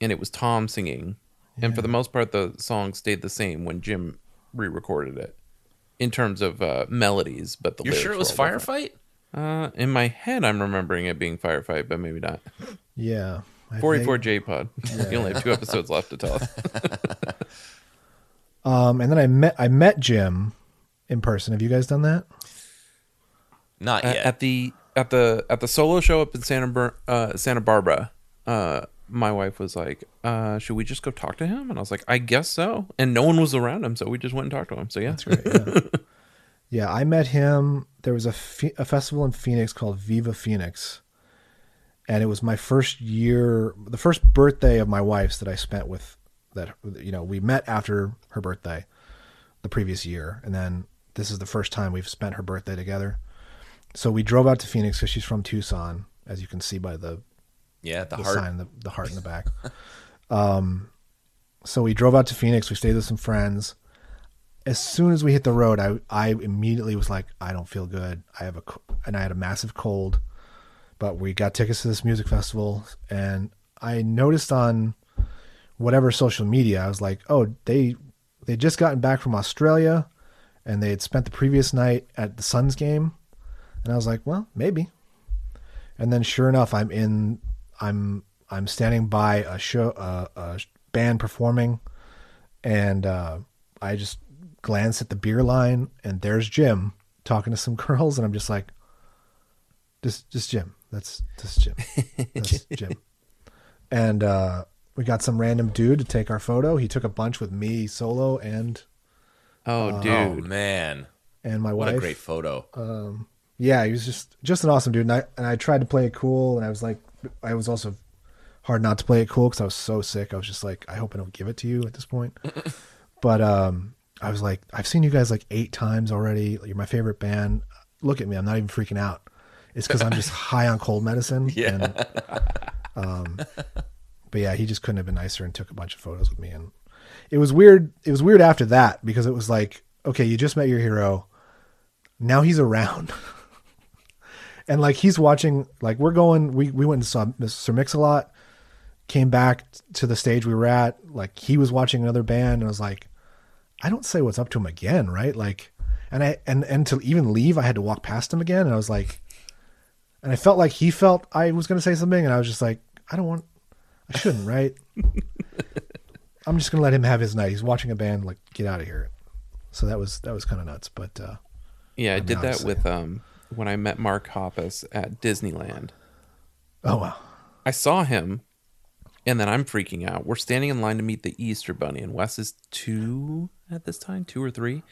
and it was Tom singing, and for the most part, the song stayed the same when Jim re-recorded it, in terms of uh, melodies. But the You're sure it was Firefight? different. Firefight? Uh, in my head, I'm remembering it being Firefight, but maybe not. Yeah. I 44 think- J Pod. You only have two episodes left to tell us. Um, and then I met I met Jim in person. Have you guys done that? Not at, yet. at the at the at the solo show up in Santa Bar- uh, Santa Barbara. Uh, my wife was like, uh, "Should we just go talk to him?" And I was like, "I guess so." And no one was around him, so we just went and talked to him. So yeah, that's great. Yeah, I met him. There was a fe- a festival in Phoenix called Viva Phoenix, and it was my first year, the first birthday of my wife's that I spent with. That you know, we met after her birthday, the previous year, and then this is the first time we've spent her birthday together. So we drove out to Phoenix because she's from Tucson, as you can see by the Yeah, the heart. sign, the, the heart in the back. um, so we drove out to Phoenix. We stayed with some friends. As soon as we hit the road, I I immediately was like, I don't feel good. I have a and I had a massive cold. But we got tickets to this music festival, and I noticed on whatever social media, I was like, oh, they they just gotten back from Australia, and they had spent the previous night at the Suns game, and I was like, well, maybe. And then sure enough, I'm in. I'm I'm standing by a show, uh, a band performing, and uh, I just glance at the beer line, and there's Jim talking to some girls, and I'm just like, just just Jim. That's just Jim. That's Jim. And uh, we got some random dude to take our photo. He took a bunch with me solo and Oh, uh, dude. Oh man, and my what wife. a great photo. Um, yeah, he was just just an awesome dude, and I and I tried to play it cool, and I was like, I was also hard not to play it cool because I was so sick. I was just like, I hope I don't give it to you at this point. but um, I was like, I've seen you guys like eight times already. You're my favorite band. Look at me, I'm not even freaking out. It's because I'm just high on cold medicine. Yeah. And, um, but yeah, he just couldn't have been nicer and took a bunch of photos with me, and it was weird. It was weird after that because it was like, okay, you just met your hero. Now he's around. and like he's watching like we're going we we went and saw Mr. Mix a lot came back to the stage we were at like he was watching another band and I was like I don't say what's up to him again right? Like and I and and to even leave I had to walk past him again and I was like and I felt like he felt I was going to say something and I was just like I don't want I shouldn't right? I'm just going to let him have his night. He's watching a band like get out of here. So that was that was kind of nuts but uh Yeah, I I'm did that with um when I met Mark Hoppus at Disneyland. oh wow. I saw him, and then I'm freaking out. We're standing in line to meet the Easter Bunny, and Wes is two at this time, two or three,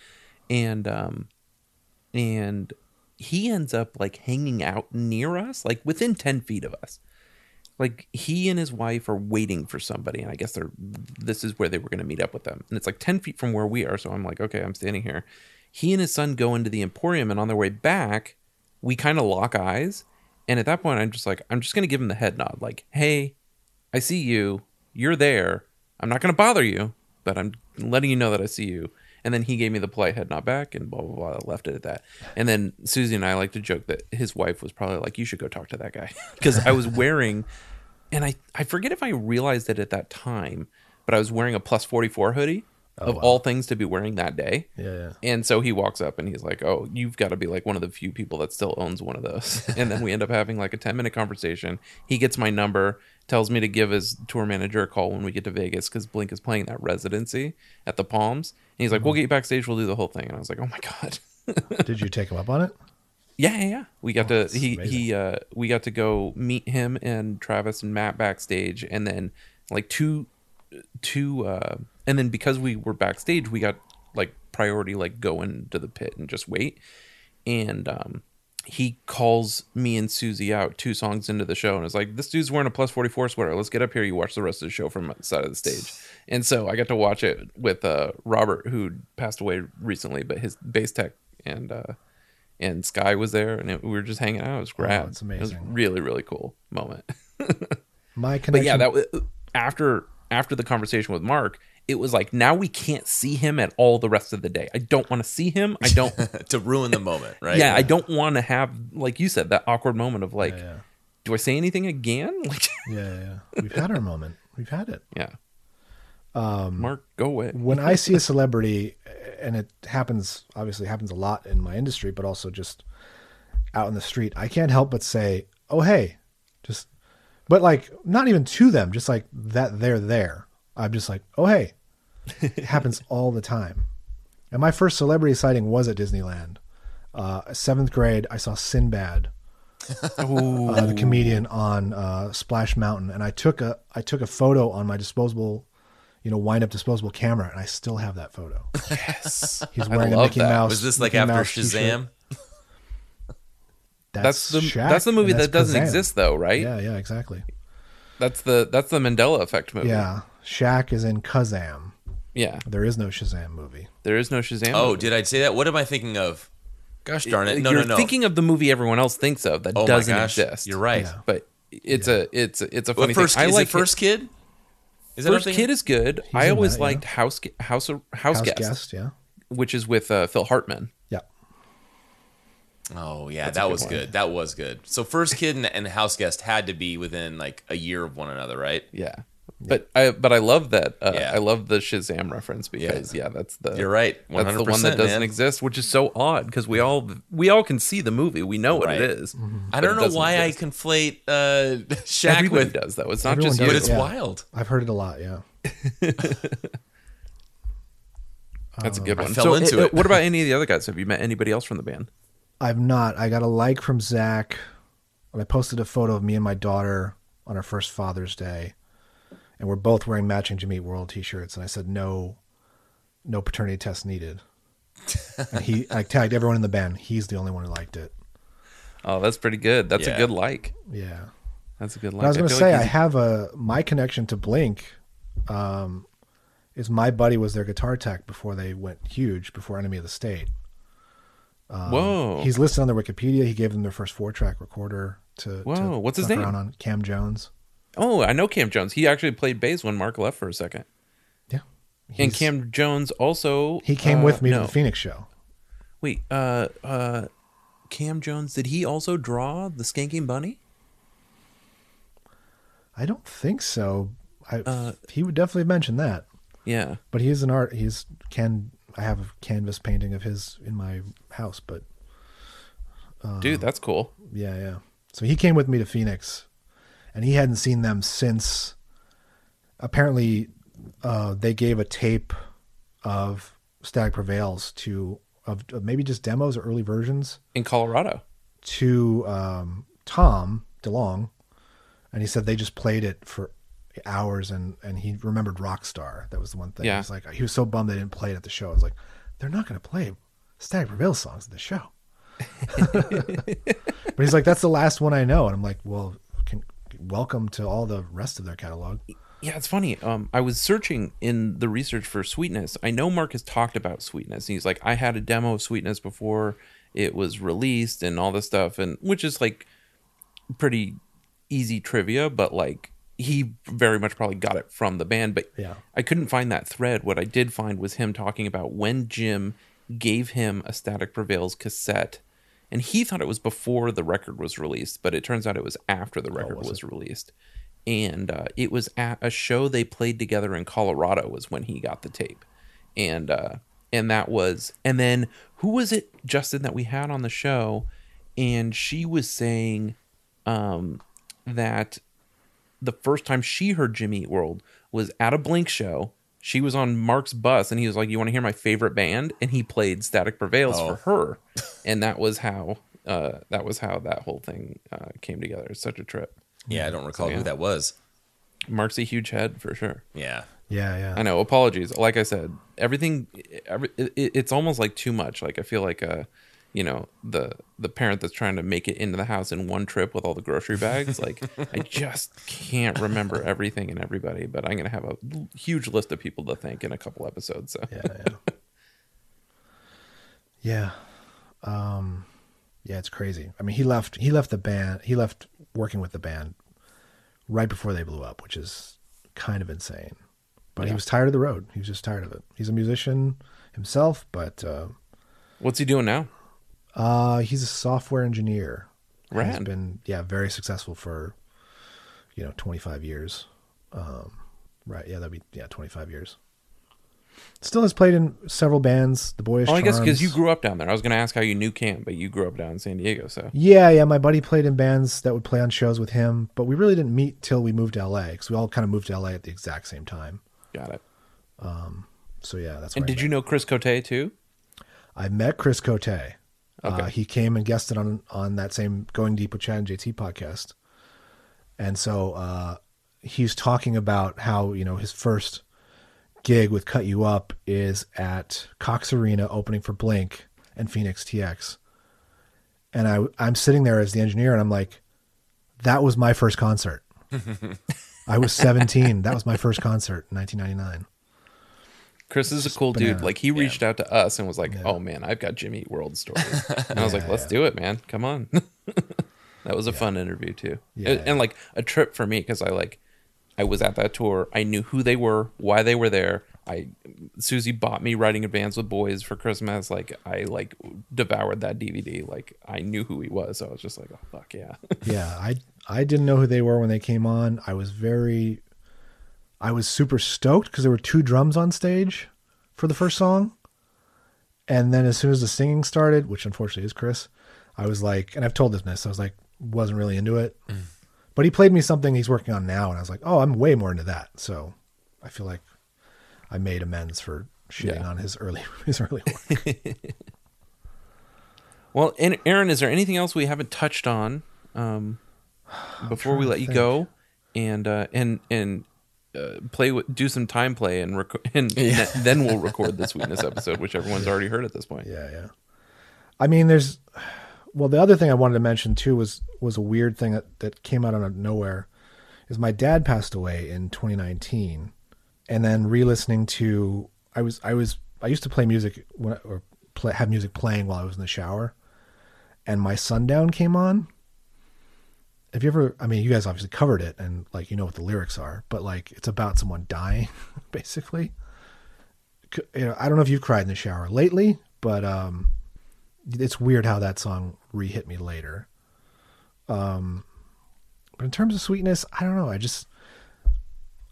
and um, and he ends up like hanging out near us, like within ten feet of us. Like he and his wife are waiting for somebody, and I guess they're this is where they were going to meet up with them, and it's like ten feet from where we are. So I'm like, okay, I'm standing here. He and his son go into the Emporium, and on their way back, we kind of lock eyes. And at that point, I'm just like, I'm just going to give him the head nod, like, hey, I see you. You're there. I'm not going to bother you, but I'm letting you know that I see you. And then he gave me the polite head nod back and blah, blah, blah. Left it at that. And then Susie and I like to joke that his wife was probably like, you should go talk to that guy. Because I was wearing, and I, I forget if I realized it at that time, but I was wearing a plus 44 hoodie Oh, of wow. all things to be wearing that day. Yeah, yeah. And so he walks up and he's like, "Oh, you've got to be like one of the few people that still owns one of those." and then we end up having like a 10-minute conversation. He gets my number, tells me to give his tour manager a call when we get to Vegas cuz Blink is playing that residency at the Palms. And he's like, "We'll get you backstage, we'll do the whole thing." And I was like, "Oh my god." did you take him up on it Yeah, yeah, yeah. We got Oh, to he he uh we got to go meet him and Travis and Matt backstage and then like two two uh and then because we were backstage we got like priority like go into the pit and just wait. And um he calls me and Susie out two songs into the show and is like, This dude's wearing a plus 44 sweater. Let's get up here. You watch the rest of the show from the side of the stage. And so I got to watch it with uh, Robert, who passed away recently, but his bass tech and uh, and Sky was there, and it, we were just hanging out. It was rad. it's It was amazing. really, really cool moment. my connection. but yeah, that was after after the conversation with Mark. It was like now we can't see him at all the rest of the day. I don't want to see him. I don't to ruin the moment, right? Yeah, I don't want to have like you said that awkward moment of like, do I say anything again? Like, yeah, yeah. We've had our moment. We've had it. yeah. Um, Mark, go away. when I see a celebrity, and it happens, obviously happens a lot in my industry, but also just out in the street, I can't help but say, "Oh, hey," just, but like not even to them, just like that they're there. I'm just like, "Oh, hey," it happens all the time. And my first celebrity sighting was at Disneyland. Uh, seventh grade, I saw Sinbad, uh, the comedian on uh, Splash Mountain, and I took a I took a photo on my disposable, you know, wind up disposable camera, and I still have that photo. Yes, He's I wearing a love Mickey that. Mouse. Was this like Mickey after Mouse. Shazam? That's, the Shaq, that's the movie and that doesn't Kazam. exist though, right? Yeah, yeah, exactly. That's the that's the Mandela effect movie. Yeah, Shaq is in Kazam. Yeah. There is no Shazam movie. There is no Shazam. Oh, movie. did I say that? What am I thinking of? Gosh darn it! No, You're no, no. thinking of the movie everyone else thinks of that Oh doesn't gosh, exist. you're right. Yeah. But it's a it's a- it's a What, funny first, thing. I is like it first kid? Is that First what I'm thinking? Kid is good. He's I always that, yeah. liked House House House, House Guest, Guest, yeah. which is with uh, Phil Hartman. Yeah. Oh yeah, That's that good was one. good. That was good. So first kid and, and house guest had to be within like a year of one another, right? Yeah. But I but I love that. Uh, Yeah. I love the Shazam reference because yeah, that's the You're right. That's the one that doesn't man. exist, which is so odd because we all we all can see the movie. We know what Right. it is. I don't know why exist. I conflate uh, Shaq Everybody with does though. It's not just you. But it's yeah. wild. I've heard it a lot. Yeah. That's a good I one. fell so, into uh, it. What about any of the other guys? Have you met anybody else from the band? I've not. I got a like from Zach when I posted a photo of me and my daughter on our first Father's Day, and we're both wearing matching Jimmy World T-shirts, and I said no, no paternity test needed. and he, I tagged everyone in the band. He's the only one who liked it. Oh, that's pretty good. That's Yeah. a good like. Yeah. That's a good like. But I was going to say like I have a my connection to Blink. Um, is my buddy was their guitar tech before they went huge before Enema of the State. Um, Whoa. He's listed on their Wikipedia. He gave them their first four track recorder to. Whoa, to what's his name? On Cam Jones. Oh, I know Cam Jones. He actually played bass when Mark left for a second. Yeah. And Cam Jones also He came uh, with me no. to the Phoenix show. Wait, uh uh Cam Jones, did he also draw the Skanking Bunny? I don't think so. I, Uh, he would definitely mention that. Yeah. But he is an art. He's can. I have a canvas painting of his in my house, but uh, Dude, that's cool. Yeah, yeah. So he came with me to Phoenix, and he hadn't seen them since. Apparently, uh, they gave a tape of Static Prevails to of, of maybe just demos or early versions In Colorado. to um, Tom DeLonge, and he said they just played it for hours, and and he remembered Rockstar. That was the one thing. Yeah. He was like he was so bummed they didn't play it at the show. I was like, they're not going to play Static Prevails songs at the show. but he's like, that's the last one I know, and I'm like, well, welcome to all the rest of their catalog. Yeah, it's funny. Um, I was searching in the research for Sweetness. I know Mark has talked about Sweetness. He's like, I had a demo of Sweetness before it was released and all this stuff, and which is like pretty easy trivia, but like he very much probably got it from the band. But Yeah. I couldn't find that thread. What I did find was him talking about when Jim gave him a Static Prevails cassette, and he thought it was before the record was released, but it turns out it was after the record was was released. And uh, it was at a show they played together in Colorado was when he got the tape, and uh, and that was and then who was it Justin that we had on the show, and she was saying um, that the first time she heard Jimmy Eat World was at a Blink show. She was on Mark's bus, and he was like, "You want to hear my favorite band?" And he played Static Prevails Oh. for her, and that was how uh, that was how that whole thing uh, came together. It's such a trip. Yeah, I don't recall Yeah. who that was. Mark's a huge head for sure. Yeah. Yeah, yeah. I know. Apologies. Like I said, everything. Every, it, it's almost like too much. Like I feel like uh, you know, the the parent that's trying to make it into the house in one trip with all the grocery bags. Like I just can't remember everything and everybody. But I'm gonna have a huge list of people to thank in a couple episodes. So yeah, yeah. Yeah. Um yeah, it's crazy. I mean, he left he left the band. He left working with the band right before they blew up, which is kind of insane. But he was tired of the road. He was just tired of it. He's a musician himself, but uh What's he doing now? Uh he's a software engineer. Has been yeah, very successful for you know, 25 years. Um right, yeah, that'd be yeah, 25 years. Still has played in several bands, The Boyish Oh, I guess because you grew up down there. I was gonna ask how you knew Cam, but you grew up down in San Diego. So Yeah, yeah. My buddy played in bands that would play on shows with him, but we really didn't meet till we moved to LA because we all kind of moved to LA at the exact same time. got it. Um, so yeah, that's. And did you know Chris Cote too? I met Chris Cote. Uh, he came and guested on on that same Going Deep with Chad and JT podcast, and so uh, he's talking about how you know his first gig with Kut U Up is at Cox Arena opening for Blink and Fenix TX, and I I'm sitting there as the engineer and I'm like, that was my first concert. I was 17. that was my first concert in 1999. Chris is a cool dude. Like he reached out to us and was like, "Oh man, I've got Jimmy Eat World stories," and I was like, "Let's yeah. do it, man. Come on." that was a fun interview too, Yeah, and, like a trip for me because I like I was at that tour. I knew who they were, why they were there. I Susie bought me Riding in Vans with Boys for Christmas. Like I like devoured that DVD. Like I knew who he was. So I was just like, "Oh fuck yeah." yeah, I I didn't know who they were when they came on. I was very, I was super stoked because there were two drums on stage for the first song, and then as soon as the singing started, which unfortunately is Chris, I was like, and I've told this I was like, wasn't really into it, but he played me something he's working on now, and I was like, oh, I'm way more into that. So I feel like I made amends for shitting Yeah. on his early his early work. Well, and Aaron, is there anything else we haven't touched on um, before we let you think. go and uh, and and uh, play with do some time play and and Yeah. then we'll record the sweetness episode, which everyone's already heard at this point. Yeah, yeah. I mean, there's well, the other thing I wanted to mention too was was a weird thing that that came out of nowhere. Is my dad passed away in 2019, and then re-listening to I was I was I used to play music when or play, have music playing while I was in the shower, and my sundown came on. Have you ever? I mean, you guys obviously covered it, and like you know what the lyrics are, but like it's about someone dying, basically. You know, I don't know if you've cried in the shower lately, but um, it's weird how that song re-hit me later. Um, but in terms of sweetness, I don't know. I just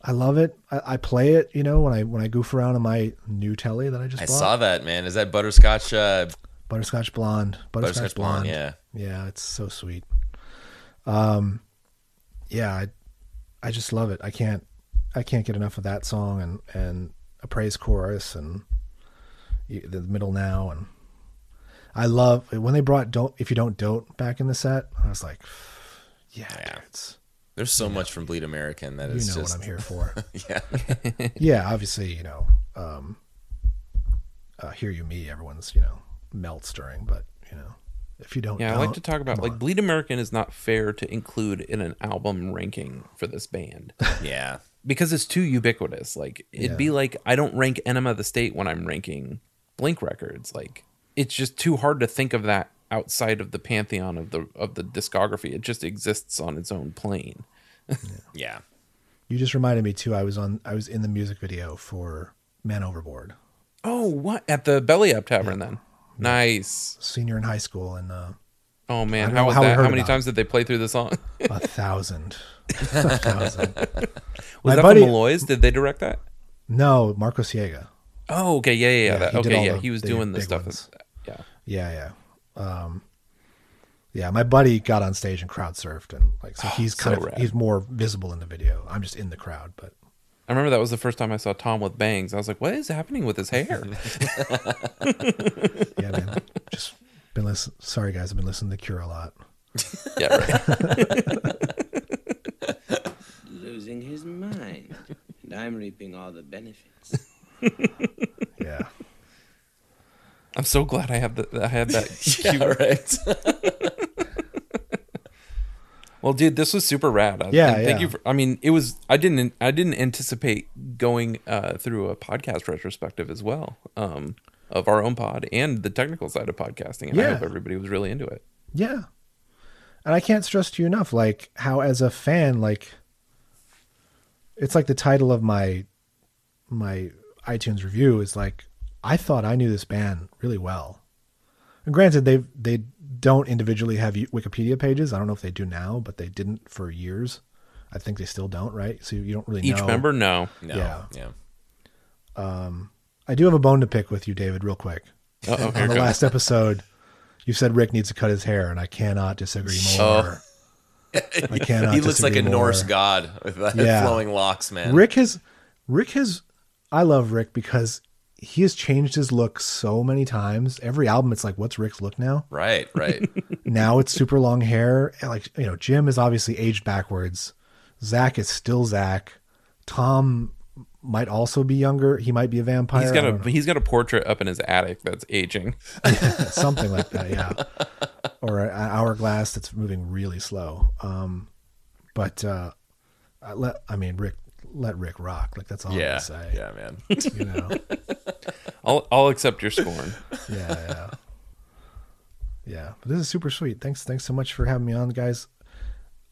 I love it. I, I play it, you know, when I when I goof around on my new telly that I just I bought. saw that, man. Is that butterscotch? Uh, Butterscotch blonde. Butterscotch, Butterscotch blonde. Blonde, yeah. Yeah, it's so sweet. Um yeah, I I just love it. I can't I can't get enough of that song and and a praise chorus and the middle now and I love when they brought don't if you don't don't back in the set. I was like yeah, it's There's so much from Bleed American that you is know just what I'm here for. yeah. yeah, obviously, you know, um, uh, hear you me, everyone's you know melts during, but you know, if you don't, Yeah, I like to talk about like. Bleed American is not fair to include in an album ranking for this band. Yeah. because it's too ubiquitous. Like it'd Yeah. be like I don't rank Enema of the State when I'm ranking Blink records. Like it's just too hard to think of that outside of the pantheon of the of the discography. It just exists on its own plane. yeah. You just reminded me too. I was on. I was in the music video for Man Overboard. Oh, what at the Belly Up Tavern then? Nice. Senior in high school, and uh, Oh man, how was how that? How many times did they play through the song? a thousand. a thousand. Was My that buddy- the Malloys? Did they direct that? No, Marco Siega. Oh, okay, yeah, yeah, yeah. that- he okay, yeah, the- he was doing the stuff. ones. Yeah. Yeah, yeah. Um, yeah, my buddy got on stage and crowd surfed, and like so he's kind So of rad. he's more visible in the video. I'm just in the crowd, but I remember that was the first time I saw Tom with bangs. I was like, "What is happening with his hair?" yeah, man. Just been listening. Sorry, guys, I've been listening to Cure a lot. Yeah, right. Losing his mind. And I'm reaping all the benefits. yeah. I'm so glad I have the I had that. Yeah, cue. right. Well, dude, this was super rad. I- Yeah, and thank you for. I mean, it was. I didn't. I didn't anticipate going uh, through a podcast retrospective as well um, of our own pod and the technical side of podcasting. And I hope everybody was really into it. Yeah. And I can't stress to you enough, like how as a fan, like it's like the title of my my iTunes review is like I thought I knew this band really well. And granted, they they don't individually have Wikipedia pages. I don't know if they do now, but they didn't for years. I think they still don't, right? So you don't really Each know. member, no, No. Yeah. Yeah. Um, I do have a bone to pick with you, David, real quick. Uh-oh, here On the last episode, you said Rick needs to cut his hair, and I cannot disagree Oh. more. I cannot. he looks like a disagree Norse god with that Yeah. flowing locks, man. Rick has, Rick has. I love Rick because he has changed his look so many times. Every album, it's like, what's Rick's look now? Right, right. now it's super long hair. Like you know, Jim is obviously aged backwards. Zach is still Zach. Tom might also be younger. He might be a vampire. He's got a he's got a portrait up in his attic that's aging. something like that, yeah. Or an hourglass that's moving really slow. Um, but uh, I, let, I mean, Rick let Rick rock. Like that's all Yeah, I'm say. yeah, man. You know. I'll I'll accept your scorn. yeah, yeah, yeah. But this is super sweet. Thanks, thanks so much for having me on, guys.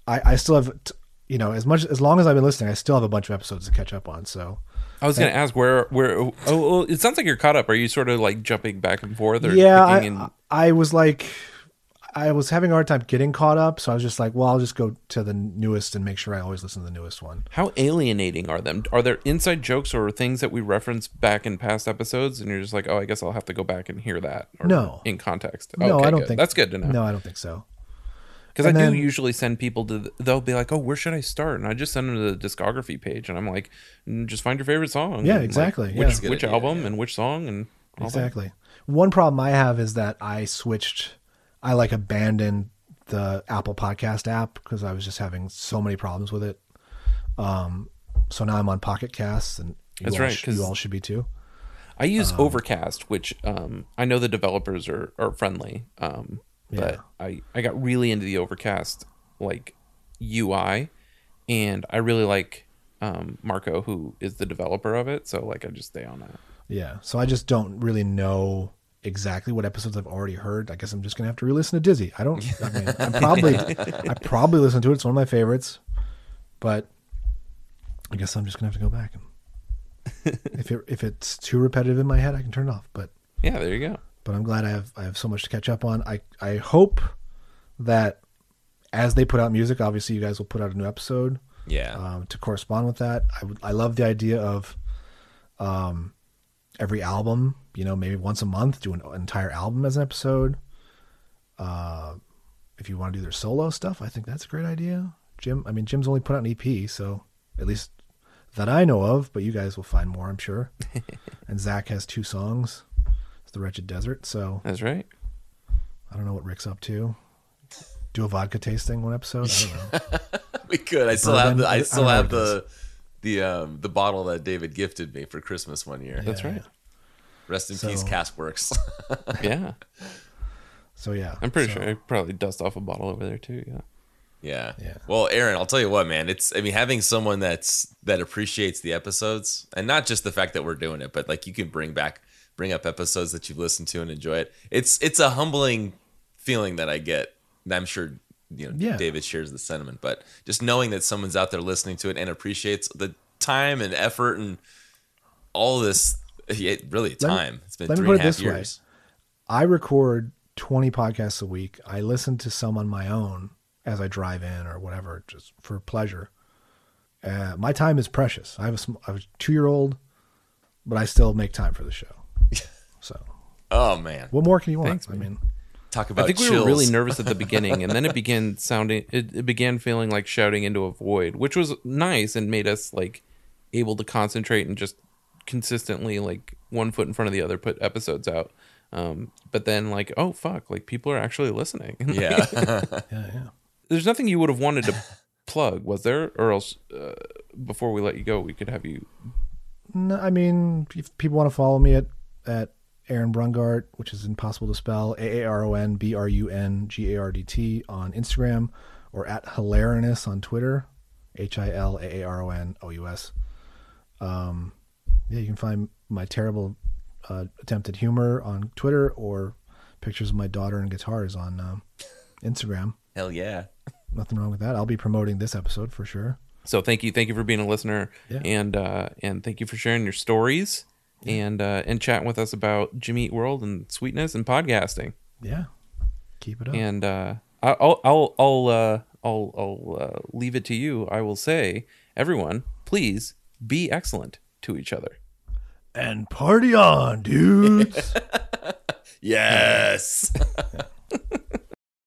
I I still have, t- you know, as much as long as I've been listening, I still have a bunch of episodes to catch up on. So I was going to ask where where. Oh, well, it sounds like you're caught up. Are you sort of like jumping back and forth? Or yeah, I, I was like, I was having a hard time getting caught up, so I was just like, well, I'll just go to the newest and make sure I always listen to the newest one. How alienating are them? Are there inside jokes or things that we reference back in past episodes, and you're just like, oh, I guess I'll have to go back and hear that? Or No. in context. No, Okay, I don't good. think that's good to know. No, I don't think so. Because I And do usually send people to. The, they'll be like, "Oh, where should I start?" And I just send them to the discography page, and I'm like, "Mm, "Just find your favorite song." Yeah, and, like, exactly, which yeah. That's a good which album yeah. and which song and all that. Exactly. One problem I have is that I switched. I like abandoned the Apple Podcast app because I was just having so many problems with it. Um, so now I'm on Pocket Casts, and you That's all right, sh- you all should be too. I use Um, Overcast, which um, I know the developers are, are friendly, um, but I, I got really into the Overcast like UI, and I really like um, Marco, who is the developer of it. So like I just stay on that. Yeah. So I just don't really know exactly what episodes I've already heard. I guess I'm just gonna have to re-listen to Dizzy. I don't. I mean, I'm probably I probably listen to it. It's one of my favorites, but I guess I'm just gonna have to go back. And if it if it's too repetitive in my head, I can turn it off. But Yeah, there you go. but I'm glad I have I have so much to catch up on. I I hope that as they put out music, obviously you guys will put out a new episode. Yeah. Um, to correspond with that, I would I love the idea of um every album, you know, maybe once a month do an entire album as an episode. Uh if you want to do their solo stuff, I think that's a great idea. Jim, I mean Jim's only put out an EP, so at least that I know of, but you guys will find more, I'm sure. and Zach has two songs. It's The Wretched Desert, so That's right. I don't know what Rick's up to. Do a vodka tasting one episode. I don't know. we could. I still have the. I I still know have the, the um the bottle that David gifted me for Christmas one year. That's right. Rest in So- peace, Caskworks. Yeah, So yeah, I'm pretty so- sure I probably dust off a bottle over there too. Yeah. Yeah. Yeah. Well, Aaron, I'll tell you what, man. It's I mean having someone that's that appreciates the episodes and not just the fact that we're doing it, but like you can bring back bring up episodes that you've listened to and enjoy it. It's it's a humbling feeling that I get. And I'm sure you know Yeah. David shares the sentiment, but just knowing that someone's out there listening to it and appreciates the time and effort and all this yeah, really Let me- time. it's been let me three and put a it half this way. years. I record 20 podcasts a week. I listen to some on my own as I drive in or whatever, just for pleasure. Uh, my time is precious. I have a, have a two year old, but I still make time for the show. So, Oh man. what more can you want? Thanks, I mean, Talk about I think we were really nervous at the beginning, and then it began sounding. It, it began feeling like shouting into a void, which was nice and made us like able to concentrate and just consistently like one foot in front of the other put episodes out. Um, but then like, oh fuck, like people are actually listening. Yeah. yeah, yeah. There's nothing you would have wanted to plug, was there? Or else, uh, before we let you go, we could have you. No, I mean, if people want to follow me at at Aaron Brungardt, which is impossible to spell, A A R O N B R U N G A R D T on Instagram, or at Hilaaronous on Twitter, H I L A A R O N O U S. Um, yeah, you can find my terrible uh, attempt at humor on Twitter or pictures of my daughter and guitars on um, Instagram. Hell yeah. Nothing wrong with that. I'll be promoting this episode for sure. So thank you, thank you for being a listener, Yeah. and uh, and thank you for sharing your stories and uh, and chatting with us about Jimmy Eat World and sweetness and podcasting. Yeah, keep it up. And uh, I- I'll I'll I'll uh, I'll I'll uh, leave it to you. I will say, everyone, please be excellent to each other. And party on, dudes. Yes.